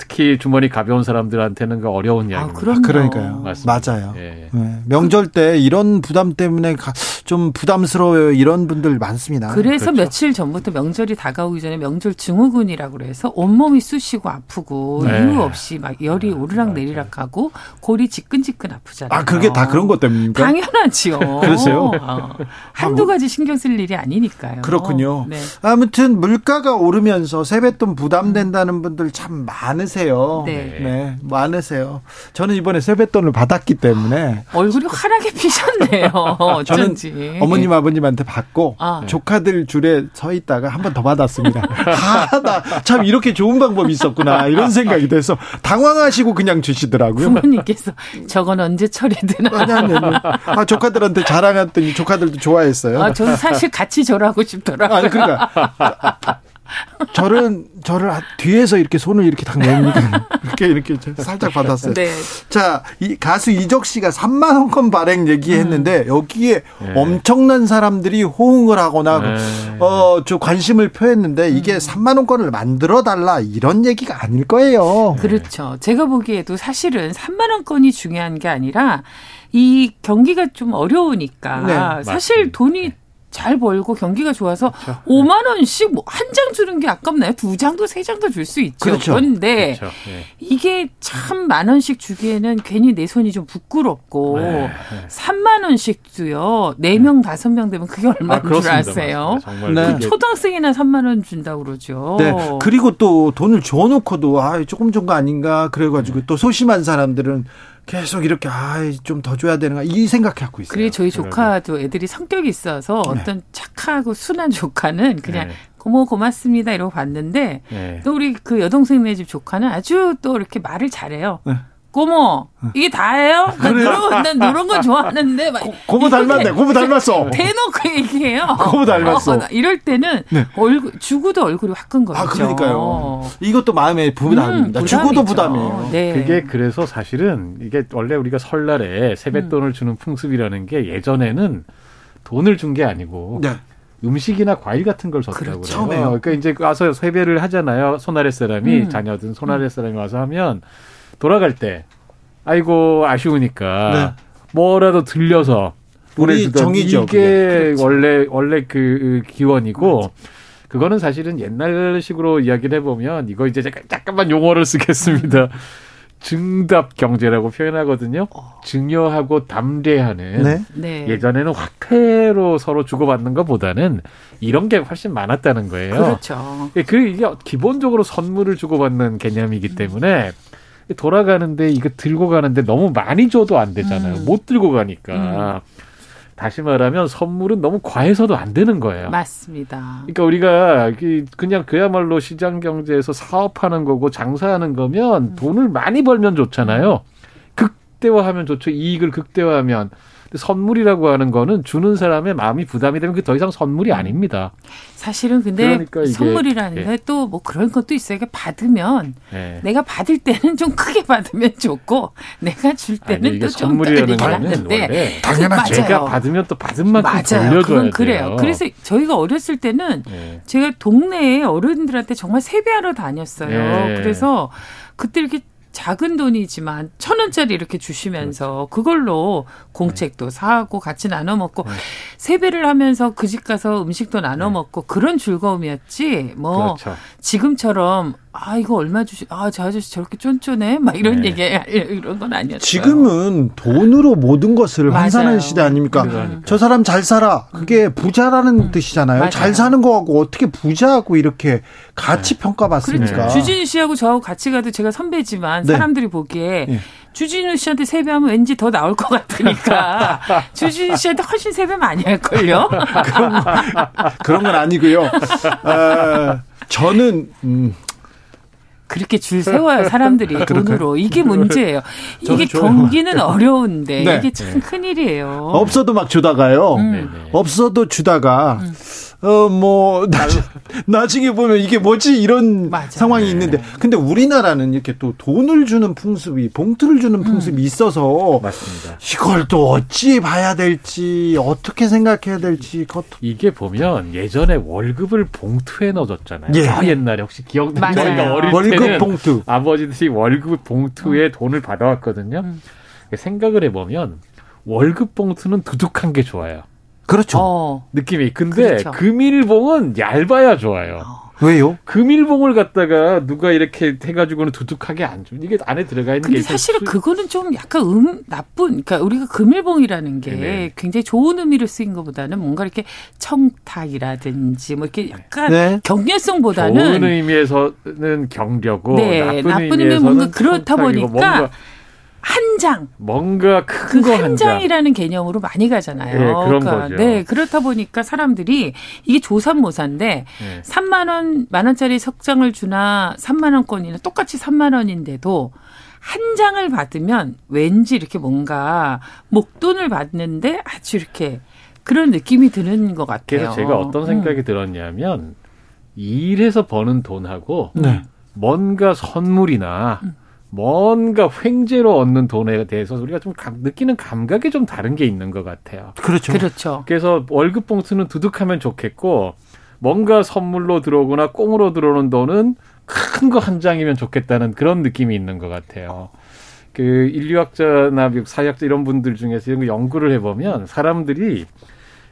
[SPEAKER 10] 특히 주머니 가벼운 사람들한테는 그 어려운 이야기입니다.
[SPEAKER 11] 그럼요.
[SPEAKER 1] 그러니까요.
[SPEAKER 10] 맞습니다.
[SPEAKER 1] 맞아요.
[SPEAKER 10] 예.
[SPEAKER 1] 네. 명절 때 이런 부담 때문에 가- 좀 부담스러워요. 이런 분들 많습니다.
[SPEAKER 11] 그래서
[SPEAKER 10] 그렇죠.
[SPEAKER 11] 며칠 전부터 명절이 다가오기 전에 명절 증후군이라고 그래서 온몸이 쑤시고 아프고
[SPEAKER 10] 네.
[SPEAKER 11] 이유 없이 막 열이 오르락 내리락하고 골이 지끈지끈 아프잖아요.
[SPEAKER 1] 아, 그게 다 그런 것 때문입니까?
[SPEAKER 11] 당연하지요. <laughs>
[SPEAKER 1] 그러세요?
[SPEAKER 11] 어. 한두 가지 신경 쓸 일이 아니니까요.
[SPEAKER 1] 그렇군요.
[SPEAKER 11] 네.
[SPEAKER 1] 아무튼 물가가 오르면서 세뱃돈 부담된다는 분들 참 많 으세요.
[SPEAKER 11] 네.
[SPEAKER 1] 많으세요. 저는 이번에 세뱃돈을 받았기 때문에 <gasps>
[SPEAKER 11] 얼굴이 환하게 피셨네요. <laughs>
[SPEAKER 1] 저는
[SPEAKER 11] 어쩐지.
[SPEAKER 1] 어머님 아버님한테 받고
[SPEAKER 11] 아.
[SPEAKER 1] 조카들 줄에 서 있다가 한 번 더 받았습니다. <laughs> 아, 나참 이렇게 좋은 방법이 있었구나 이런 생각이 돼서 당황하시고 그냥 주시더라고요.
[SPEAKER 11] 부모님께서 저건 언제 처리되나. <laughs>
[SPEAKER 1] 아니, 아니, 아니. 아, 조카들한테 자랑했더니 조카들도 좋아했어요.
[SPEAKER 11] 아, 저는 사실 같이 절하고 싶더라고요.
[SPEAKER 1] 아니, 그러니까. 저는 저를 뒤에서 이렇게 손을 이렇게 딱 내니까 <laughs> 이렇게 이렇게 살짝 받았어요.
[SPEAKER 11] 네.
[SPEAKER 1] 자, 이 가수 이적 씨가 3만 원권 발행 얘기했는데 여기에
[SPEAKER 10] 네.
[SPEAKER 1] 엄청난 사람들이 호응을 하거나
[SPEAKER 10] 네.
[SPEAKER 1] 어, 저 관심을 표했는데 이게 3만 원권을 만들어 달라 이런 얘기가 아닐 거예요.
[SPEAKER 11] 그렇죠. 제가 보기에도 사실은 3만 원권이 중요한 게 아니라 이 경기가 좀 어려우니까
[SPEAKER 1] 네,
[SPEAKER 11] 사실 돈이 잘 벌고 경기가 좋아서
[SPEAKER 1] 그렇죠.
[SPEAKER 11] 5만 원씩 뭐 한 장 주는 게 아깝나요? 두 장도 세 장도 줄 수 있죠.
[SPEAKER 1] 그렇죠.
[SPEAKER 11] 그런데
[SPEAKER 10] 그렇죠. 예.
[SPEAKER 11] 이게 참 만 원씩 주기에는 괜히 내 손이 좀 부끄럽고
[SPEAKER 10] 네.
[SPEAKER 11] 3만 원씩도요. 4명, 5명 되면 그게 얼마인 줄
[SPEAKER 10] 그렇습니다.
[SPEAKER 11] 아세요?
[SPEAKER 1] 네.
[SPEAKER 10] 그게
[SPEAKER 11] 초등학생이나 3만 원 준다고 그러죠.
[SPEAKER 1] 네. 그리고 또 돈을 줘 놓고도 아 조금 준 거 아닌가 그래 가지고 또 소심한 사람들은 계속 이렇게 아좀 더 줘야 되는가 이 생각하고 있어요.
[SPEAKER 11] 그리고 저희 조카도 애들이 성격이 있어서
[SPEAKER 1] 네.
[SPEAKER 11] 어떤 착하고 순한 조카는 그냥
[SPEAKER 10] 네.
[SPEAKER 11] 고모 고맙습니다 이러고 봤는데
[SPEAKER 10] 예.
[SPEAKER 11] 또 우리 그 여동생네 집 조카는 아주 또 이렇게 말을 잘해요.
[SPEAKER 1] 네.
[SPEAKER 11] 고모 이게 다예요? 난 이런 난 이런 거 좋아하는데 막
[SPEAKER 1] 고 모 닮았네. 고모 닮았어. <laughs>
[SPEAKER 11] 대놓고 얘기해요.
[SPEAKER 1] 고모 닮았어.
[SPEAKER 11] 어, 나 이럴 때는
[SPEAKER 1] 네.
[SPEAKER 11] 얼굴 주고도 얼굴이 화끈거리죠.
[SPEAKER 1] 아 그러니까요. 이것도 마음의 부담입니다.
[SPEAKER 11] 음, 부담이죠.
[SPEAKER 1] 부담이에요.
[SPEAKER 11] 네.
[SPEAKER 10] 그게 그래서 사실은 이게 원래 우리가 설날에 세뱃돈을 주는 풍습이라는 게 예전에는 돈을 준 게 아니고
[SPEAKER 1] 네.
[SPEAKER 10] 음식이나 과일 같은 걸 줬다고
[SPEAKER 11] 그렇죠.
[SPEAKER 10] 그래요.
[SPEAKER 1] 처음에요.
[SPEAKER 10] 그러니까 이제 와서 세배를 하잖아요. 손아래 사람이
[SPEAKER 11] 음.
[SPEAKER 10] 자녀든 손아래 사람이 와서 하면 돌아갈 때 아이고 아쉬우니까
[SPEAKER 1] 네.
[SPEAKER 10] 뭐라도 들려서
[SPEAKER 1] 우리
[SPEAKER 10] 보내주던
[SPEAKER 1] 정이죠,
[SPEAKER 10] 이게 원래 원래 그 기원이고 그거는 사실은 옛날식으로 이야기를 해보면 이거 이제 잠깐- 잠깐만 용어를 쓰겠습니다. <laughs> 증답 경제라고 표현하거든요. 증여하고 담대하는
[SPEAKER 1] 네.
[SPEAKER 11] 네.
[SPEAKER 10] 예전에는 화폐로 서로 주고받는 것보다는 이런 게 훨씬 많았다는 거예요.
[SPEAKER 11] 그렇죠.
[SPEAKER 10] 예, 그 이게 기본적으로 선물을 주고받는 개념이기 때문에 돌아가는데 이거 들고 가는데 너무 많이 줘도 안 되잖아요.
[SPEAKER 11] 음.
[SPEAKER 10] 못 들고 가니까. 다시 말하면 선물은 너무 과해서도 안 되는 거예요.
[SPEAKER 11] 맞습니다.
[SPEAKER 10] 그러니까 우리가 그- 그냥 그야말로 시장 경제에서 사업하는 거고 장사하는
[SPEAKER 11] 음.
[SPEAKER 10] 거면 돈을 많이 벌면 좋잖아요. 극대화하면 좋죠. 이익을 극대화하면. 근데 선물이라고 하는 거는 주는 사람의 마음이 부담이 되면 그 더 이상 선물이 아닙니다.
[SPEAKER 11] 사실은 근데
[SPEAKER 10] 그러니까 이게-
[SPEAKER 11] 선물이라는
[SPEAKER 10] 예.
[SPEAKER 11] 게또뭐 그런 것도 있어요. 이게 받으면
[SPEAKER 10] 예.
[SPEAKER 11] 내가 받을 때는 좀 크게 받으면 좋고 내가 줄 때는 또좀
[SPEAKER 10] 원래
[SPEAKER 1] 당연하죠.
[SPEAKER 10] 제가 받으면 또 받은 만큼
[SPEAKER 11] 맞아요.
[SPEAKER 10] 돌려줘야
[SPEAKER 11] 그건
[SPEAKER 10] 돼요.
[SPEAKER 11] 그래요. 그래서 저희가 어렸을 때는
[SPEAKER 10] 예.
[SPEAKER 11] 제가 동네에 어른들한테 정말 세배하러 다녔어요.
[SPEAKER 10] 예.
[SPEAKER 11] 그래서 그때 이렇게 작은 돈이지만 천 원짜리 이렇게 주시면서 그걸로 공책도 사고 같이 나눠 먹고
[SPEAKER 10] 네.
[SPEAKER 11] 세배를 하면서 그 집 가서 음식도 나눠 먹고 그런 즐거움이었지. 뭐
[SPEAKER 10] 그렇죠.
[SPEAKER 11] 지금처럼 아 이거 얼마 주시? 아저 아저씨 저렇게 쫀쫀해? 막 이런
[SPEAKER 10] 네.
[SPEAKER 11] 얘기 <laughs> 이런 건 아니었어요.
[SPEAKER 1] 지금은 돈으로 모든 것을
[SPEAKER 11] 맞아요.
[SPEAKER 1] 환산하는 시대 아닙니까?
[SPEAKER 10] 그러니까.
[SPEAKER 1] 저 사람 잘 살아. 그게 부자라는 뜻이잖아요.
[SPEAKER 11] 맞아요.
[SPEAKER 1] 잘 사는 거하고 어떻게 부자하고 이렇게 같이
[SPEAKER 11] 그렇죠.
[SPEAKER 1] 평가받습니까?
[SPEAKER 11] 주진우 씨하고 저하고 같이 가도 제가 선배지만
[SPEAKER 1] 네.
[SPEAKER 11] 사람들이 보기에
[SPEAKER 1] 예.
[SPEAKER 11] 주진우 씨한테 세배하면 왠지 더 나올 것 같으니까 <laughs> 주진우 씨한테 훨씬 세배 많이 할걸요?
[SPEAKER 1] 그런 건 아니고요. 아, 저는 음,
[SPEAKER 11] 그렇게 줄 <laughs> 세워요 사람들이 돈으로 이게 문제예요. 이게 경기는 어려운데
[SPEAKER 1] 네.
[SPEAKER 11] 이게 참 큰 일이에요.
[SPEAKER 1] 없어도 막 주다가요.
[SPEAKER 11] 음.
[SPEAKER 1] 없어도 주다가 어 뭐 <laughs> 나중 에 보면 이게 뭐지 이런
[SPEAKER 11] 맞아요.
[SPEAKER 1] 상황이
[SPEAKER 10] 네.
[SPEAKER 1] 있는데 근데 우리나라는 이렇게 또 돈을 주는 풍습이 봉투를 주는 풍습이 있어서
[SPEAKER 10] 맞습니다.
[SPEAKER 1] 이걸 또 어찌 봐야 될지 어떻게 생각해야 될지
[SPEAKER 10] 이게 보면 예전에 월급을 봉투에 넣어줬잖아요.
[SPEAKER 1] 예.
[SPEAKER 10] 저 옛날에 혹시 기억나요? 저희가 어릴
[SPEAKER 1] 월급 봉투.
[SPEAKER 10] 아버지들이 월급 봉투에 돈을 받아왔거든요. 생각을 해보면 월급 봉투는 두둑한 게 좋아요.
[SPEAKER 1] 그렇죠.
[SPEAKER 11] 어.
[SPEAKER 10] 느낌이. 근데
[SPEAKER 11] 그렇죠.
[SPEAKER 10] 금일봉은 얇아야 좋아요.
[SPEAKER 1] 왜요?
[SPEAKER 10] 금일봉을 갖다가 누가 이렇게 해가지고는 두둑하게 안 줘. 이게 안에 들어가 있는
[SPEAKER 11] 근데
[SPEAKER 10] 게
[SPEAKER 11] 사실은 그거는 좀 약간 음 나쁜 그러니까 우리가 금일봉이라는 게
[SPEAKER 10] 네네.
[SPEAKER 11] 굉장히 좋은 의미로 쓰인 것보다는 뭔가 이렇게 청탁이라든지 뭐 이렇게 약간
[SPEAKER 10] 네.
[SPEAKER 11] 경례성보다는
[SPEAKER 10] 좋은 의미에서는 경려고
[SPEAKER 11] 네,
[SPEAKER 10] 나쁜,
[SPEAKER 11] 나쁜 의미는
[SPEAKER 10] 의미에서는
[SPEAKER 11] 뭔가 그렇다
[SPEAKER 10] 청탁이고
[SPEAKER 11] 보니까
[SPEAKER 10] 뭔가,
[SPEAKER 11] 한 장.
[SPEAKER 10] 뭔가 큰그거한한 장.
[SPEAKER 11] 장이라는 개념으로 많이 가잖아요.
[SPEAKER 10] 네, 그런
[SPEAKER 11] 그러니까,
[SPEAKER 10] 거죠.
[SPEAKER 11] 네, 그렇다 보니까 사람들이 이게 조삼모사인데
[SPEAKER 10] 네.
[SPEAKER 11] 3만 원, 만 원짜리 석장을 주나 3만 원권이나 똑같이 3만 원인데도 한 장을 받으면 왠지 이렇게 뭔가 목돈을 받는데 아주 이렇게 그런 느낌이 드는 것 같아요.
[SPEAKER 10] 그래서 제가 어떤 생각이
[SPEAKER 11] 음.
[SPEAKER 10] 들었냐면 일해서 버는 돈하고
[SPEAKER 1] 네.
[SPEAKER 10] 뭔가 선물이나 뭔가 횡재로 얻는 돈에 대해서 우리가 좀 감- 느끼는 감각이 좀 다른 게 있는 것 같아요.
[SPEAKER 1] 그렇죠.
[SPEAKER 11] 그렇죠.
[SPEAKER 10] 그래서 월급 봉투는 두둑하면 좋겠고 뭔가 선물로 들어오거나 꽁으로 들어오는 돈은 큰 거 한 장이면 좋겠다는 그런 느낌이 있는 것 같아요. 그 인류학자나 미국 사회학자 이런 분들 중에서 이런 거 연구를 해보면 사람들이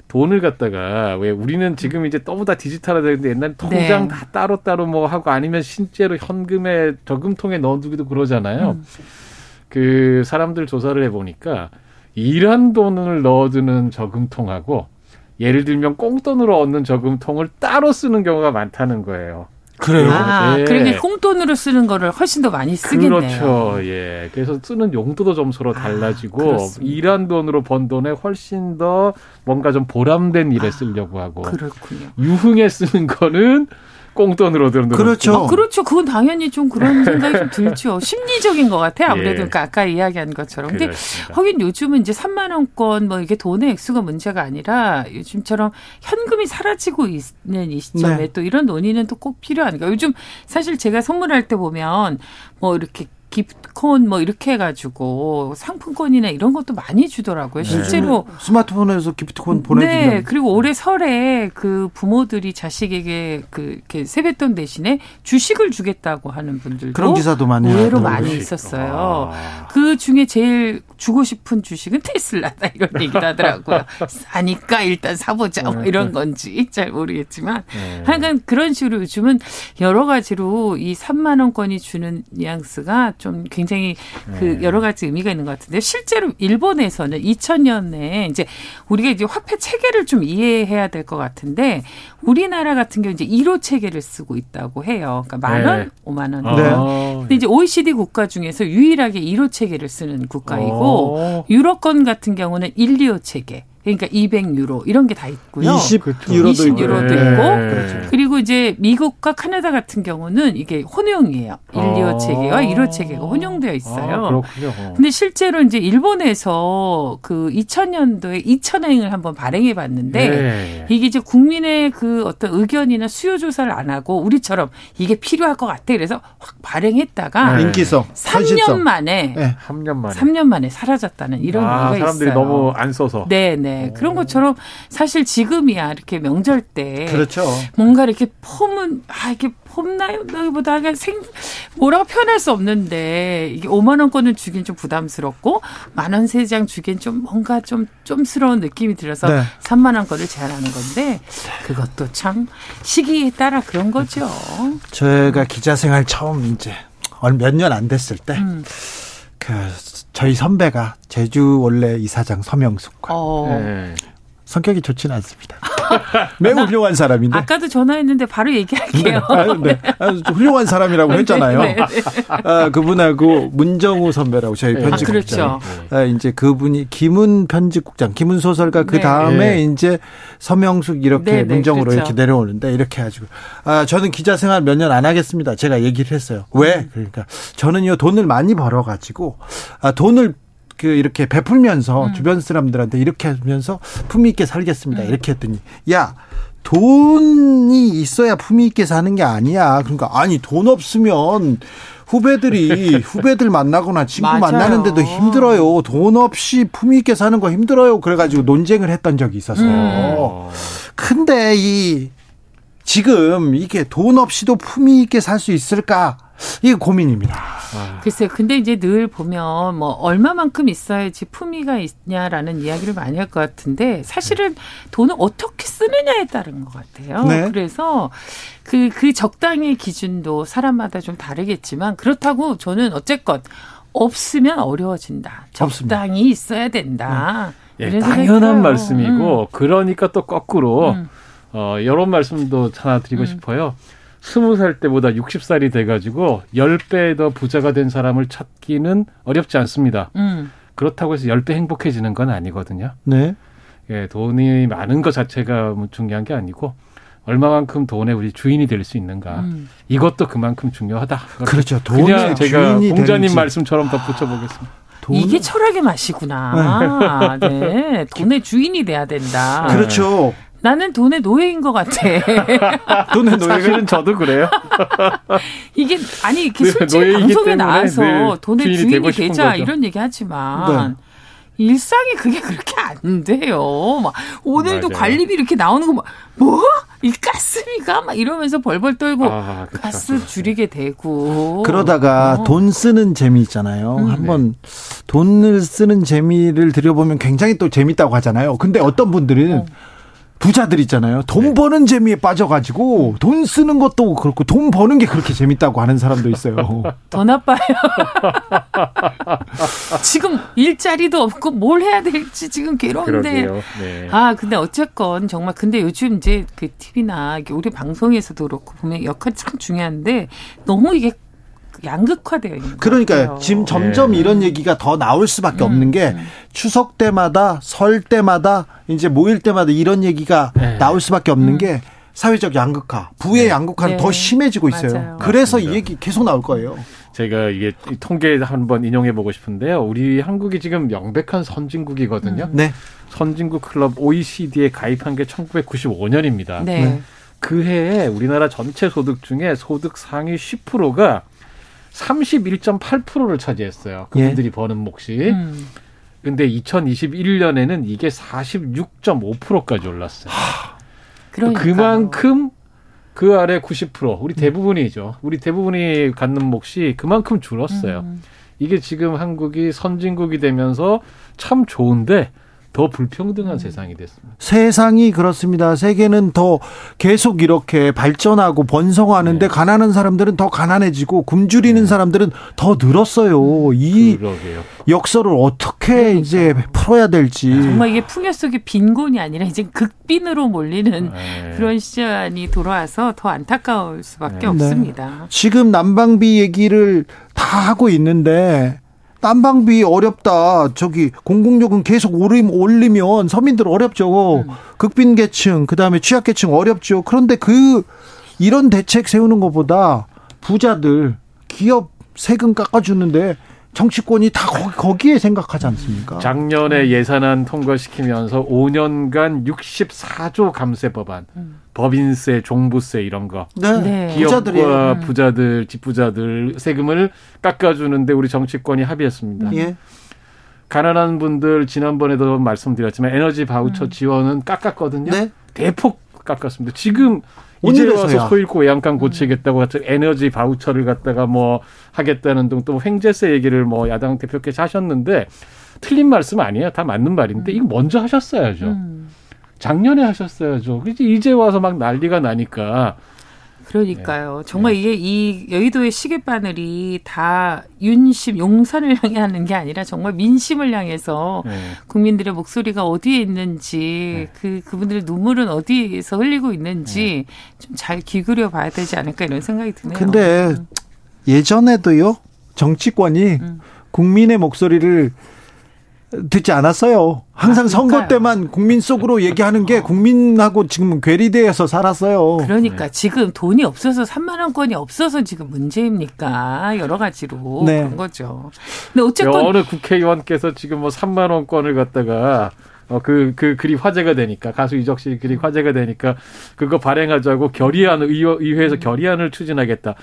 [SPEAKER 10] 돈을 갖다가 왜 우리는 지금 이제 너무 다 디지털화되는데 옛날 통장
[SPEAKER 11] 네.
[SPEAKER 10] 다 따로 따로 뭐 하고 아니면 실제로 현금에 저금통에 넣어두기도 그러잖아요.
[SPEAKER 11] 음.
[SPEAKER 10] 그 사람들 조사를 해보니까 일한 돈을 넣어두는 저금통하고 예를 들면 꽁돈으로 얻는 저금통을 따로 쓰는 경우가 많다는 거예요.
[SPEAKER 1] 그래요?
[SPEAKER 11] 아,
[SPEAKER 10] 예.
[SPEAKER 11] 그러니까 꽁돈으로 쓰는 거를 훨씬 더 많이 쓰겠네요.
[SPEAKER 10] 그렇죠. 예. 그래서 쓰는 용도도 좀 서로 달라지고
[SPEAKER 11] 그렇습니다.
[SPEAKER 10] 일한 돈으로 번 돈에 훨씬 더 뭔가 좀 보람된 일에 쓰려고 하고
[SPEAKER 11] 그렇군요.
[SPEAKER 10] 유흥에 쓰는 거는 꽁돈으로 드는
[SPEAKER 1] 그렇죠.
[SPEAKER 11] 아, 그렇죠. 그건 당연히 좀 그런 <laughs> 생각이 좀 들죠. 심리적인 것 같아요. 아무래도
[SPEAKER 10] 예.
[SPEAKER 11] 그러니까 아까 이야기한 것처럼. 근데
[SPEAKER 10] 그렇습니다.
[SPEAKER 11] 하긴 요즘은 이제 3만 원권 뭐 이게 돈의 액수가 문제가 아니라 요즘처럼 현금이 사라지고 있는 이 시점에
[SPEAKER 1] 네.
[SPEAKER 11] 또 이런 논의는 또 꼭 필요하니까 요즘 사실 제가 선물할 때 보면 뭐 이렇게 기프트콘 뭐 이렇게 해가지고 상품권이나 이런 것도 많이 주더라고요. 실제로
[SPEAKER 1] 스마트폰에서 기프트콘
[SPEAKER 11] 네,
[SPEAKER 1] 보내주면
[SPEAKER 11] 그리고 올해 설에 그 부모들이 자식에게 그 이렇게 세뱃돈 대신에 주식을 주겠다고 하는 분들도
[SPEAKER 1] 그런 기사도 많이
[SPEAKER 11] 의외로. 많이 있었어요. 그 중에 제일 주고 싶은 주식은 테슬라다 이런 <laughs> 얘기도 하더라고요. 싸니까 일단 사보자 뭐 이런 건지 잘 모르겠지만 하여간 그런 식으로 요즘은 여러 가지로 이 3만 원권이 주는 뉘앙스가 좀 굉장히 그 여러 가지 의미가 있는 것 같은데 실제로 일본에서는 2000년에 이제 우리가 이제 화폐 체계를 좀 이해해야 될 것 같은데 우리나라 같은 경우 이제 1호 체계를 쓰고 있다고 해요. 그러니까 만 원,
[SPEAKER 10] 네.
[SPEAKER 11] 오 5만 원.
[SPEAKER 10] 네.
[SPEAKER 11] 근데 이제 OECD 국가 중에서 유일하게 1호 체계를 쓰는 국가이고
[SPEAKER 10] 어.
[SPEAKER 11] 유럽권 같은 경우는 1, 2호 체계. 그러니까 200유로 이런 게 다 있고요.
[SPEAKER 1] 20
[SPEAKER 10] 그렇죠.
[SPEAKER 1] 유로도
[SPEAKER 11] 20
[SPEAKER 1] 있고.
[SPEAKER 11] 유로도
[SPEAKER 10] 네.
[SPEAKER 11] 있고
[SPEAKER 10] 그렇죠.
[SPEAKER 11] 그리고 이제 미국과 카나다 같은 경우는 이게 혼용이에요. 1, 2호 체계와 1호 체계가 혼용되어 있어요.
[SPEAKER 10] 아, 그렇군요.
[SPEAKER 11] 근데 실제로 이제 일본에서 그 2000년도에 2000행을 한번 발행해 봤는데
[SPEAKER 10] 네.
[SPEAKER 11] 이게 이제 국민의 그 어떤 의견이나 수요 조사를 안 하고 우리처럼 이게 필요할 것 같아. 그래서 확 발행했다가
[SPEAKER 10] 네.
[SPEAKER 1] 인기성,
[SPEAKER 11] 3년
[SPEAKER 1] 현실성.
[SPEAKER 11] 만에
[SPEAKER 1] 네.
[SPEAKER 10] 3년 만에.
[SPEAKER 11] 3년 만에 사라졌다는 이런
[SPEAKER 10] 아,
[SPEAKER 11] 얘기가
[SPEAKER 10] 사람들이
[SPEAKER 11] 있어요.
[SPEAKER 10] 너무 안 써서.
[SPEAKER 11] 네, 네. 그런 것처럼 사실 지금이야 이렇게 명절 때
[SPEAKER 1] 그렇죠.
[SPEAKER 11] 뭔가 이렇게 폼은 아 이게 폼나기보다 그냥 생 뭐라고 표현할 수 없는데 이게 5만 원권을 주긴 좀 부담스럽고 만 원 세 장 주긴 좀 뭔가 좀 좀스러운 느낌이 들어서
[SPEAKER 1] 네.
[SPEAKER 11] 3만 원권을 제한하는 건데 그것도 참 시기에 따라 그런 거죠.
[SPEAKER 1] 제가 기자 생활 처음 이제 몇년 안 됐을 때,
[SPEAKER 11] 음.
[SPEAKER 1] 그 저희 선배가 제주 원래 이사장 서명숙과
[SPEAKER 11] 어.
[SPEAKER 10] 네.
[SPEAKER 1] 성격이 좋지는 않습니다. <laughs> <laughs> 매우 훌륭한 사람인데.
[SPEAKER 11] 아까도 전화했는데 바로 얘기할게요.
[SPEAKER 1] 네. 아유, <laughs> 훌륭한 사람이라고 했잖아요.
[SPEAKER 11] 네, 네,
[SPEAKER 1] 아, 그분하고 문정우 선배라고 저희
[SPEAKER 10] 네.
[SPEAKER 1] 편집국장.
[SPEAKER 11] 아, 그렇죠.
[SPEAKER 1] 아, 이제 그분이 김은 편집국장, 김은 소설가 그
[SPEAKER 11] 네.
[SPEAKER 1] 다음에
[SPEAKER 10] 네.
[SPEAKER 1] 이제 서명숙 이렇게
[SPEAKER 11] 네, 네,
[SPEAKER 1] 문정으로
[SPEAKER 11] 그렇죠.
[SPEAKER 1] 이렇게 내려오는데 이렇게 해가지고 아 저는 기자 생활 몇 년 안 하겠습니다. 제가 얘기를 했어요. 왜?
[SPEAKER 11] 음.
[SPEAKER 1] 그러니까 저는요 돈을 많이 벌어가지고 아 돈을 그 이렇게 베풀면서
[SPEAKER 11] 음.
[SPEAKER 1] 주변 사람들한테 이렇게 하면서 품위 있게 살겠습니다. 이렇게 했더니 야 돈이 있어야 품위 있게 사는 게 아니야. 그러니까 아니 돈 없으면 후배들이 <laughs> 후배들 만나거나 친구
[SPEAKER 11] 맞아요.
[SPEAKER 1] 만나는데도 힘들어요. 돈 없이 품위 있게 사는 거 힘들어요. 그래가지고 논쟁을 했던 적이 있어서.
[SPEAKER 10] 어.
[SPEAKER 1] 근데 이 지금 이게 돈 없이도 품위 있게 살 수 있을까? 이게 고민입니다.
[SPEAKER 11] 글쎄요. 근데 이제 늘 보면 뭐 얼마만큼 있어야지 품위가 있냐라는 이야기를 많이 할 것 같은데 사실은 돈을 어떻게 쓰느냐에 따른 것 같아요.
[SPEAKER 1] 네.
[SPEAKER 11] 그래서 그, 그 적당의 기준도 사람마다 좀 다르겠지만 그렇다고 저는 어쨌건 없으면 어려워진다. 적당히 있어야 된다.
[SPEAKER 10] 예,
[SPEAKER 11] 이런 생각이
[SPEAKER 10] 당연한
[SPEAKER 11] 들어요.
[SPEAKER 10] 말씀이고
[SPEAKER 11] 음.
[SPEAKER 10] 그러니까 또 거꾸로
[SPEAKER 11] 음.
[SPEAKER 10] 어, 이런 말씀도 하나 드리고 싶어요. 스무 살 때보다 60살이 돼가지고 10배 더 부자가 된 사람을 찾기는 어렵지 않습니다.
[SPEAKER 11] 음.
[SPEAKER 10] 그렇다고 해서 10배 행복해지는 건 아니거든요.
[SPEAKER 1] 네.
[SPEAKER 10] 예, 돈이 많은 것 자체가 뭐 중요한 게 아니고 얼마만큼 돈의 우리 주인이 될 수 있는가.
[SPEAKER 11] 음.
[SPEAKER 10] 이것도 그만큼 중요하다.
[SPEAKER 1] 그렇죠.
[SPEAKER 10] 그냥
[SPEAKER 1] 돈의
[SPEAKER 10] 제가
[SPEAKER 1] 주인이
[SPEAKER 10] 공자님
[SPEAKER 1] 되는지.
[SPEAKER 10] 말씀처럼 덧붙여 보겠습니다.
[SPEAKER 11] 이게 철학의 맛이구나. 네. 돈의 주인이 돼야 된다.
[SPEAKER 1] 그렇죠.
[SPEAKER 11] 나는 돈의 노예인 것 같아. <laughs>
[SPEAKER 1] 돈의 노예가
[SPEAKER 10] 사실은 저도 그래요. <laughs>
[SPEAKER 11] 이게 아니 이렇게
[SPEAKER 10] 네,
[SPEAKER 11] 솔직히
[SPEAKER 10] 노예이기
[SPEAKER 11] 방송에 나와서
[SPEAKER 10] 늘
[SPEAKER 11] 돈의
[SPEAKER 10] 주인이
[SPEAKER 11] 되자
[SPEAKER 10] 거죠.
[SPEAKER 11] 이런 얘기 하지만
[SPEAKER 1] 네.
[SPEAKER 11] 일상이 그게 그렇게 안 돼요. 막 오늘도
[SPEAKER 10] 맞아요.
[SPEAKER 11] 관리비 이렇게 나오는 거 막 뭐? 이 가스비가 막 이러면서 벌벌 떨고
[SPEAKER 10] 아, 그쵸.
[SPEAKER 11] 가스 줄이게 되고
[SPEAKER 1] 그러다가
[SPEAKER 11] 어.
[SPEAKER 1] 돈 쓰는 재미 있잖아요.
[SPEAKER 11] 음.
[SPEAKER 1] 한번 돈을 쓰는 재미를 들여보면 굉장히 또 재밌다고 하잖아요. 근데 어떤 분들은
[SPEAKER 11] 어.
[SPEAKER 1] 부자들 있잖아요. 돈 버는 재미에 빠져가지고 돈 쓰는 것도 그렇고 돈 버는 게 그렇게 재밌다고 하는 사람도 있어요. <laughs>
[SPEAKER 11] 더 나빠요. <laughs> 지금 일자리도 없고 뭘 해야 될지 지금 괴로운데.
[SPEAKER 10] 네.
[SPEAKER 11] 아, 근데 어쨌건 정말 근데 요즘 이제 그 TV나 우리 방송에서도 그렇고 보면 역할이 참 중요한데 너무 이게 양극화되어 있는 것
[SPEAKER 1] 그러니까
[SPEAKER 11] 같아요.
[SPEAKER 1] 지금 점점
[SPEAKER 10] 네.
[SPEAKER 1] 이런 얘기가 더 나올 수밖에
[SPEAKER 11] 음,
[SPEAKER 1] 없는 게 추석 때마다 설 때마다 이제 모일 때마다 이런 얘기가
[SPEAKER 10] 네.
[SPEAKER 1] 나올 수밖에 없는 게 사회적 양극화, 부의 양극화는
[SPEAKER 11] 네.
[SPEAKER 1] 더 심해지고 있어요.
[SPEAKER 11] 맞아요.
[SPEAKER 1] 그래서 이
[SPEAKER 10] 맞습니다.
[SPEAKER 1] 얘기 계속 나올 거예요.
[SPEAKER 10] 제가 이게 이 통계 한번 인용해 보고 싶은데요. 우리 한국이 지금 명백한 선진국이거든요.
[SPEAKER 1] 네.
[SPEAKER 10] 선진국 클럽 OECD에 가입한 게 1995년입니다.
[SPEAKER 11] 네.
[SPEAKER 10] 그 해에 우리나라 전체 소득 중에 소득 상위 10%가 31.8%를 차지했어요. 그분들이 버는 몫이.
[SPEAKER 11] 음.
[SPEAKER 10] 근데 2021년에는 이게 46.5%까지 올랐어요.
[SPEAKER 11] 그러니까요.
[SPEAKER 10] 그만큼 그 아래 90% 우리 대부분이죠. 우리 대부분이 갖는 몫이 그만큼 줄었어요.
[SPEAKER 11] 음.
[SPEAKER 10] 이게 지금 한국이 선진국이 되면서 참 좋은데 더 불평등한 세상이 됐습니다.
[SPEAKER 1] 세상이 그렇습니다. 세계는 더 계속 이렇게 발전하고 번성하는데
[SPEAKER 10] 네.
[SPEAKER 1] 가난한 사람들은 더 가난해지고 굶주리는
[SPEAKER 10] 네.
[SPEAKER 1] 사람들은 더 늘었어요. 이
[SPEAKER 10] 그러게요.
[SPEAKER 1] 역설을 어떻게 이제 풀어야 될지.
[SPEAKER 11] 정말 이게 풍요 속의 빈곤이 아니라 이제 극빈으로 몰리는
[SPEAKER 10] 네.
[SPEAKER 11] 그런 시간이 돌아와서 더 안타까울 수밖에
[SPEAKER 10] 네.
[SPEAKER 11] 없습니다.
[SPEAKER 1] 지금 난방비 얘기를 다 하고 있는데 난방비 어렵다. 저기 공공요금 계속 오름 올리면 서민들 어렵죠. 극빈 계층 그다음에 취약 계층 어렵죠. 그런데 그 이런 대책 세우는 것보다 부자들 기업 세금 깎아주는데 정치권이 다 거기, 거기 에 생각하지 않습니까?
[SPEAKER 10] 작년에 예산안 통과시키면서 5년간 64조 감세 법안, 법인세, 종부세 이런 거.
[SPEAKER 1] 네,
[SPEAKER 11] 네.
[SPEAKER 1] 부자들이에요.
[SPEAKER 10] 기업과
[SPEAKER 11] 음.
[SPEAKER 10] 부자들, 집부자들 세금을 깎아주는데 우리 정치권이 합의했습니다.
[SPEAKER 1] 예.
[SPEAKER 10] 가난한 분들 지난번에도 말씀드렸지만 에너지 바우처 지원은 깎았거든요.
[SPEAKER 1] 네.
[SPEAKER 10] 대폭 깎았습니다. 지금 이제. 와서 소잃고 양강 고치겠다고 해서 에너지 바우처를 갖다가 뭐 하겠다는 등 또 횡재세 얘기를 뭐 야당 대표께서 하셨는데 틀린 말씀 아니에요. 다 맞는 말인데 이거 먼저 하셨어야죠.
[SPEAKER 11] 음.
[SPEAKER 10] 작년에 하셨어야죠. 그래서 이제 와서 막 난리가 나니까
[SPEAKER 11] 그러니까요. 정말 이게 이 여의도의 시계 바늘이 다 윤심, 용산을 향해 하는 게 아니라 정말 민심을 향해서
[SPEAKER 10] 네.
[SPEAKER 11] 국민들의 목소리가 어디에 있는지 그 그분들의 눈물은 어디에서 흘리고 있는지 좀잘 기울여 봐야 되지 않을까 이런 생각이 드네요.
[SPEAKER 1] 근데 예전에도요 정치권이
[SPEAKER 11] 음.
[SPEAKER 1] 국민의 목소리를 듣지 않았어요. 항상
[SPEAKER 11] 아,
[SPEAKER 1] 선거. 때만 국민 속으로 얘기하는 게 국민하고 지금 괴리돼서 살았어요.
[SPEAKER 11] 그러니까 지금 돈이 없어서 3만 원권이 없어서 지금 문제입니까? 여러 가지로
[SPEAKER 1] 네.
[SPEAKER 11] 그런 거죠. 근데 어쨌건
[SPEAKER 10] 어느 국회의원께서 지금 뭐 3만 원권을 갖다가 어, 그, 그 글이 화제가 되니까, 가수 이적 씨 글이 화제가 되니까, 그거 발행하자고 결의안, 의회, 의회에서 결의안을 추진하겠다.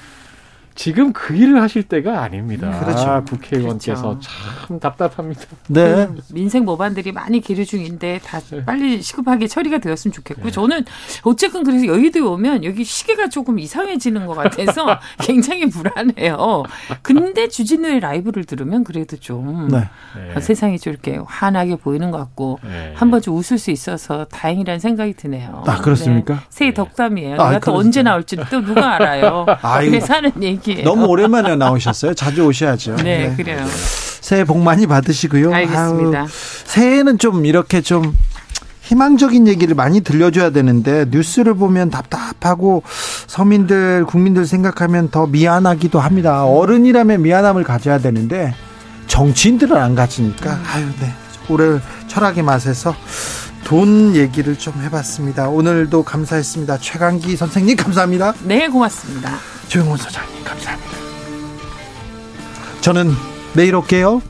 [SPEAKER 10] 지금 그 일을 하실 때가 아닙니다.
[SPEAKER 1] 그렇죠.
[SPEAKER 10] 아, 국회의원께서
[SPEAKER 11] 그렇죠.
[SPEAKER 10] 참 답답합니다.
[SPEAKER 1] 네.
[SPEAKER 11] 그 민생 법안들이 많이 계류 중인데 다 빨리 시급하게 처리가 되었으면 좋겠고 저는 어쨌든 그래서 여의도에 오면 여기 시계가 조금 이상해지는 것 같아서 <laughs> 굉장히 불안해요. 근데 주진우의 라이브를 들으면 그래도 좀
[SPEAKER 1] 네.
[SPEAKER 11] 어, 세상이 좀 이렇게 환하게 보이는 것 같고
[SPEAKER 10] 네.
[SPEAKER 11] 한번좀 웃을 수 있어서 다행이라는 생각이 드네요.
[SPEAKER 1] 아, 그렇습니까?
[SPEAKER 11] 네. 새해 덕담이에요.
[SPEAKER 1] 아,
[SPEAKER 11] 내가 또. 언제 나올지 또 누가 알아요. <laughs>
[SPEAKER 1] 아이고.
[SPEAKER 11] 그래서 하는 얘기예요.
[SPEAKER 1] 너무 오랜만에 나오셨어요. 자주 오셔야죠.
[SPEAKER 11] 네, 그래요.
[SPEAKER 1] 새해 복 많이 받으시고요.
[SPEAKER 11] 알겠습니다.
[SPEAKER 1] 아유, 새해에는 좀 이렇게 좀 희망적인 얘기를 많이 들려줘야 되는데 뉴스를 보면 답답하고 서민들 국민들 생각하면 더 미안하기도 합니다. 어른이라면 미안함을 가져야 되는데 정치인들은 안 가지니까 아유 네 올해 철학의 맛에서 돈 얘기를 좀 해봤습니다. 오늘도 감사했습니다. 최강기 선생님 감사합니다.
[SPEAKER 11] 네, 고맙습니다.
[SPEAKER 1] 조영원 소장님 감사합니다. 저는 내일 올게요.